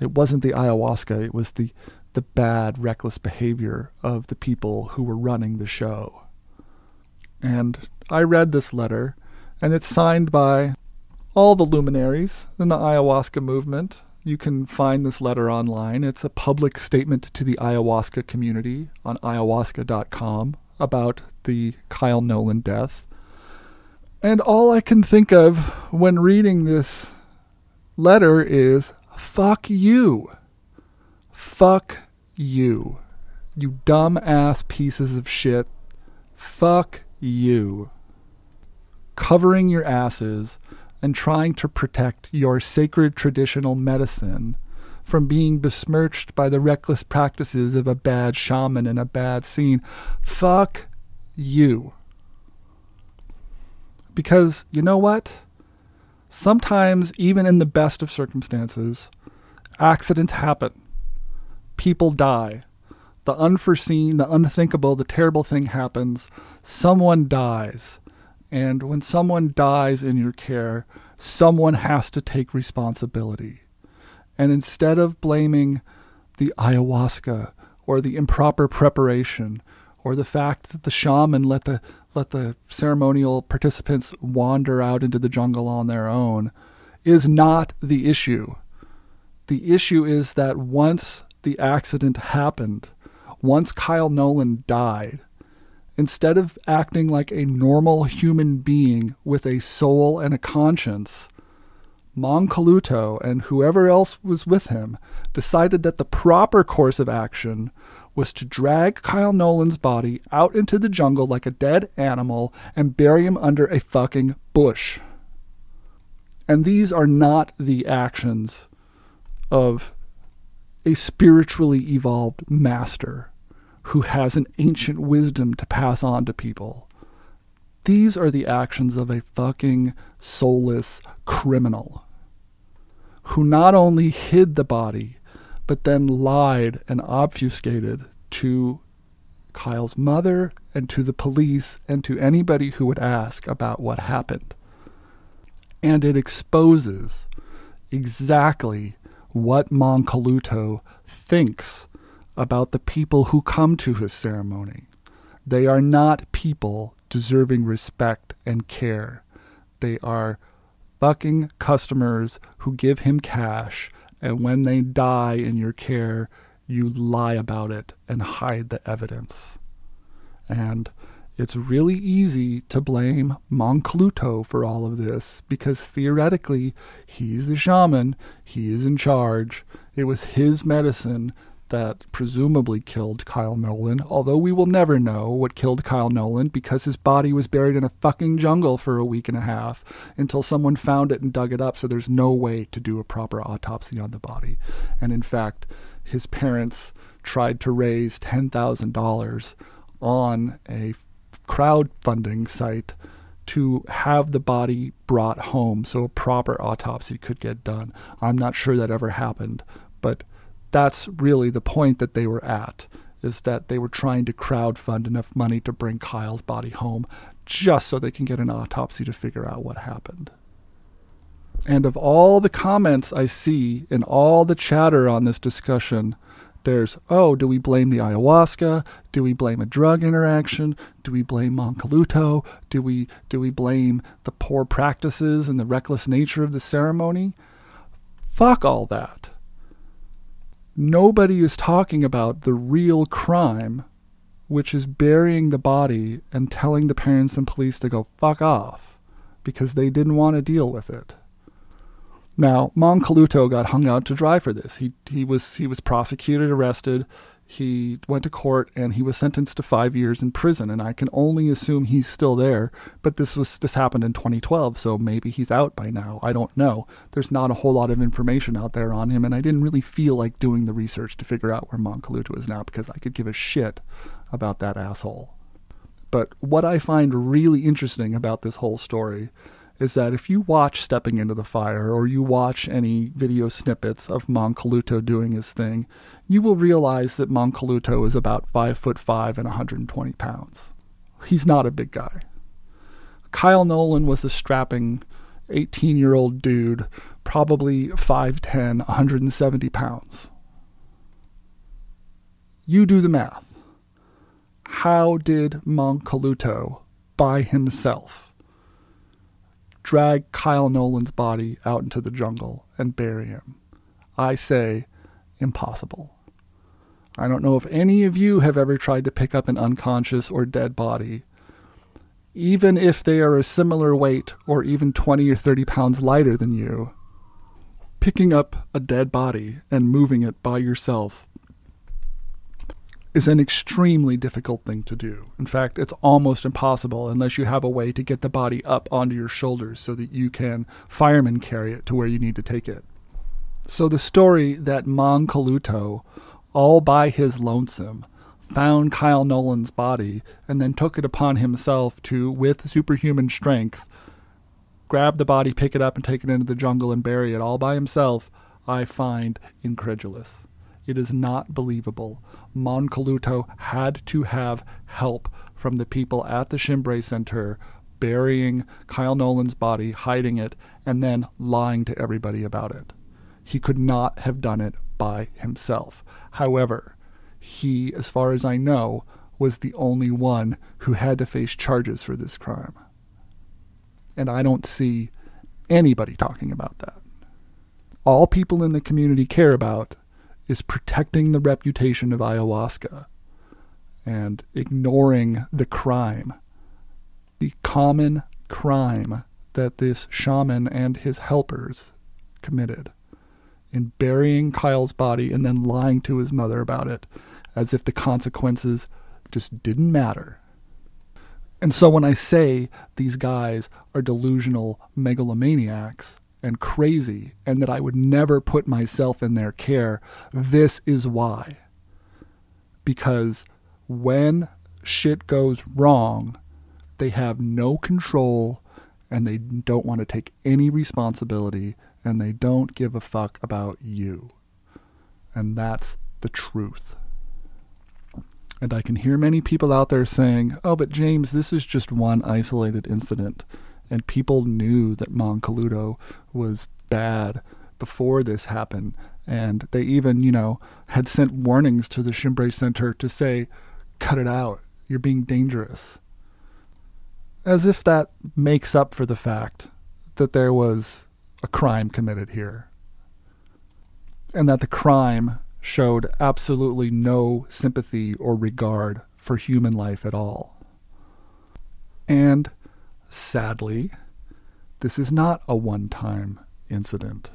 It wasn't the ayahuasca, it was the the bad, reckless behavior of the people who were running the show. And I read this letter, and it's signed by all the luminaries in the ayahuasca movement. You can find this letter online. It's a public statement to the ayahuasca community on ayahuasca.com about the Kyle Nolan death. And all I can think of when reading this letter is fuck you. Fuck you. You dumb ass pieces of shit. Fuck you. Covering your asses and trying to protect your sacred traditional medicine from being besmirched by the reckless practices of a bad shaman in a bad scene. Fuck you. Because you know what? Sometimes, even in the best of circumstances, accidents happen. People die. The unforeseen, the unthinkable, the terrible thing happens. Someone dies. And when someone dies in your care, someone has to take responsibility. And instead of blaming the ayahuasca or the improper preparation or the fact that the shaman let the let the ceremonial participants wander out into the jungle on their own is not the issue. The issue is that once the accident happened, once Kyle Nolan died, instead of acting like a normal human being with a soul and a conscience, Mancoluto and whoever else was with him decided that the proper course of action was to drag Kyle Nolan's body out into the jungle like a dead animal and bury him under a fucking bush. And these are not the actions of a spiritually evolved master who has an ancient wisdom to pass on to people. These are the actions of a fucking soulless criminal who not only hid the body but then lied and obfuscated to Kyle's mother and to the police and to anybody who would ask about what happened. And it exposes exactly what Mancoluto thinks about the people who come to his ceremony. They are not people deserving respect and care. They are fucking customers who give him cash and when they die in your care, you lie about it and hide the evidence. And it's really easy to blame Mancoluto for all of this because theoretically he's the shaman, he is in charge. It was his medicine that presumably killed Kyle Nolan, although we will never know what killed Kyle Nolan because his body was buried in a fucking jungle for a week and a half until someone found it and dug it up, so there's no way to do a proper autopsy on the body. And in fact, his parents tried to raise $10,000 on a crowdfunding site to have the body brought home so a proper autopsy could get done. I'm not sure that ever happened, but that's really the point that they were at is that they were trying to crowdfund enough money to bring Kyle's body home just so they can get an autopsy to figure out what happened. And of all the comments I see in all the chatter on this discussion, there's, oh, do we blame the ayahuasca? Do we blame a drug interaction? Do we blame Mancoluto? Do we do we blame the poor practices and the reckless nature of the ceremony? Fuck all that. Nobody is talking about the real crime, which is burying the body and telling the parents and police to go fuck off because they didn't want to deal with it. Now, Mancoluto got hung out to dry for this. He he was he was prosecuted, arrested, he went to court, and he was sentenced to five years in prison. And I can only assume he's still there. But this was this happened in 2012, so maybe he's out by now. I don't know. There's not a whole lot of information out there on him, and I didn't really feel like doing the research to figure out where Mancoluto is now because I could give a shit about that asshole. But what I find really interesting about this whole story is that if you watch Stepping into the Fire or you watch any video snippets of Mancoluto doing his thing, you will realize that Mancoluto is about five foot five and 120 pounds. He's not a big guy. Kyle Nolan was a strapping 18 year old dude, probably 5'10, 170 pounds. You do the math. How did Mancoluto by himself drag Kyle Nolan's body out into the jungle and bury him. I say, impossible. I don't know if any of you have ever tried to pick up an unconscious or dead body. Even if they are a similar weight or even 20 or 30 pounds lighter than you, picking up a dead body and moving it by yourself is an extremely difficult thing to do. In fact, it's almost impossible unless you have a way to get the body up onto your shoulders so that you can fireman carry it to where you need to take it. So the story that Mancoluto, all by his lonesome, found Kyle Nolan's body and then took it upon himself to, with superhuman strength, grab the body, pick it up, and take it into the jungle and bury it all by himself, I find incredulous. It is not believable. Mancoluto had to have help from the people at the Chimbre Center burying Kyle Nolan's body, hiding it, and then lying to everybody about it. He could not have done it by himself. However, he, as far as I know, was the only one who had to face charges for this crime. And I don't see anybody talking about that. All people in the community care about is protecting the reputation of ayahuasca and ignoring the crime, the common crime that this shaman and his helpers committed in burying Kyle's body and then lying to his mother about it as if the consequences just didn't matter. And so when I say these guys are delusional megalomaniacs, and crazy and that I would never put myself in their care. This is why. Because when shit goes wrong, they have no control and they don't want to take any responsibility and they don't give a fuck about you. And that's the truth. And I can hear many people out there saying, oh, but James, this is just one isolated incident and people knew that Mancoluto was bad before this happened. And they even, you know, had sent warnings to the Chimbre Center to say, cut it out. You're being dangerous. As if that makes up for the fact that there was a crime committed here. And that the crime showed absolutely no sympathy or regard for human life at all. And Sadly, this is not a one time incident.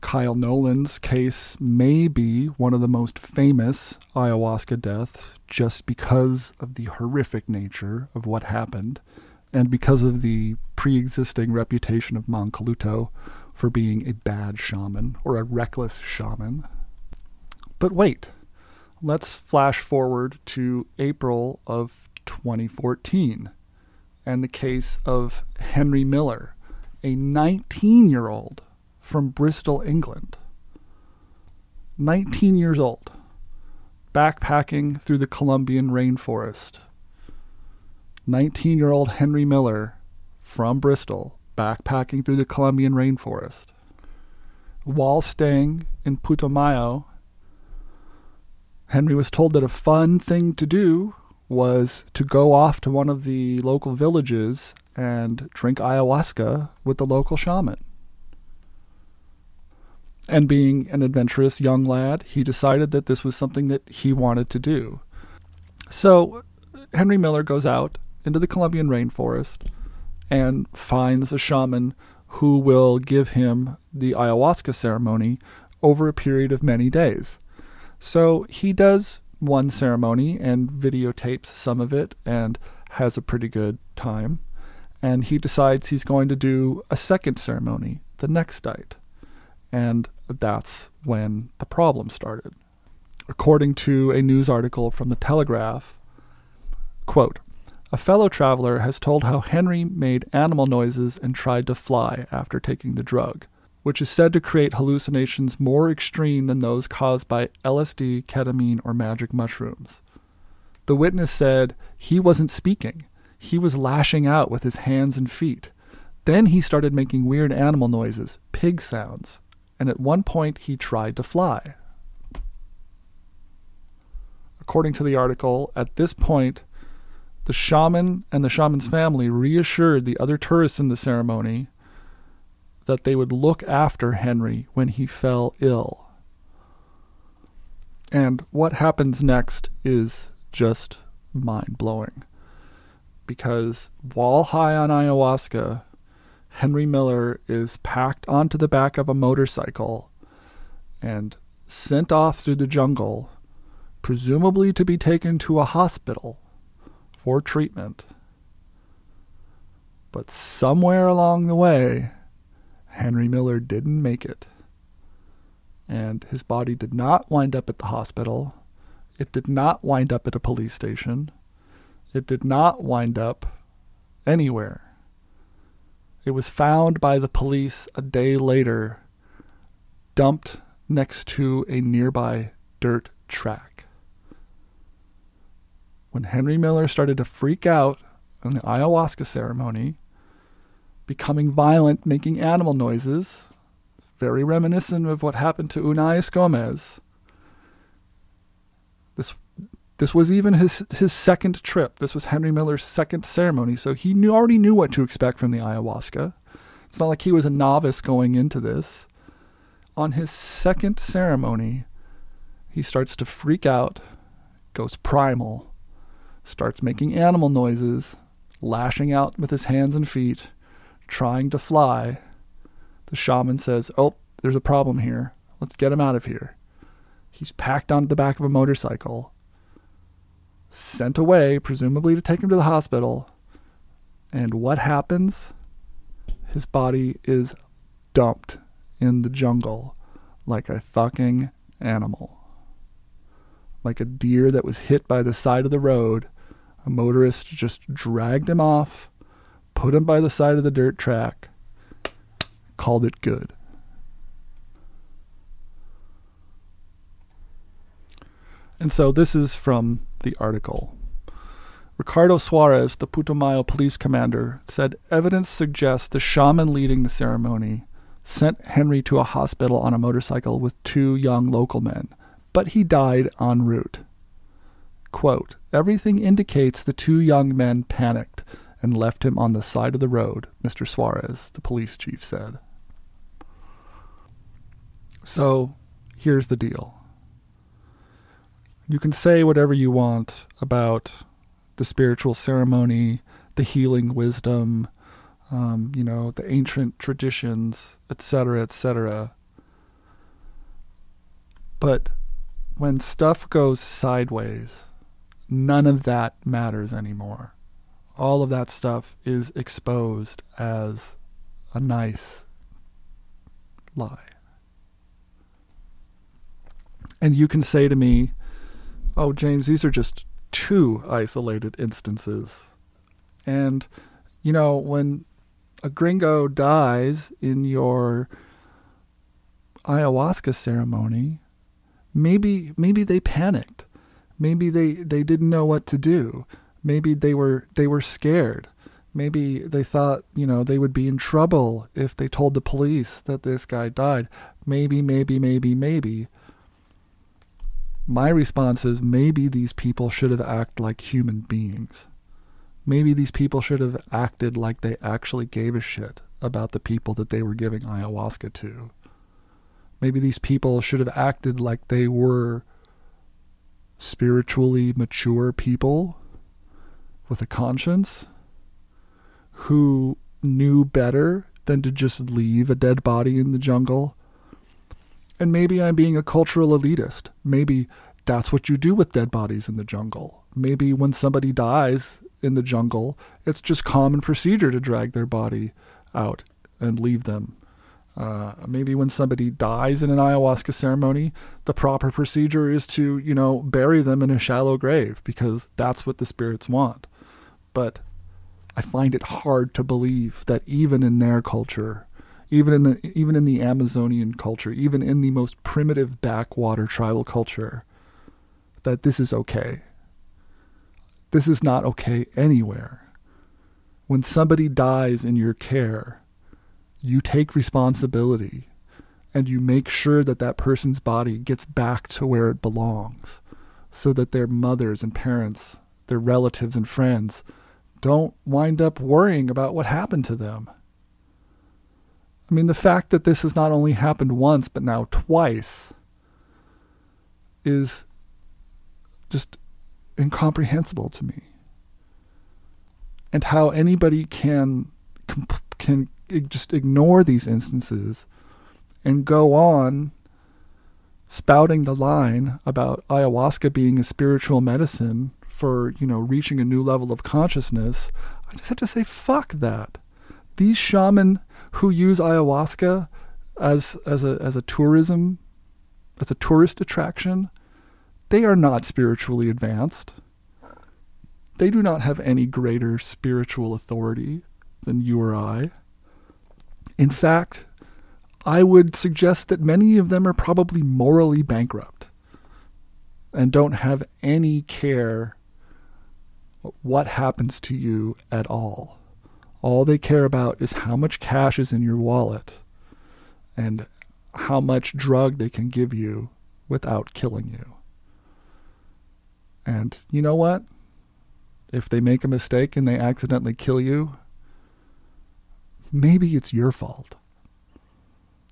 Kyle Nolan's case may be one of the most famous ayahuasca deaths just because of the horrific nature of what happened and because of the pre existing reputation of Mancoluto for being a bad shaman or a reckless shaman. But wait, let's flash forward to April of 2014 and the case of Henry Miller, a 19 year old from Bristol, England. 19 years old, backpacking through the Colombian rainforest. 19 year old Henry Miller from Bristol backpacking through the Colombian rainforest. While staying in Putumayo, Henry was told that a fun thing to do was to go off to one of the local villages and drink ayahuasca with the local shaman. And being an adventurous young lad, he decided that this was something that he wanted to do. So Henry Miller goes out into the Colombian rainforest and finds a shaman who will give him the ayahuasca ceremony over a period of many days. So he does one ceremony and videotapes some of it and has a pretty good time. And he decides he's going to do a second ceremony the next night. And that's when the problem started. According to a news article from the Telegraph, quote, a fellow traveler has told how Henry made animal noises and tried to fly after taking the drug, which is said to create hallucinations more extreme than those caused by LSD, ketamine, or magic mushrooms. The witness said he wasn't speaking, he was lashing out with his hands and feet. Then he started making weird animal noises, pig sounds, and at one point he tried to fly. According to the article, at this point, the shaman and the shaman's family reassured the other tourists in the ceremony that they would look after Henry when he fell ill. And what happens next is just mind blowing. Because while high on ayahuasca, Henry Miller is packed onto the back of a motorcycle and sent off through the jungle, presumably to be taken to a hospital for treatment. But somewhere along the way, Henry Miller didn't make it. And his body did not wind up at the hospital. It did not wind up at a police station. It did not wind up anywhere. It was found by the police a day later, dumped next to a nearby dirt track when Henry Miller started to freak out in the ayahuasca ceremony, becoming violent, making animal noises, very reminiscent of what happened to Unais Gomez. This this was even his his second trip. This was Henry Miller's second ceremony, so he knew, already knew what to expect from the ayahuasca. It's not like he was a novice going into this. On his second ceremony, he starts to freak out, goes primal, starts making animal noises, lashing out with his hands and feet, trying to fly. The shaman says, Oh, there's a problem here. Let's get him out of here. He's packed onto the back of a motorcycle, sent away, presumably to take him to the hospital. And what happens? His body is dumped in the jungle like a fucking animal. Like a deer that was hit by the side of the road a motorist just dragged him off, put him by the side of the dirt track, called it good. And so this is from the article. Ricardo Suarez, the Putumayo police commander, said evidence suggests the shaman leading the ceremony sent Henry to a hospital on a motorcycle with two young local men, but he died en route. Quote, Everything indicates the two young men panicked and left him on the side of the road, Mr. Suarez, the police chief said. So, here's the deal. You can say whatever you want about the spiritual ceremony, the healing wisdom, um, you know, the ancient traditions, etc., etc. But when stuff goes sideways, none of that matters anymore. All of that stuff is exposed as a nice lie. And you can say to me, oh, James, these are just two isolated instances. And, you know, when a gringo dies in your ayahuasca ceremony, maybe maybe they panicked Maybe they, they didn't know what to do. Maybe they were they were scared. Maybe they thought, you know, they would be in trouble if they told the police that this guy died. Maybe, maybe, maybe, maybe. My response is maybe these people should have acted like human beings. Maybe these people should have acted like they actually gave a shit about the people that they were giving ayahuasca to. Maybe these people should have acted like they were spiritually mature people with a conscience who knew better than to just leave a dead body in the jungle. And maybe I'm being a cultural elitist. Maybe that's what you do with dead bodies in the jungle. Maybe when somebody dies in the jungle, it's just common procedure to drag their body out and leave them. Uh, maybe when somebody dies in an ayahuasca ceremony, the proper procedure is to, you know, bury them in a shallow grave because that's what the spirits want. But I find it hard to believe that even in their culture, even in the, even in the Amazonian culture, even in the most primitive backwater tribal culture, that this is okay. This is not okay anywhere. When somebody dies in your care, you take responsibility and you make sure that that person's body gets back to where it belongs so that their mothers and parents, their relatives and friends don't wind up worrying about what happened to them. I mean, the fact that this has not only happened once, but now twice is just incomprehensible to me. And how anybody can can just ignore these instances and go on spouting the line about ayahuasca being a spiritual medicine for, you know, reaching a new level of consciousness, I just have to say fuck that. These shaman who use ayahuasca as as a as a tourism as a tourist attraction they are not spiritually advanced. They do not have any greater spiritual authority than you or I. In fact, I would suggest that many of them are probably morally bankrupt and don't have any care what happens to you at all. All they care about is how much cash is in your wallet and how much drug they can give you without killing you. And you know what? If they make a mistake and they accidentally kill you, maybe it's your fault.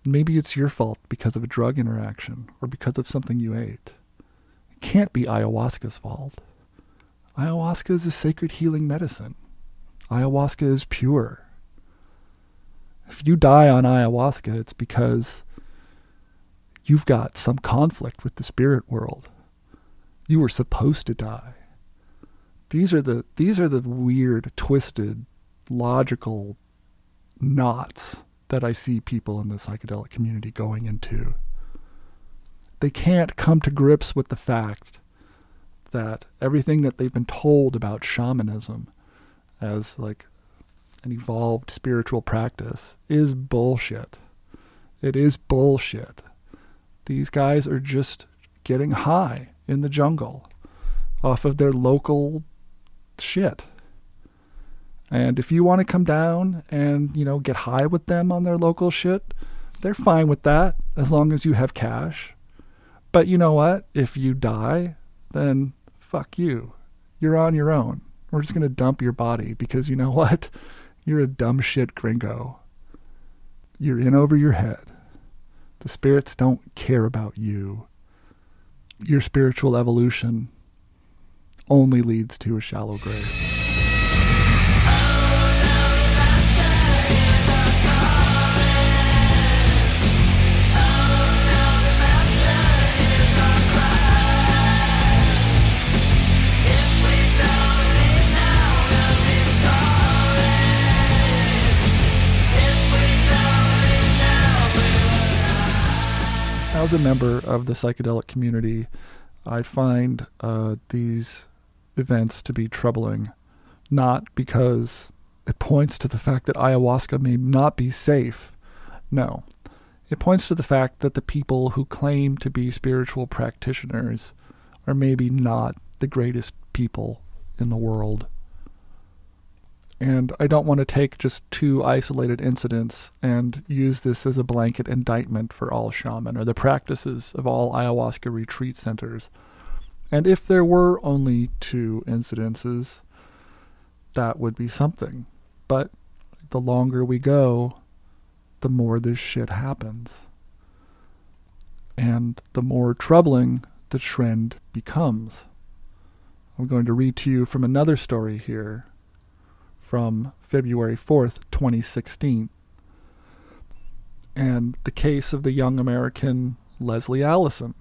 Maybe it's your fault because of a drug interaction or because of something you ate. It can't be ayahuasca's fault. Ayahuasca is a sacred healing medicine. Ayahuasca is pure. If you die on ayahuasca, it's because you've got some conflict with the spirit world. You were supposed to die. These are the these are the weird, twisted, logical knots that I see people in the psychedelic community going into. They can't come to grips with the fact that everything that they've been told about shamanism as like an evolved spiritual practice is bullshit. It is bullshit. These guys are just getting high in the jungle off of their local shit. And if you want to come down and, you know, get high with them on their local shit, they're fine with that as long as you have cash. But you know what? If you die, then fuck you. You're on your own. We're just going to dump your body because you know what? You're a dumb shit gringo. You're in over your head. The spirits don't care about you your spiritual evolution only leads to a shallow grave. As a member of the psychedelic community, I find uh, these events to be troubling, not because it points to the fact that ayahuasca may not be safe. No. It points to the fact that the people who claim to be spiritual practitioners are maybe not the greatest people in the world. And I don't want to take just two isolated incidents and use this as a blanket indictment for all shaman or the practices of all ayahuasca retreat centers. And if there were only two incidences, that would be something. But the longer we go, the more this shit happens. And the more troubling the trend becomes. I'm going to read to you from another story here from February 4th, 2016. And the case of the young American Leslie Allison,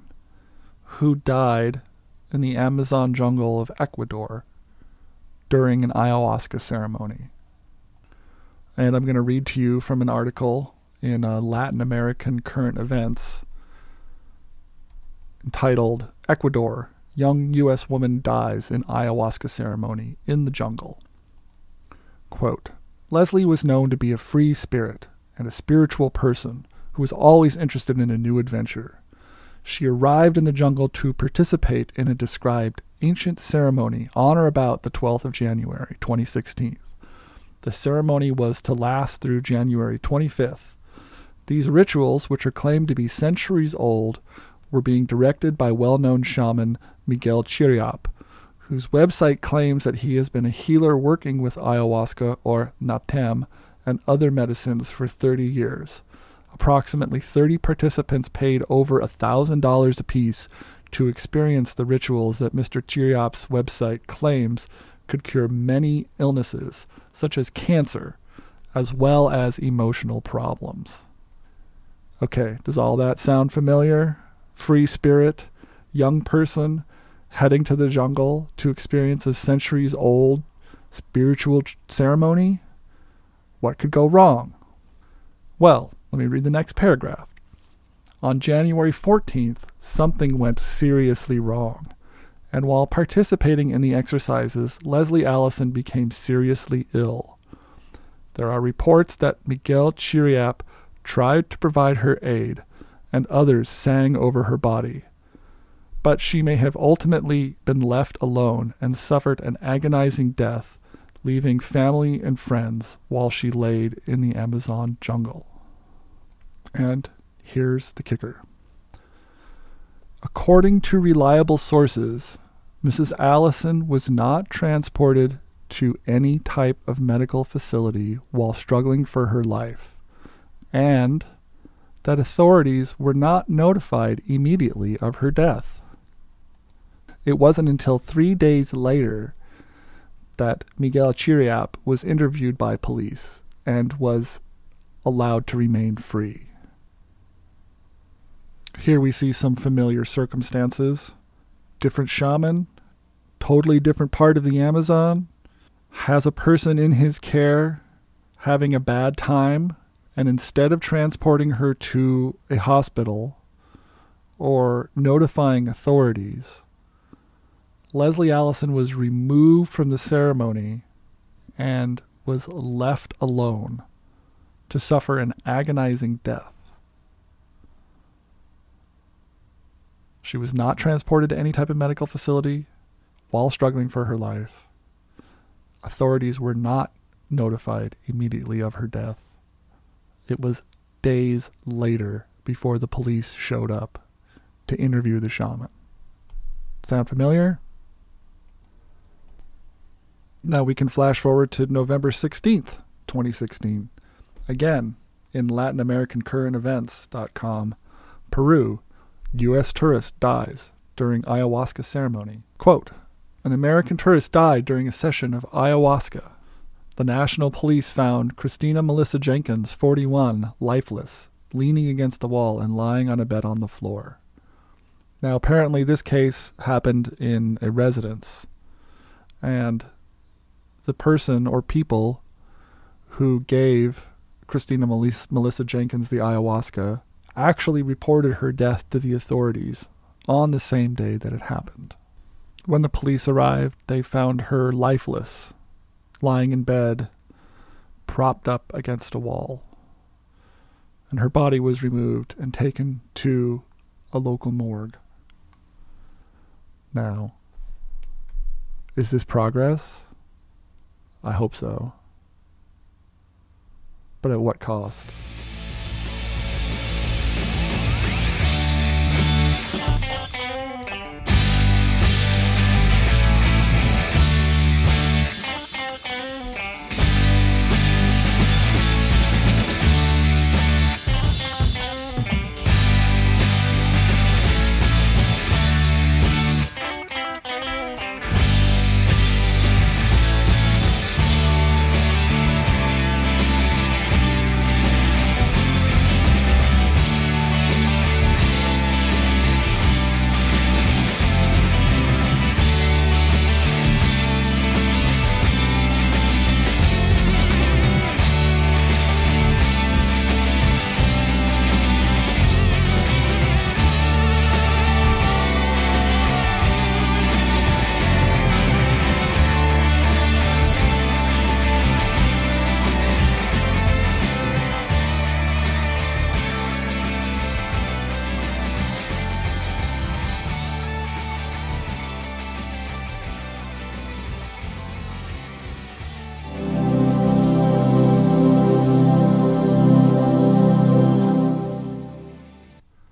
who died in the Amazon jungle of Ecuador during an ayahuasca ceremony. And I'm going to read to you from an article in uh, Latin American Current Events entitled Ecuador Young U.S. Woman Dies in Ayahuasca Ceremony in the Jungle. Quote, Leslie was known to be a free spirit and a spiritual person who was always interested in a new adventure. She arrived in the jungle to participate in a described ancient ceremony on or about the 12th of January, 2016. The ceremony was to last through January 25th. These rituals, which are claimed to be centuries old, were being directed by well known shaman Miguel Chiriap, whose website claims that he has been a healer working with ayahuasca or natem and other medicines for 30 years. Approximately 30 participants paid over $1,000 apiece to experience the rituals that Mr. Chiriap's website claims could cure many illnesses, such as cancer, as well as emotional problems. Okay, does all that sound familiar? Free spirit, young person, heading to the jungle to experience a centuries old spiritual ceremony? What could go wrong? Well, let me read the next paragraph. On January 14th, something went seriously wrong, and while participating in the exercises, Leslie Allison became seriously ill. There are reports that Miguel Chiriap tried to provide her aid, and others sang over her body but she may have ultimately been left alone and suffered an agonizing death, leaving family and friends while she laid in the Amazon jungle. And here's the kicker. According to reliable sources, Mrs. Allison was not transported to any type of medical facility while struggling for her life, and that authorities were not notified immediately of her death. It wasn't until three days later that Miguel Chiriap was interviewed by police and was allowed to remain free. Here we see some familiar circumstances. Different shaman, totally different part of the Amazon, has a person in his care having a bad time, and instead of transporting her to a hospital or notifying authorities, Leslie Allison was removed from the ceremony and was left alone to suffer an agonizing death. She was not transported to any type of medical facility while struggling for her life. Authorities were not notified immediately of her death. It was days later before the police showed up to interview the shaman. Sound familiar? Now we can flash forward to November 16th, 2016. Again, in Latin American Current Events.com, Peru, U.S. tourist dies during ayahuasca ceremony. Quote, an American tourist died during a session of ayahuasca. The National Police found Christina Melissa Jenkins, 41, lifeless, leaning against a wall and lying on a bed on the floor. Now, apparently, this case happened in a residence, and the person or people who gave Christina Melissa Jenkins the ayahuasca actually reported her death to the authorities on the same day that it happened. When the police arrived, they found her lifeless, lying in bed, propped up against a wall. And her body was removed and taken to a local morgue. Now, Is this progress? I hope so. But at what cost?